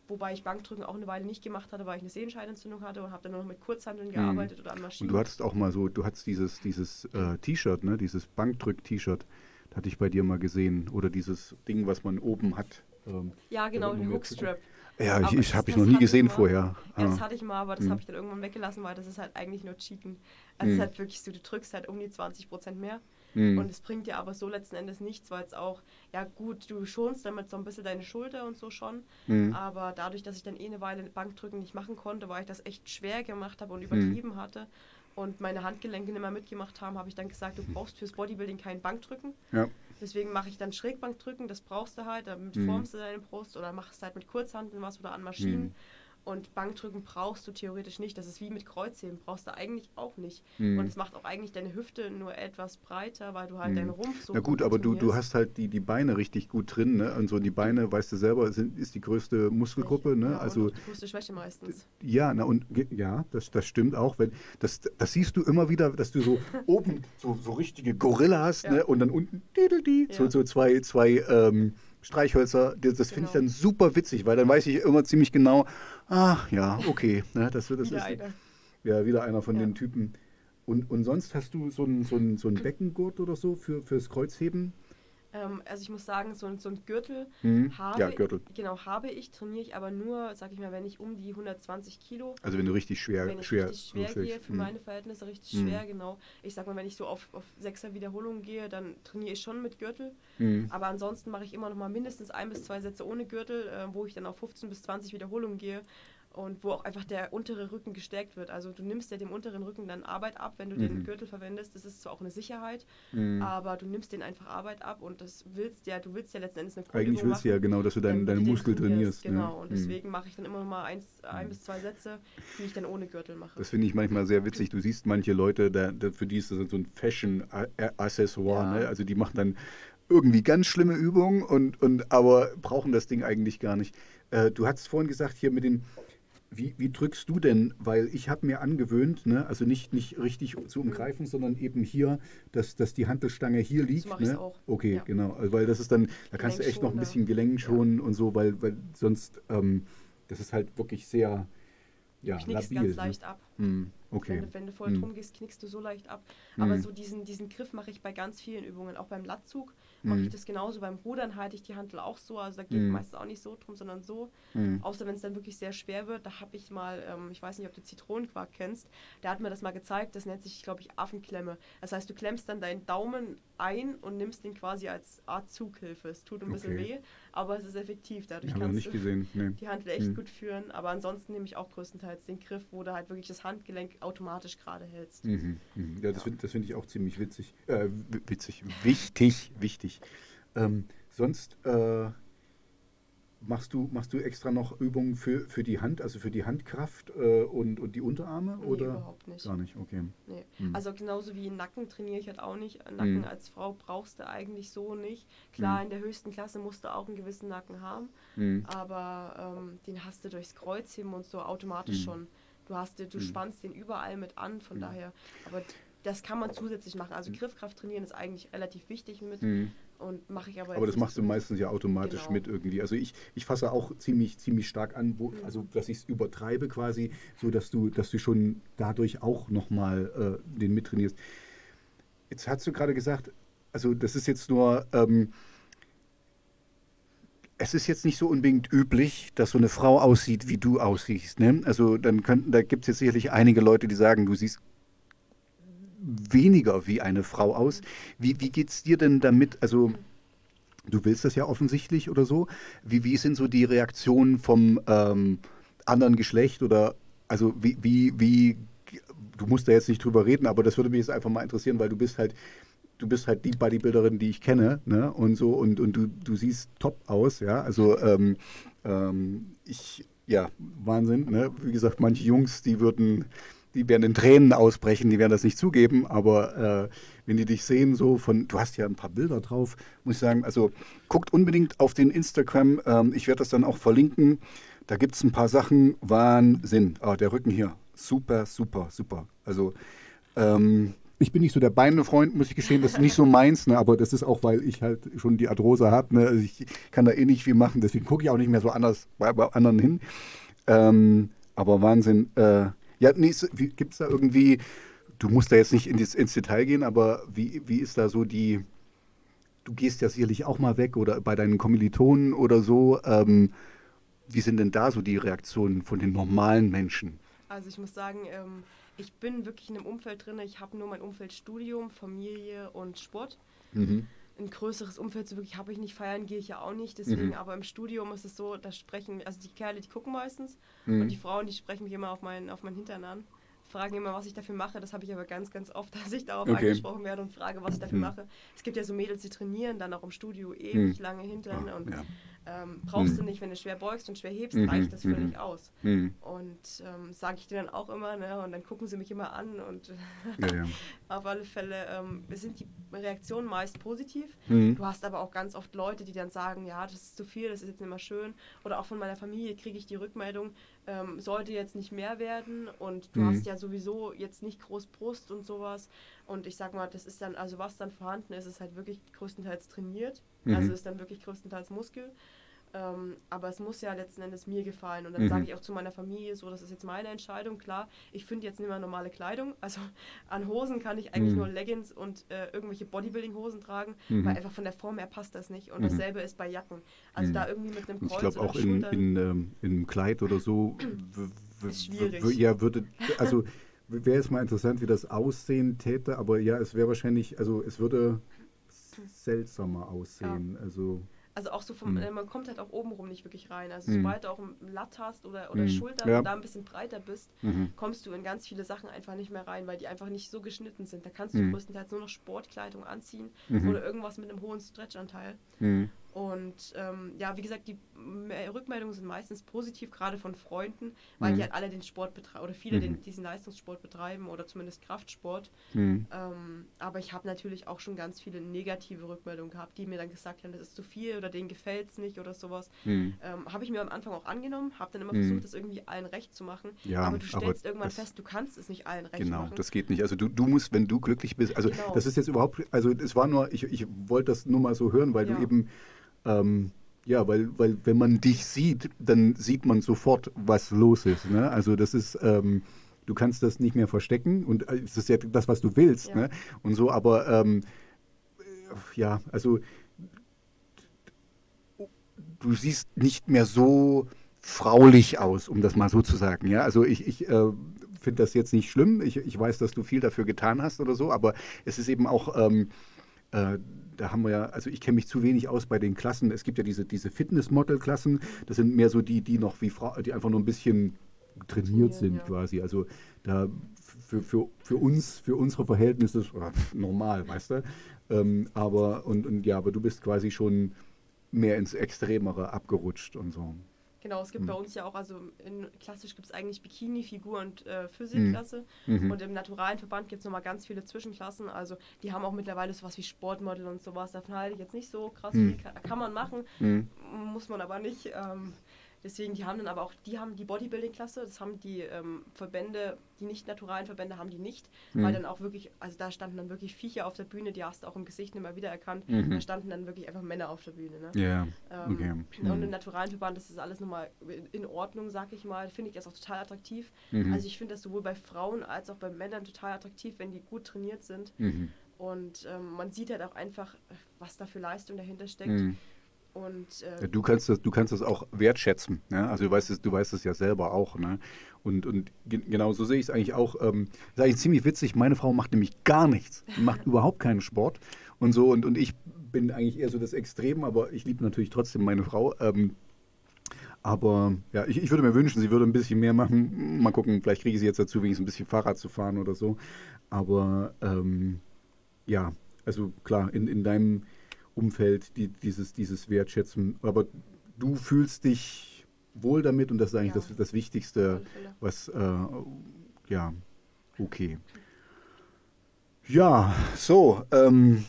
B: Wobei ich Bankdrücken auch eine Weile nicht gemacht hatte, weil ich eine Sehenscheidentzündung hatte und habe dann nur noch mit Kurzhanteln gearbeitet oder an
A: Und
B: Maschinen.
A: du hattest auch mal so, du hattest dieses, dieses äh, T-Shirt, ne? dieses Bankdrück-T-Shirt, hatte ich bei dir mal gesehen. Oder dieses Ding, was man oben hat. Ähm,
B: ja, genau, den Hookstrap.
A: ja, ich,
B: Aber
A: ich habe ich noch nie
B: ich
A: gesehen
B: mal.
A: vorher.
B: Ja, das
A: Ah.
B: hatte ich mal, aber das
A: Mhm.
B: habe ich dann irgendwann weggelassen, weil das ist halt eigentlich nur Cheaten. Also es
A: Mhm.
B: ist halt wirklich so, du drückst halt um die 20% mehr
A: Hm.
B: und es bringt dir aber so letzten Endes nichts, weil es auch, ja gut, du schonst damit so ein bisschen deine Schulter und so schon,
A: Hm.
B: aber dadurch, dass ich dann eh eine Weile Bankdrücken nicht machen konnte, weil ich das echt schwer gemacht habe und übertrieben hatte und meine Handgelenke nicht mehr mitgemacht haben, habe ich dann gesagt, du brauchst fürs Bodybuilding kein Bankdrücken.
A: Ja.
B: Deswegen mache ich dann Schrägbankdrücken, das brauchst du halt, damit
A: Mhm.
B: formst du deine Brust oder machst halt mit Kurzhanteln was oder an Maschinen.
A: Mhm.
B: Und Bankdrücken brauchst du theoretisch nicht. Das ist wie mit Kreuzheben, brauchst du eigentlich auch nicht.
A: Mhm.
B: Und es macht auch eigentlich deine Hüfte nur etwas breiter, weil du halt
A: Mhm.
B: deinen Rumpf so
A: Na gut, aber du, du hast halt die, die Beine richtig gut drin, ne? Und so die Beine, weißt du selber, sind, ist die größte Muskelgruppe, ne?
B: Ja,
A: also
B: die größte Schwäche meistens.
A: Ja, na und ja, das, das stimmt auch. Wenn, das, das siehst du immer wieder, dass du so oben so, so richtige Gorilla hast,
B: Ja.
A: ne? Und dann unten diddle-di, so,
B: Ja.
A: so zwei, zwei ähm, Streichhölzer, das, das finde ich
B: Genau.
A: dann super witzig, weil dann weiß ich immer ziemlich genau, ach ja, okay, ne, das, das
B: Wieder
A: ist
B: eine.
A: ja wieder einer von
B: Ja.
A: den Typen. Und, und sonst hast du so einen so einen- so einen Beckengurt oder so für, fürs Kreuzheben?
B: Ähm, also ich muss sagen, so, ein- so ein Gürtel
A: Hm?
B: habe
A: Ja, Gürtel.
B: Genau, habe ich, trainiere ich aber nur, sag ich mal, wenn ich um die 120 Kilo
A: Also wenn du richtig schwer,
B: wenn ich
A: schwer,
B: richtig schwer gehe, für
A: Hm.
B: meine Verhältnisse richtig
A: Mhm.
B: schwer, genau. Ich sag mal, wenn ich so auf, auf 6er Wiederholungen gehe, dann trainiere ich schon mit Gürtel.
A: Hm.
B: Aber ansonsten mache ich immer noch mal mindestens ein bis zwei Sätze ohne Gürtel, äh, wo ich dann auf 15 bis 20 Wiederholungen gehe und wo auch einfach der untere Rücken gestärkt wird. Also du nimmst ja dem unteren Rücken dann Arbeit ab, wenn du den
A: Mhm.
B: Gürtel verwendest. Das ist zwar auch eine Sicherheit,
A: Hm.
B: aber du nimmst den einfach Arbeit ab und das willst ja, du willst ja letzten Endes eine
A: Eigentlich
B: Grundübung
A: willst du ja genau, dass du deinen
B: den
A: Muskel trainierst.
B: Genau,
A: ne?
B: und
A: Hm.
B: deswegen mache ich dann immer noch mal eins, ein bis zwei Sätze, die ich dann ohne Gürtel mache.
A: Das finde ich manchmal sehr witzig. Du siehst manche Leute, da, da, für die ist das so ein Fashion-Accessoire.
B: Ja.
A: Ne? Also die machen dann irgendwie ganz schlimme Übungen, und, und, aber brauchen das Ding eigentlich gar nicht. Äh, du hast vorhin gesagt, hier mit den, wie, wie drückst du denn? Weil ich habe mir angewöhnt, ne? also nicht, nicht richtig zu umgreifen, sondern eben hier, dass, dass die Hantelstange hier liegt.
B: ich's
A: ne?
B: auch.
A: Okay,
B: Ja.
A: genau. Also, weil das ist dann, da kannst du echt noch ein bisschen Gelenk schonen und so, weil, weil sonst, ähm, das ist halt wirklich sehr ja, labil.
B: ganz
A: ne?
B: leicht ab.
A: Hm, okay.
B: Wenn, du, wenn du voll
A: Hm.
B: drum gehst, knickst du so leicht ab. Aber
A: Hm.
B: so diesen, diesen Griff mache ich bei ganz vielen Übungen. Auch beim Latzug mache
A: Hm.
B: ich das genauso. Beim Rudern halte ich die Hantel auch so. Also da geht
A: Hm.
B: meistens auch nicht so drum, sondern so.
A: Hm.
B: Außer wenn es dann wirklich sehr schwer wird. Da habe ich mal, ähm, ich weiß nicht, ob du Zitronenquark kennst, der hat mir das mal gezeigt. Das nennt sich, glaube ich, Affenklemme. Das heißt, du klemmst dann deinen Daumen ein und nimmst den quasi als Art Zughilfe. Es tut ein bisschen
A: Okay.
B: weh, aber es ist effektiv. Dadurch kannst du.
A: Nee.
B: die Handel echt
A: Hm.
B: gut führen. Aber ansonsten nehme ich auch größtenteils den Griff, wo du halt wirklich das Handgelenk automatisch gerade hältst.
A: Mhm. mhm. Ja, das finde das find ich auch ziemlich witzig. Äh, witzig. Wichtig, wichtig. Ähm, sonst äh, machst, du, machst du extra noch Übungen für, für die Hand, also für die Handkraft äh, und, und die Unterarme?
B: Nee,
A: oder?
B: überhaupt nicht.
A: Gar nicht, okay.
B: Nee.
A: Hm.
B: Also genauso wie Nacken trainiere ich halt auch nicht. Nacken
A: Hm.
B: als Frau brauchst du eigentlich so nicht. Klar,
A: Hm.
B: in der höchsten Klasse musst du auch einen gewissen Nacken haben,
A: Mhm.
B: aber ähm, den hast du durchs Kreuzheben und so automatisch
A: Hm.
B: schon. Du hast, du
A: Hm.
B: spannst den überall mit an, von
A: Hm.
B: daher. Aber das kann man zusätzlich machen. Also Griffkraft trainieren ist eigentlich relativ wichtig mit
A: Mhm.
B: Und mache ich aber
A: Aber das machst du meistens ja automatisch
B: Genau.
A: mit irgendwie. Also ich, ich fasse auch ziemlich, ziemlich stark an, wo,
B: Mhm.
A: also dass ich es übertreibe quasi, so dass du, dass du schon dadurch auch nochmal äh, den mittrainierst. Jetzt hast du gerade gesagt, also das ist jetzt nur, ähm, es ist jetzt nicht so unbedingt üblich, dass so eine Frau aussieht, wie du aussiehst. Ne? Also dann könnten, da gibt es jetzt sicherlich einige Leute, die sagen, du siehst weniger wie eine Frau aus. Wie, wie geht es dir denn damit? Also du willst das ja offensichtlich oder so. Wie, wie sind so die Reaktionen vom ähm, anderen Geschlecht oder also wie, wie, wie, du musst da jetzt nicht drüber reden, aber das würde mich jetzt einfach mal interessieren, weil du bist halt, du bist halt die Bodybuilderin, die ich kenne, ne? Und so, und, und du, du siehst top aus, ja. Also ähm, ähm, ich, ja, Wahnsinn, ne? Wie gesagt, manche Jungs, die würden, die werden in Tränen ausbrechen, die werden das nicht zugeben, aber äh, wenn die dich sehen, so von, du hast ja ein paar Bilder drauf, muss ich sagen, also guckt unbedingt auf den Instagram, ähm, ich werde das dann auch verlinken. Da gibt es ein paar Sachen, Wahnsinn. Ah, der Rücken hier, super, super, super. Also, ähm, ich bin nicht so der Beinefreund, muss ich gestehen, das ist nicht so meins, ne, aber das ist auch, weil ich halt schon die Arthrose habe. Ne, also ich kann da eh nicht viel machen, deswegen gucke ich auch nicht mehr so anders bei, bei anderen hin. Ähm, aber Wahnsinn. Äh, ja, nee, gibt es da irgendwie, du musst da jetzt nicht in das, ins Detail gehen, aber wie, wie ist da so die, du gehst ja sicherlich auch mal weg oder bei deinen Kommilitonen oder so. Ähm, wie sind denn da so die Reaktionen von den normalen Menschen?
B: Also ich muss sagen, ähm, ich bin wirklich in einem Umfeld drin. Ich habe nur mein Umfeld Studium, Familie und Sport.
A: Mhm.
B: Ein größeres Umfeld so wirklich habe ich nicht, feiern gehe ich ja auch nicht. Deswegen,
A: Mhm.
B: aber im Studium ist es so, da sprechen, also die Kerle, die gucken meistens
A: Mhm.
B: und die Frauen, die sprechen mich immer auf meinen, auf meinen Hintern an. Fragen immer, was ich dafür mache. Das habe ich aber ganz, ganz oft, dass ich darauf
A: Okay.
B: angesprochen werde und frage, was ich dafür
A: Mhm.
B: mache. Es gibt ja so Mädels, die trainieren dann auch im Studio ewig
A: Mhm.
B: lange Hintern
A: Ah,
B: und
A: ja.
B: ähm, brauchst
A: Mhm.
B: du nicht, wenn du schwer beugst und schwer hebst,
A: Mhm,
B: reicht das
A: mhm.
B: völlig aus.
A: Mhm.
B: Und ähm, sage ich dir dann auch immer, ne? Und dann gucken sie mich immer an und
A: Ja, ja.
B: auf alle Fälle ähm, sind die Reaktionen meist positiv.
A: Mhm.
B: Du hast aber auch ganz oft Leute, die dann sagen, ja, das ist zu viel, das ist jetzt nicht mehr schön. Oder auch von meiner Familie kriege ich die Rückmeldung, ähm, sollte jetzt nicht mehr werden und du
A: Mhm.
B: hast ja sowieso jetzt nicht groß Brust und sowas. Und ich sag mal, das ist dann, also was dann vorhanden ist, ist halt wirklich größtenteils trainiert. Mhm. Also ist dann wirklich größtenteils Muskel. Ähm, aber es muss ja letzten Endes mir gefallen. Und dann mhm. sage ich auch zu meiner Familie so, das ist jetzt meine Entscheidung. Klar, ich finde jetzt nicht mehr normale Kleidung. Also an Hosen kann ich eigentlich mhm. nur Leggings und äh, irgendwelche Bodybuilding-Hosen tragen, mhm. weil einfach von der Form her passt das nicht. Und mhm. dasselbe ist bei Jacken. Also mhm. da irgendwie mit einem
A: Kreuz Ich glaube auch in, in, ähm, in einem Kleid oder so ist schwierig. Ja, würde, also wäre es mal interessant, wie das aussehen täte, aber ja, es wäre wahrscheinlich, also es würde seltsamer aussehen. Ja. Also
B: also auch so vom, mhm. man kommt halt auch obenrum nicht wirklich rein. Also mhm. sobald du auch ein Latt hast oder, oder mhm. Schultern ja. und da ein bisschen breiter bist, mhm. kommst du in ganz viele Sachen einfach nicht mehr rein, weil die einfach nicht so geschnitten sind. Da kannst du mhm. größtenteils nur noch Sportkleidung anziehen mhm. oder irgendwas mit einem hohen Stretchanteil. Und ähm, ja, wie gesagt, die Rückmeldungen sind meistens positiv, gerade von Freunden, weil mhm. die halt alle den Sport betreiben oder viele mhm. den, diesen Leistungssport betreiben oder zumindest Kraftsport. Mhm. Ähm, aber ich habe natürlich auch schon ganz viele negative Rückmeldungen gehabt, die mir dann gesagt haben, das ist zu viel oder denen gefällt es nicht oder sowas. Mhm. Ähm, habe ich mir am Anfang auch angenommen, habe dann immer mhm. versucht, das irgendwie allen recht zu machen. Ja, aber du stellst aber irgendwann fest, du kannst es nicht allen recht
A: genau,
B: machen.
A: Genau, das geht nicht. Also du, du musst, wenn du glücklich bist, also genau. das ist jetzt überhaupt, also es war nur, ich, ich wollte das nur mal so hören, weil ja. du eben ähm, ja, weil, weil wenn man dich sieht, dann sieht man sofort, was los ist. Ne? Also das ist, ähm, du kannst das nicht mehr verstecken und äh, es ist ja das, was du willst. Ja. Ne? Und so, aber ähm, ja, also du siehst nicht mehr so fraulich aus, um das mal so zu sagen. Ja, also ich, ich äh, finde das jetzt nicht schlimm. Ich, ich weiß, dass du viel dafür getan hast oder so, aber es ist eben auch ähm, äh, da haben wir ja, also ich kenne mich zu wenig aus bei den Klassen. Es gibt ja diese, diese Fitness-Model-Klassen, das sind mehr so die, die noch wie Frau, die einfach nur ein bisschen trainiert sind ja. quasi. Also da für, für, für uns, für unsere Verhältnisse ist normal, weißt du. Ähm, aber und, und ja, aber du bist quasi schon mehr ins Extremere abgerutscht und so.
B: Genau, es gibt mhm. bei uns ja auch, also in, klassisch gibt es eigentlich Bikini, Figur und äh, Physikklasse. Mhm. Und im naturalen Verband gibt es nochmal ganz viele Zwischenklassen. Also die haben auch mittlerweile sowas wie Sportmodel und sowas. Davon halte ich jetzt nicht so krass mhm. viel. Kann, kann, man machen, mhm. muss man aber nicht. Ähm, Deswegen, die haben dann aber auch, die haben die Bodybuilding-Klasse, das haben die ähm, Verbände, die nicht naturalen Verbände haben die nicht, mhm. weil dann auch wirklich, also da standen dann wirklich Viecher auf der Bühne, die hast du auch im Gesicht nicht mehr wiedererkannt, mhm. da standen dann wirklich einfach Männer auf der Bühne. Ne?
A: Ja, ähm, okay.
B: Mhm. Und im naturalen Verband ist das alles nochmal in Ordnung, sag ich mal, finde ich das auch total attraktiv. Mhm. Also ich finde das sowohl bei Frauen als auch bei Männern total attraktiv, wenn die gut trainiert sind. Mhm. Und ähm, man sieht halt auch einfach, was da für Leistung dahinter steckt. Und,
A: äh, du, kannst das, du kannst das auch wertschätzen. Ne? Also du weißt es, du weißt es ja selber auch. Ne? Und, und genau so sehe ich es eigentlich auch. Ähm, das ist eigentlich ziemlich witzig. Meine Frau macht nämlich gar nichts. Die macht überhaupt keinen Sport und so. Und, und ich bin eigentlich eher so das Extrem, aber ich liebe natürlich trotzdem meine Frau. Ähm, aber ja, ich, ich würde mir wünschen, sie würde ein bisschen mehr machen. Mal gucken, vielleicht kriege ich sie jetzt dazu, wenigstens ein bisschen Fahrrad zu fahren oder so. Aber ähm, ja, also klar, in, in deinem Umfeld, die, dieses, dieses Wertschätzen. Aber du fühlst dich wohl damit und das ist eigentlich ja. das, das Wichtigste, was, äh, ja, okay. Ja, so, ähm,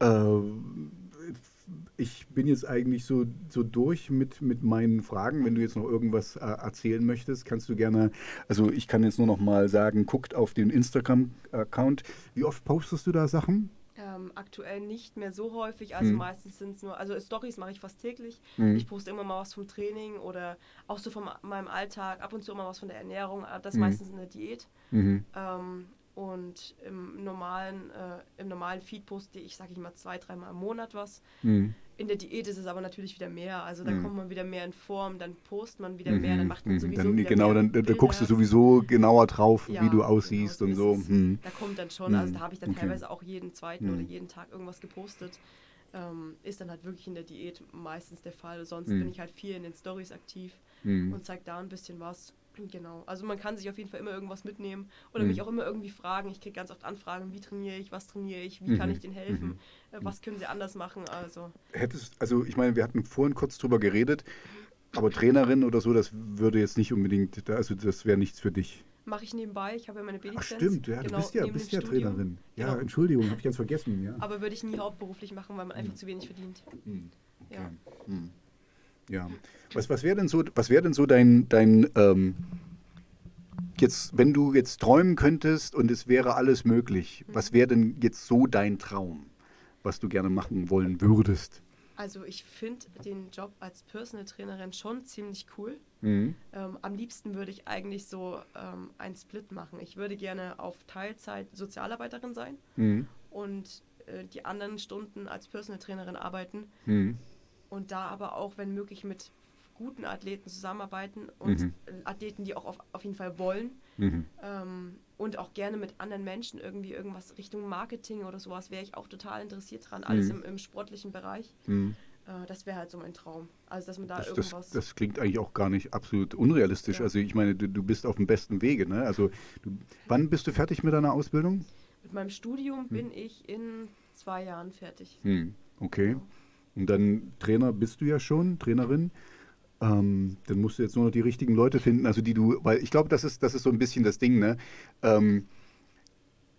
A: äh, ich bin jetzt eigentlich so, so durch mit, mit meinen Fragen. Wenn du jetzt noch irgendwas äh, erzählen möchtest, kannst du gerne, also ich kann jetzt nur noch mal sagen, guckt auf den Instagram-Account. Wie oft postest du da Sachen?
B: Ähm, aktuell nicht mehr so häufig, also mhm. meistens sind es nur, also Stories mache ich fast täglich. Mhm. Ich poste immer mal was vom Training oder auch so von meinem Alltag, ab und zu immer was von der Ernährung, äh, das mhm. meistens in der Diät. Mhm. Ähm, und im normalen, äh, im normalen Feed poste ich, sage ich mal, zwei, dreimal im Monat was. Mhm. In der Diät ist es aber natürlich wieder mehr. Also da mhm. kommt man wieder mehr in Form, dann postet man wieder mehr, dann macht man sowieso
A: dann,
B: wieder
A: Genau, dann, da guckst du sowieso genauer drauf, ja, wie du aussiehst genau, so und so.
B: Mhm. Da kommt dann schon, also da habe ich dann okay. teilweise auch jeden zweiten oder jeden Tag irgendwas gepostet. Ähm, ist dann halt wirklich in der Diät meistens der Fall. Sonst bin ich halt viel in den Stories aktiv und zeige da ein bisschen was. Genau, also man kann sich auf jeden Fall immer irgendwas mitnehmen oder mhm. mich auch immer irgendwie fragen. Ich kriege ganz oft Anfragen, wie trainiere ich, was trainiere ich, wie mhm. kann ich denen helfen, mhm. Äh, was können sie anders machen. Also.
A: Hättest, also ich meine, wir hatten vorhin kurz drüber geredet, aber Trainerin oder so, das würde jetzt nicht unbedingt, also das wäre nichts für dich.
B: Mache ich nebenbei, ich habe ja meine
A: B-Lizenz. Ach stimmt, ja, genau, du bist ja, bist ja Trainerin. Ja, genau. Entschuldigung, habe ich ganz vergessen. Ja.
B: Aber würde ich nie hauptberuflich machen, weil man einfach mhm. zu wenig verdient. Mhm. Okay. Ja.
A: Ja. Was, was wäre denn so, was wäre denn so dein, dein ähm, jetzt, wenn du jetzt träumen könntest und es wäre alles möglich, was wäre denn jetzt so dein Traum, was du gerne machen wollen würdest?
B: Also ich finde den Job als Personal Trainerin schon ziemlich cool.
A: Mhm.
B: Ähm, am liebsten würde ich eigentlich so ähm, einen Split machen. Ich würde gerne auf Teilzeit Sozialarbeiterin sein
A: Mhm.
B: und äh, die anderen Stunden als Personal Trainerin arbeiten
A: Mhm.
B: Und da aber auch, wenn möglich, mit guten Athleten zusammenarbeiten und
A: Mhm.
B: Athleten, die auch auf, auf jeden Fall wollen
A: Mhm.
B: ähm, und auch gerne mit anderen Menschen irgendwie irgendwas Richtung Marketing oder sowas wäre ich auch total interessiert dran. Alles
A: Mhm.
B: im, im sportlichen Bereich.
A: Mhm.
B: Äh, das wäre halt so mein Traum. Also, dass man da
A: Das,
B: irgendwas.
A: das, das klingt eigentlich auch gar nicht absolut unrealistisch.
B: Ja.
A: Also ich meine, du, du bist auf dem besten Wege. Ne? Also du, wann bist du fertig mit deiner Ausbildung?
B: mit meinem Studium bin ich in zwei Jahren fertig.
A: Hm, okay. Und dann Trainer bist du ja schon, Trainerin. Ähm, dann musst du jetzt nur noch die richtigen Leute finden, also die du, weil ich glaube, das ist, das ist so ein bisschen das Ding, ne? Ähm,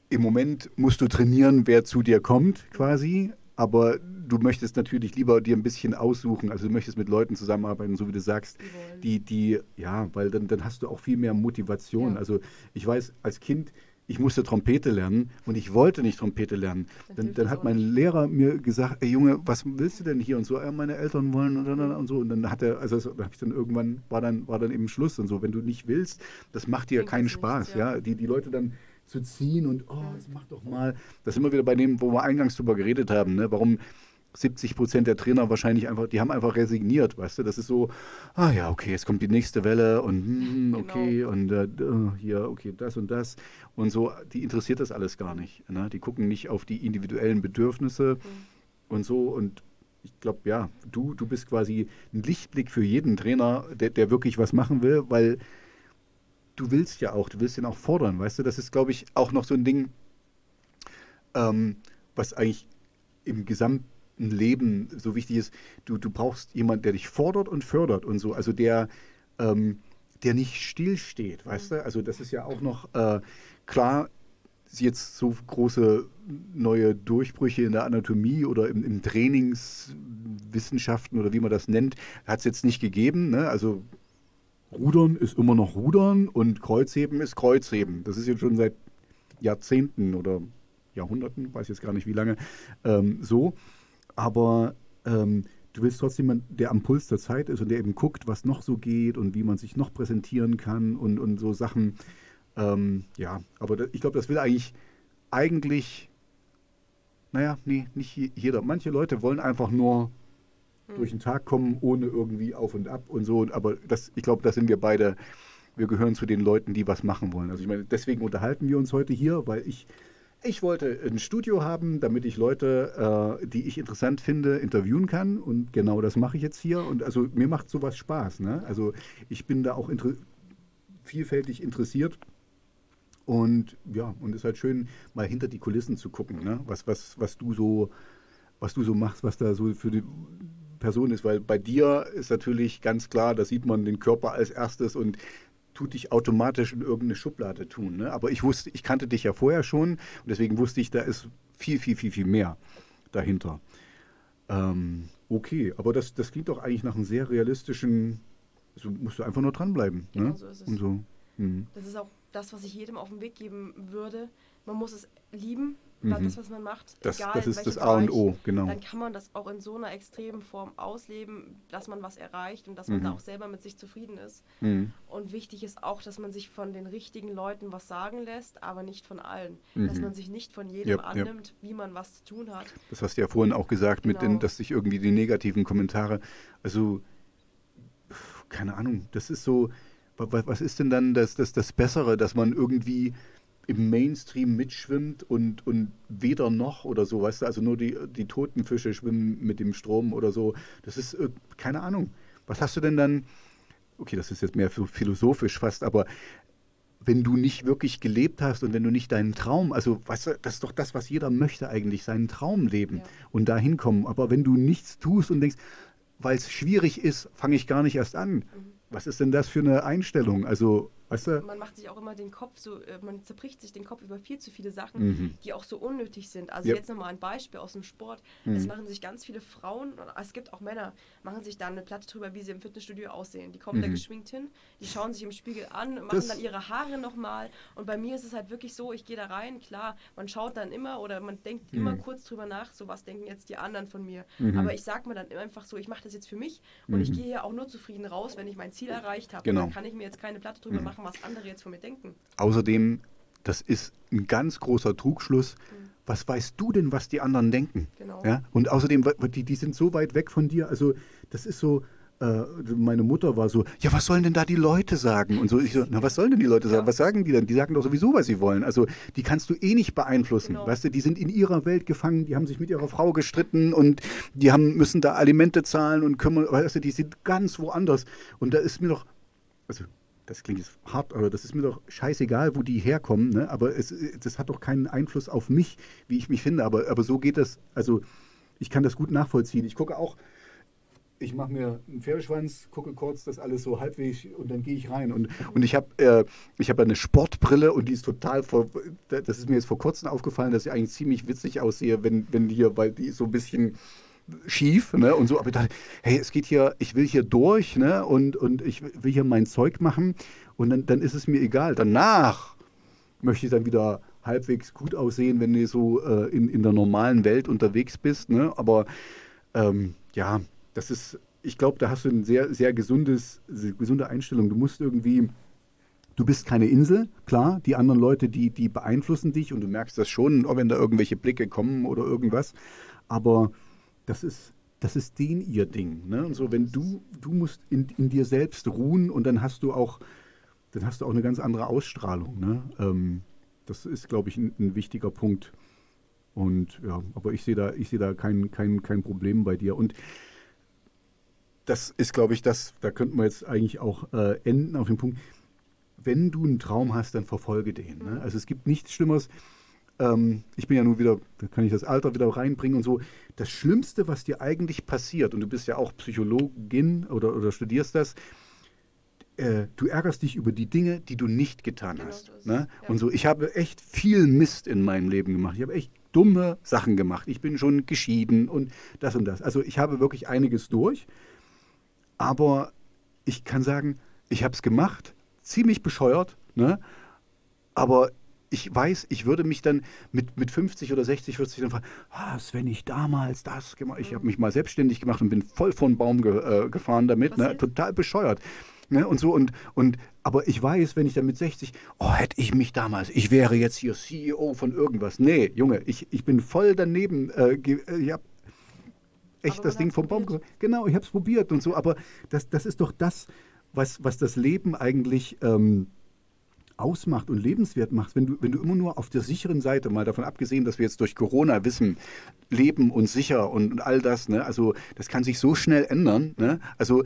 A: Im Moment musst du trainieren, wer zu dir kommt, quasi. Aber du möchtest natürlich lieber dir ein bisschen aussuchen. Also du möchtest mit Leuten zusammenarbeiten, so wie du sagst,
B: Die
A: die, ja, weil dann, dann hast du auch viel mehr Motivation.
B: Ja.
A: Also ich weiß, als Kind, ich musste Trompete lernen und ich wollte nicht Trompete lernen.
B: Dann
A: Dann, dann hat mein
B: nicht.
A: Lehrer mir gesagt, ey Junge, was willst du denn hier und so, ja, meine Eltern wollen und, dann und so. Und dann hat er, also das- da habe ich dann irgendwann, war dann, war dann eben Schluss und so. Wenn du nicht willst, das macht dir keinen Spaß, ja.
B: ja.
A: Die, die Leute dann zu ziehen und oh, das mach doch mal. Das sind wir wieder bei dem, wo wir eingangs drüber geredet haben, ne? Warum 70 Prozent der Trainer wahrscheinlich einfach, die haben einfach resigniert, weißt du? Das ist so, ah ja, okay, jetzt kommt die nächste Welle und hm, okay,
B: Genau.
A: und äh, d- hier, okay, das und das. Und so, die interessiert das alles gar nicht. Ne? Die gucken nicht auf die individuellen Bedürfnisse und so. Und ich glaube, ja, du, du bist quasi ein Lichtblick für jeden Trainer, der, der wirklich was machen will, weil du willst ja auch, du willst ihn auch fordern, weißt du? Das ist, glaube ich, auch noch so ein Ding, ähm, was eigentlich im gesamten Leben so wichtig ist. Du, du brauchst jemanden, der dich fordert und fördert und so. Also der, ähm, der nicht stillsteht, weißt du? Also das ist ja auch noch äh, klar, jetzt so große neue Durchbrüche in der Anatomie oder im, im Trainingswissenschaften oder wie man das nennt, hat es jetzt nicht gegeben. Ne? Also Rudern ist immer noch Rudern und Kreuzheben ist Kreuzheben. Das ist jetzt schon seit Jahrzehnten oder Jahrhunderten, weiß jetzt gar nicht wie lange, ähm, so. Aber ähm, du willst trotzdem jemanden, der am Puls der Zeit ist und der eben guckt, was noch so geht und wie man sich noch präsentieren kann und, und so Sachen. Ähm, ja, aber da, ich glaube, das will eigentlich, eigentlich, naja, nee, nicht je- jeder. Manche Leute wollen einfach nur durch den Tag kommen, ohne irgendwie auf und ab und so. Aber das, ich glaube, da sind wir beide, wir gehören zu den Leuten, die was machen wollen. Also ich meine, deswegen unterhalten wir uns heute hier, weil ich, ich wollte ein Studio haben, damit ich Leute, äh, die ich interessant finde, interviewen kann. Und genau das mache ich jetzt hier. Und also mir macht sowas Spaß. Ne? Also ich bin da auch inter vielfältig interessiert. Und ja, und es ist halt schön, mal hinter die Kulissen zu gucken, ne? was, was, was du so, was du so machst, was da so für die Person ist, weil bei dir ist natürlich ganz klar, da sieht man den Körper als erstes und tut dich automatisch in irgendeine Schublade tun. Ne? Aber ich wusste, ich kannte dich ja vorher schon und deswegen wusste ich, da ist viel, viel, viel, viel mehr dahinter. Ähm, okay, aber das, das klingt doch eigentlich nach einem sehr realistischen, also musst du einfach nur dranbleiben.
B: Genau
A: ne?
B: so ist es.
A: Und so. Mhm.
B: Das ist auch das, was ich jedem auf den Weg geben würde. Man muss es lieben,
A: Mhm.
B: das, was man macht.
A: Das,
B: egal
A: das ist das A und. O, genau.
B: Dann kann man das auch in so einer extremen Form ausleben, dass man was erreicht und dass man
A: Mhm.
B: da auch selber mit sich zufrieden ist.
A: Mhm.
B: Und wichtig ist auch, dass man sich von den richtigen Leuten was sagen lässt, aber nicht von allen. Dass
A: Mhm.
B: man sich nicht von jedem
A: yep.
B: annimmt, wie man was zu tun hat.
A: Das hast du ja vorhin auch gesagt, mit den,
B: Genau.
A: dass sich irgendwie die negativen Kommentare, also keine Ahnung, das ist so, wa- wa- was ist denn dann das, das, das Bessere, dass man irgendwie im Mainstream mitschwimmt und, und weder noch oder so, weißt du, also nur die, die toten Fische schwimmen mit dem Strom oder so. Das ist, äh, keine Ahnung. Was hast du denn dann, okay, das ist jetzt mehr so philosophisch fast, aber wenn du nicht wirklich gelebt hast und wenn du nicht deinen Traum, also weißt du, das ist doch das, was jeder möchte eigentlich, seinen Traum leben
B: Ja.
A: und dahin kommen. Aber wenn du nichts tust und denkst, weil es schwierig ist, fange ich gar nicht erst an. Was ist denn das für eine Einstellung? Also Weißt du?
B: Man macht sich auch immer den Kopf so, äh, man zerbricht sich den Kopf über viel zu viele Sachen,
A: Mhm.
B: die auch so unnötig sind. Also
A: Ja.
B: jetzt nochmal ein Beispiel aus dem Sport.
A: Mhm.
B: Es machen sich ganz viele Frauen, es gibt auch Männer, machen sich da eine Platte drüber, wie sie im Fitnessstudio aussehen. Die kommen da
A: Mhm.
B: geschminkt hin, die schauen sich im Spiegel an, machen
A: Das-
B: dann ihre Haare nochmal. Und bei mir ist es halt wirklich so, ich gehe da rein, klar, man schaut dann immer oder man denkt immer
A: Mhm.
B: kurz drüber nach, so was denken jetzt die anderen von mir.
A: Mhm.
B: Aber ich sag mir dann einfach so, ich mache das jetzt für mich und ich gehe hier auch nur zufrieden raus, wenn ich mein Ziel erreicht habe.
A: Genau.
B: Dann kann ich mir jetzt keine Platte drüber
A: Mhm.
B: Machen, was andere jetzt von mir denken.
A: Außerdem, das ist ein ganz großer Trugschluss. Was weißt du denn, was die anderen denken?
B: Genau.
A: Ja? Und außerdem, die, die sind so weit weg von dir. Also, das ist so. Äh, meine Mutter war so, ja, was sollen denn da die Leute sagen? Und so, ich so, na, was sollen denn die Leute sagen?
B: Ja.
A: Was sagen die denn? Die sagen doch sowieso, was sie wollen. Also, die kannst du eh nicht beeinflussen.
B: Genau.
A: Weißt du, die sind in ihrer Welt gefangen, die haben sich mit ihrer Frau gestritten und die haben, müssen da Alimente zahlen und kümmern, weißt du, die sind ganz woanders. Und da ist mir doch, also das klingt jetzt hart, aber das ist mir doch scheißegal, wo die herkommen, ne? aber es, das hat doch keinen Einfluss auf mich, wie ich mich finde. Aber, aber so geht das, also ich kann das gut nachvollziehen. Ich gucke auch, ich mache mir einen Pferdeschwanz, gucke kurz das alles so halbwegs und dann gehe ich rein. Und, und ich habe äh, hab eine Sportbrille und die ist total, vor, das ist mir jetzt vor kurzem aufgefallen, dass ich eigentlich ziemlich witzig aussehe, wenn, wenn hier, weil die so ein bisschen schief ne, und so. Aber ich dachte, hey, es geht hier, ich will hier durch ne, und, und ich will hier mein Zeug machen und dann, dann ist es mir egal. Danach möchte ich dann wieder halbwegs gut aussehen, wenn du so äh, in, in der normalen Welt unterwegs bist. Ne? Aber ähm, ja, das ist, ich glaube, da hast du eine sehr, sehr gesundes, gesunde Einstellung. Du musst irgendwie, du bist keine Insel, klar, die anderen Leute, die, die beeinflussen dich und du merkst das schon, wenn da irgendwelche Blicke kommen oder irgendwas. Aber das ist, das ist den ihr Ding. Ne? Und so, wenn du, du musst in, in dir selbst ruhen und dann hast du auch, dann hast du auch eine ganz andere Ausstrahlung. Ne? Ähm, das ist, glaube ich, ein, ein wichtiger Punkt. Und ja, aber ich sehe da, ich sehe da kein, kein, kein Problem bei dir. Und das ist, glaube ich, das, da könnten wir jetzt eigentlich auch äh, enden auf den Punkt. Wenn du einen Traum hast, dann verfolge den. Ne? Also es gibt nichts Schlimmeres. Ähm, ich bin ja nun wieder, da kann ich das Alter wieder reinbringen und so. Das Schlimmste, was dir eigentlich passiert, und du bist ja auch Psychologin oder, oder studierst das, äh, du ärgerst dich über die Dinge, die du nicht getan
B: Genau
A: hast.
B: das,
A: Ne?
B: ja.
A: Und so, ich habe echt viel Mist in meinem Leben gemacht. Ich habe echt dumme Sachen gemacht. Ich bin schon geschieden und das und das. Also ich habe wirklich einiges durch. Aber ich kann sagen, ich habe es gemacht, ziemlich bescheuert, ne? aber ich weiß, ich würde mich dann mit, mit 50 oder 60 würde ich dann fragen, was, wenn ich damals das gemacht Ich habe mich mal selbstständig gemacht und bin voll von Baum ge, äh, gefahren damit, ne? Total bescheuert. Ne? Und so und, und aber ich weiß, wenn ich dann mit 60, oh, hätte ich mich damals, ich wäre jetzt hier CEO von irgendwas. Nee, Junge, ich, ich bin voll daneben. Äh, äh, ich habe echt das Ding vom Baum gefahren. Genau, ich habe es probiert und so, aber das, das ist doch das, was, was das Leben eigentlich ähm, ausmacht und lebenswert macht, wenn du, wenn du immer nur auf der sicheren Seite, mal davon abgesehen, dass wir jetzt durch Corona wissen, leben und sicher und, und all das, ne? also das kann sich so schnell ändern. Ne? Also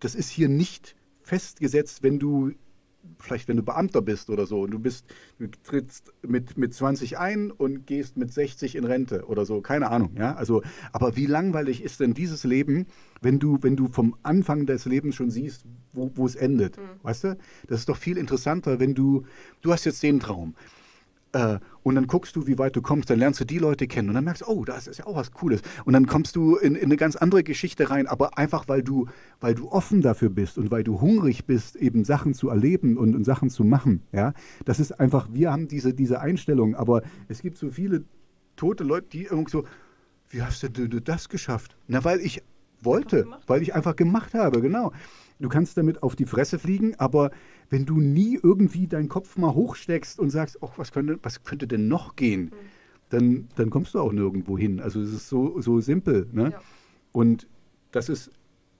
A: das ist hier nicht festgesetzt, wenn du vielleicht wenn du Beamter bist oder so und du bist, du trittst mit, mit 20 ein und gehst mit 60 in Rente oder so, keine Ahnung, ja. Also, aber wie langweilig ist denn dieses Leben, wenn du, wenn du vom Anfang des Lebens schon siehst, wo, wo es endet? Weißt du? Das ist doch viel interessanter, wenn du, du hast jetzt den Traum. Äh, und dann guckst du, wie weit du kommst, dann lernst du die Leute kennen und dann merkst du, oh, das ist ja auch was Cooles. Und dann kommst du in, in eine ganz andere Geschichte rein, aber einfach, weil du, weil du offen dafür bist und weil du hungrig bist, eben Sachen zu erleben und, und Sachen zu machen. Ja, das ist einfach, wir haben diese, diese Einstellung, aber es gibt so viele tote Leute, die irgendwie so, wie hast du denn das geschafft? Na, weil ich wollte, weil ich einfach gemacht habe, genau. Du kannst damit auf die Fresse fliegen, aber wenn du nie irgendwie deinen Kopf mal hochsteckst und sagst, oh, was könnte, was könnte denn noch gehen, dann, dann kommst du auch nirgendwo hin. Also es ist so, so simpel. Ne?
B: Ja.
A: Und das ist,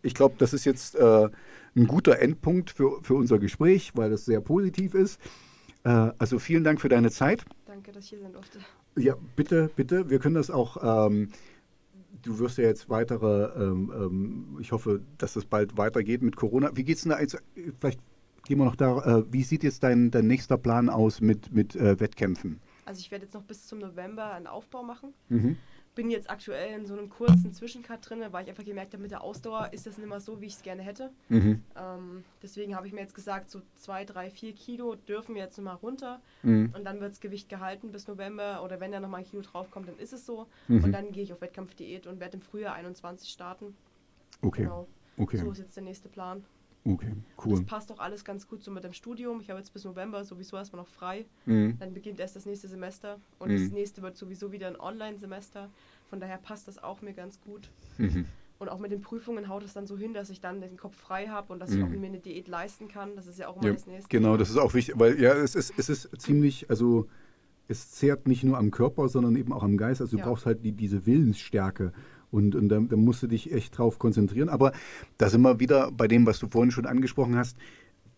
A: ich glaube, das ist jetzt äh, ein guter Endpunkt für, für unser Gespräch, weil das sehr positiv ist. Äh, also vielen Dank für deine Zeit.
B: Danke, dass ich hier sein durfte.
A: Ja, bitte, bitte. Wir können das auch. Ähm, du wirst ja jetzt weitere. Ähm, ähm, ich hoffe, dass es bald weitergeht mit Corona. Wie geht's denn da jetzt? Vielleicht gehen wir noch da. Äh, wie sieht jetzt dein, dein nächster Plan aus mit, mit äh, Wettkämpfen?
B: Also ich werde jetzt noch bis zum November einen Aufbau machen.
A: Mhm.
B: bin jetzt aktuell in so einem kurzen Zwischencut drin, weil ich einfach gemerkt habe, mit der Ausdauer ist das nicht mehr so, wie ich es gerne hätte.
A: Mhm.
B: Ähm, deswegen habe ich mir jetzt gesagt, so zwei, drei, vier Kilo dürfen wir jetzt nochmal runter
A: Mhm.
B: und dann wird das Gewicht gehalten bis November oder wenn da nochmal ein Kilo draufkommt, dann ist es so.
A: Mhm.
B: Und dann gehe ich auf Wettkampfdiät und werde im Frühjahr 21 starten.
A: Okay.
B: Genau.
A: Okay.
B: So ist jetzt der nächste Plan.
A: Okay.
B: Und
A: Cool.
B: Das passt auch alles ganz gut so mit dem Studium. Ich habe jetzt bis November sowieso erstmal noch frei.
A: Mhm.
B: Dann beginnt erst das nächste Semester und
A: Mhm.
B: das nächste wird sowieso wieder ein Online-Semester. Von daher passt das auch mir ganz gut.
A: Mhm.
B: Und auch mit den Prüfungen haut es dann so hin, dass ich dann den Kopf frei habe und dass ich
A: Mhm.
B: auch mir eine Diät leisten kann. Das ist ja auch immer
A: Ja,
B: das nächste.
A: genau, das ist auch wichtig, weil ja, es ist, es ist ziemlich, also es zehrt nicht nur am Körper, sondern eben auch am Geist. Also du
B: Ja.
A: brauchst halt die, diese Willensstärke. Und, und da, da musst du dich echt drauf konzentrieren. Aber da sind wir wieder bei dem, was du vorhin schon angesprochen hast.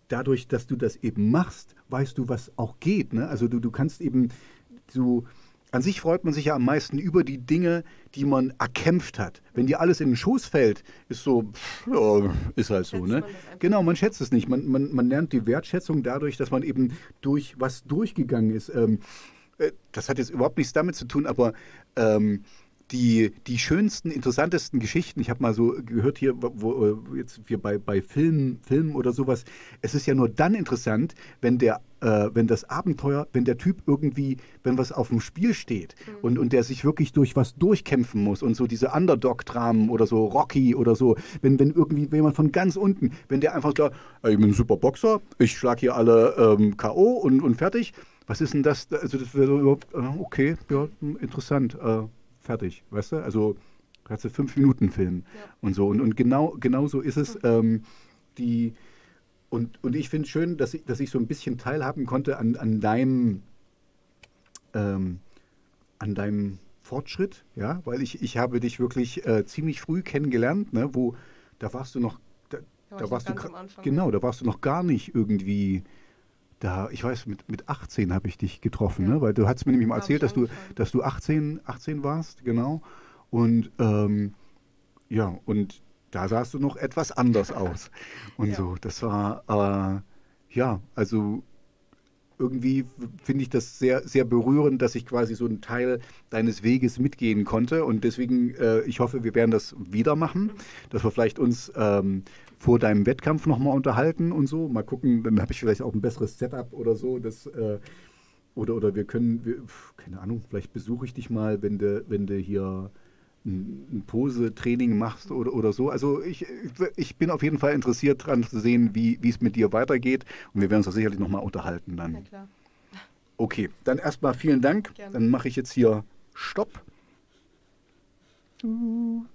A: Dadurch, dass du das eben machst, weißt du, was auch geht. Ne? Also du, du kannst eben so, an sich freut man sich ja am meisten über die Dinge, die man erkämpft hat. Wenn dir alles in den Schoß fällt, ist so, ja, ist halt so. Ne?
B: man
A: Genau, man schätzt es nicht. Man, man, man lernt die Wertschätzung dadurch, dass man eben durch was durchgegangen ist. Ähm, äh, das hat jetzt überhaupt nichts damit zu tun, aber ähm, die, die schönsten, interessantesten Geschichten, ich habe mal so gehört hier, wo, wo jetzt wir bei, bei Filmen, Filmen oder sowas, es ist ja nur dann interessant, wenn der, äh, wenn das Abenteuer, wenn der Typ irgendwie, wenn was auf dem Spiel steht und, und der sich wirklich durch was durchkämpfen muss und so diese Underdog-Dramen oder so Rocky oder so, wenn, wenn irgendwie jemand von ganz unten, wenn der einfach "Ey, ich bin ein super Boxer, ich schlage hier alle ähm, K.O. Und, und fertig. Was ist denn das? Also das wäre so äh, okay, ja, hm, interessant, äh, fertig, weißt du? Also hast du fünf Minuten Film
B: Ja.
A: und so. Und, und genau, genau so ist es. Ähm, die, und, und ich finde es schön, dass ich, dass ich so ein bisschen teilhaben konnte an, an deinem ähm, an deinem Fortschritt, ja, weil ich, ich habe dich wirklich äh, ziemlich früh kennengelernt, ne, wo da warst du noch, da,
B: Da
A: warst du genau, da warst du noch gar nicht irgendwie da, ich weiß, mit, mit 18 habe ich dich getroffen,
B: Ja.
A: ne, weil du hast mir nämlich mal erzählt, dass du, dass du 18, 18 warst, genau, und ähm, ja, und da sahst du noch etwas anders aus und
B: Ja.
A: so, das war, äh, ja, also irgendwie finde ich das sehr, sehr berührend, dass ich quasi so einen Teil deines Weges mitgehen konnte. Und deswegen, äh, ich hoffe, wir werden das wieder machen, dass wir vielleicht uns ähm, vor deinem Wettkampf nochmal unterhalten und so. Mal gucken, dann habe ich vielleicht auch ein besseres Setup oder so. Das, äh, oder, oder wir können, wir, keine Ahnung, vielleicht besuche ich dich mal, wenn du, wenn du hier ein, ein Pose-Training machst oder, oder so. Also ich, ich bin auf jeden Fall interessiert daran zu sehen, wie wie es mit dir weitergeht. Und wir werden uns da sicherlich nochmal unterhalten
B: Na
A: dann.
B: klar.
A: Okay, dann erstmal vielen Dank.
B: Gerne.
A: Dann mache ich jetzt hier Stopp. Du.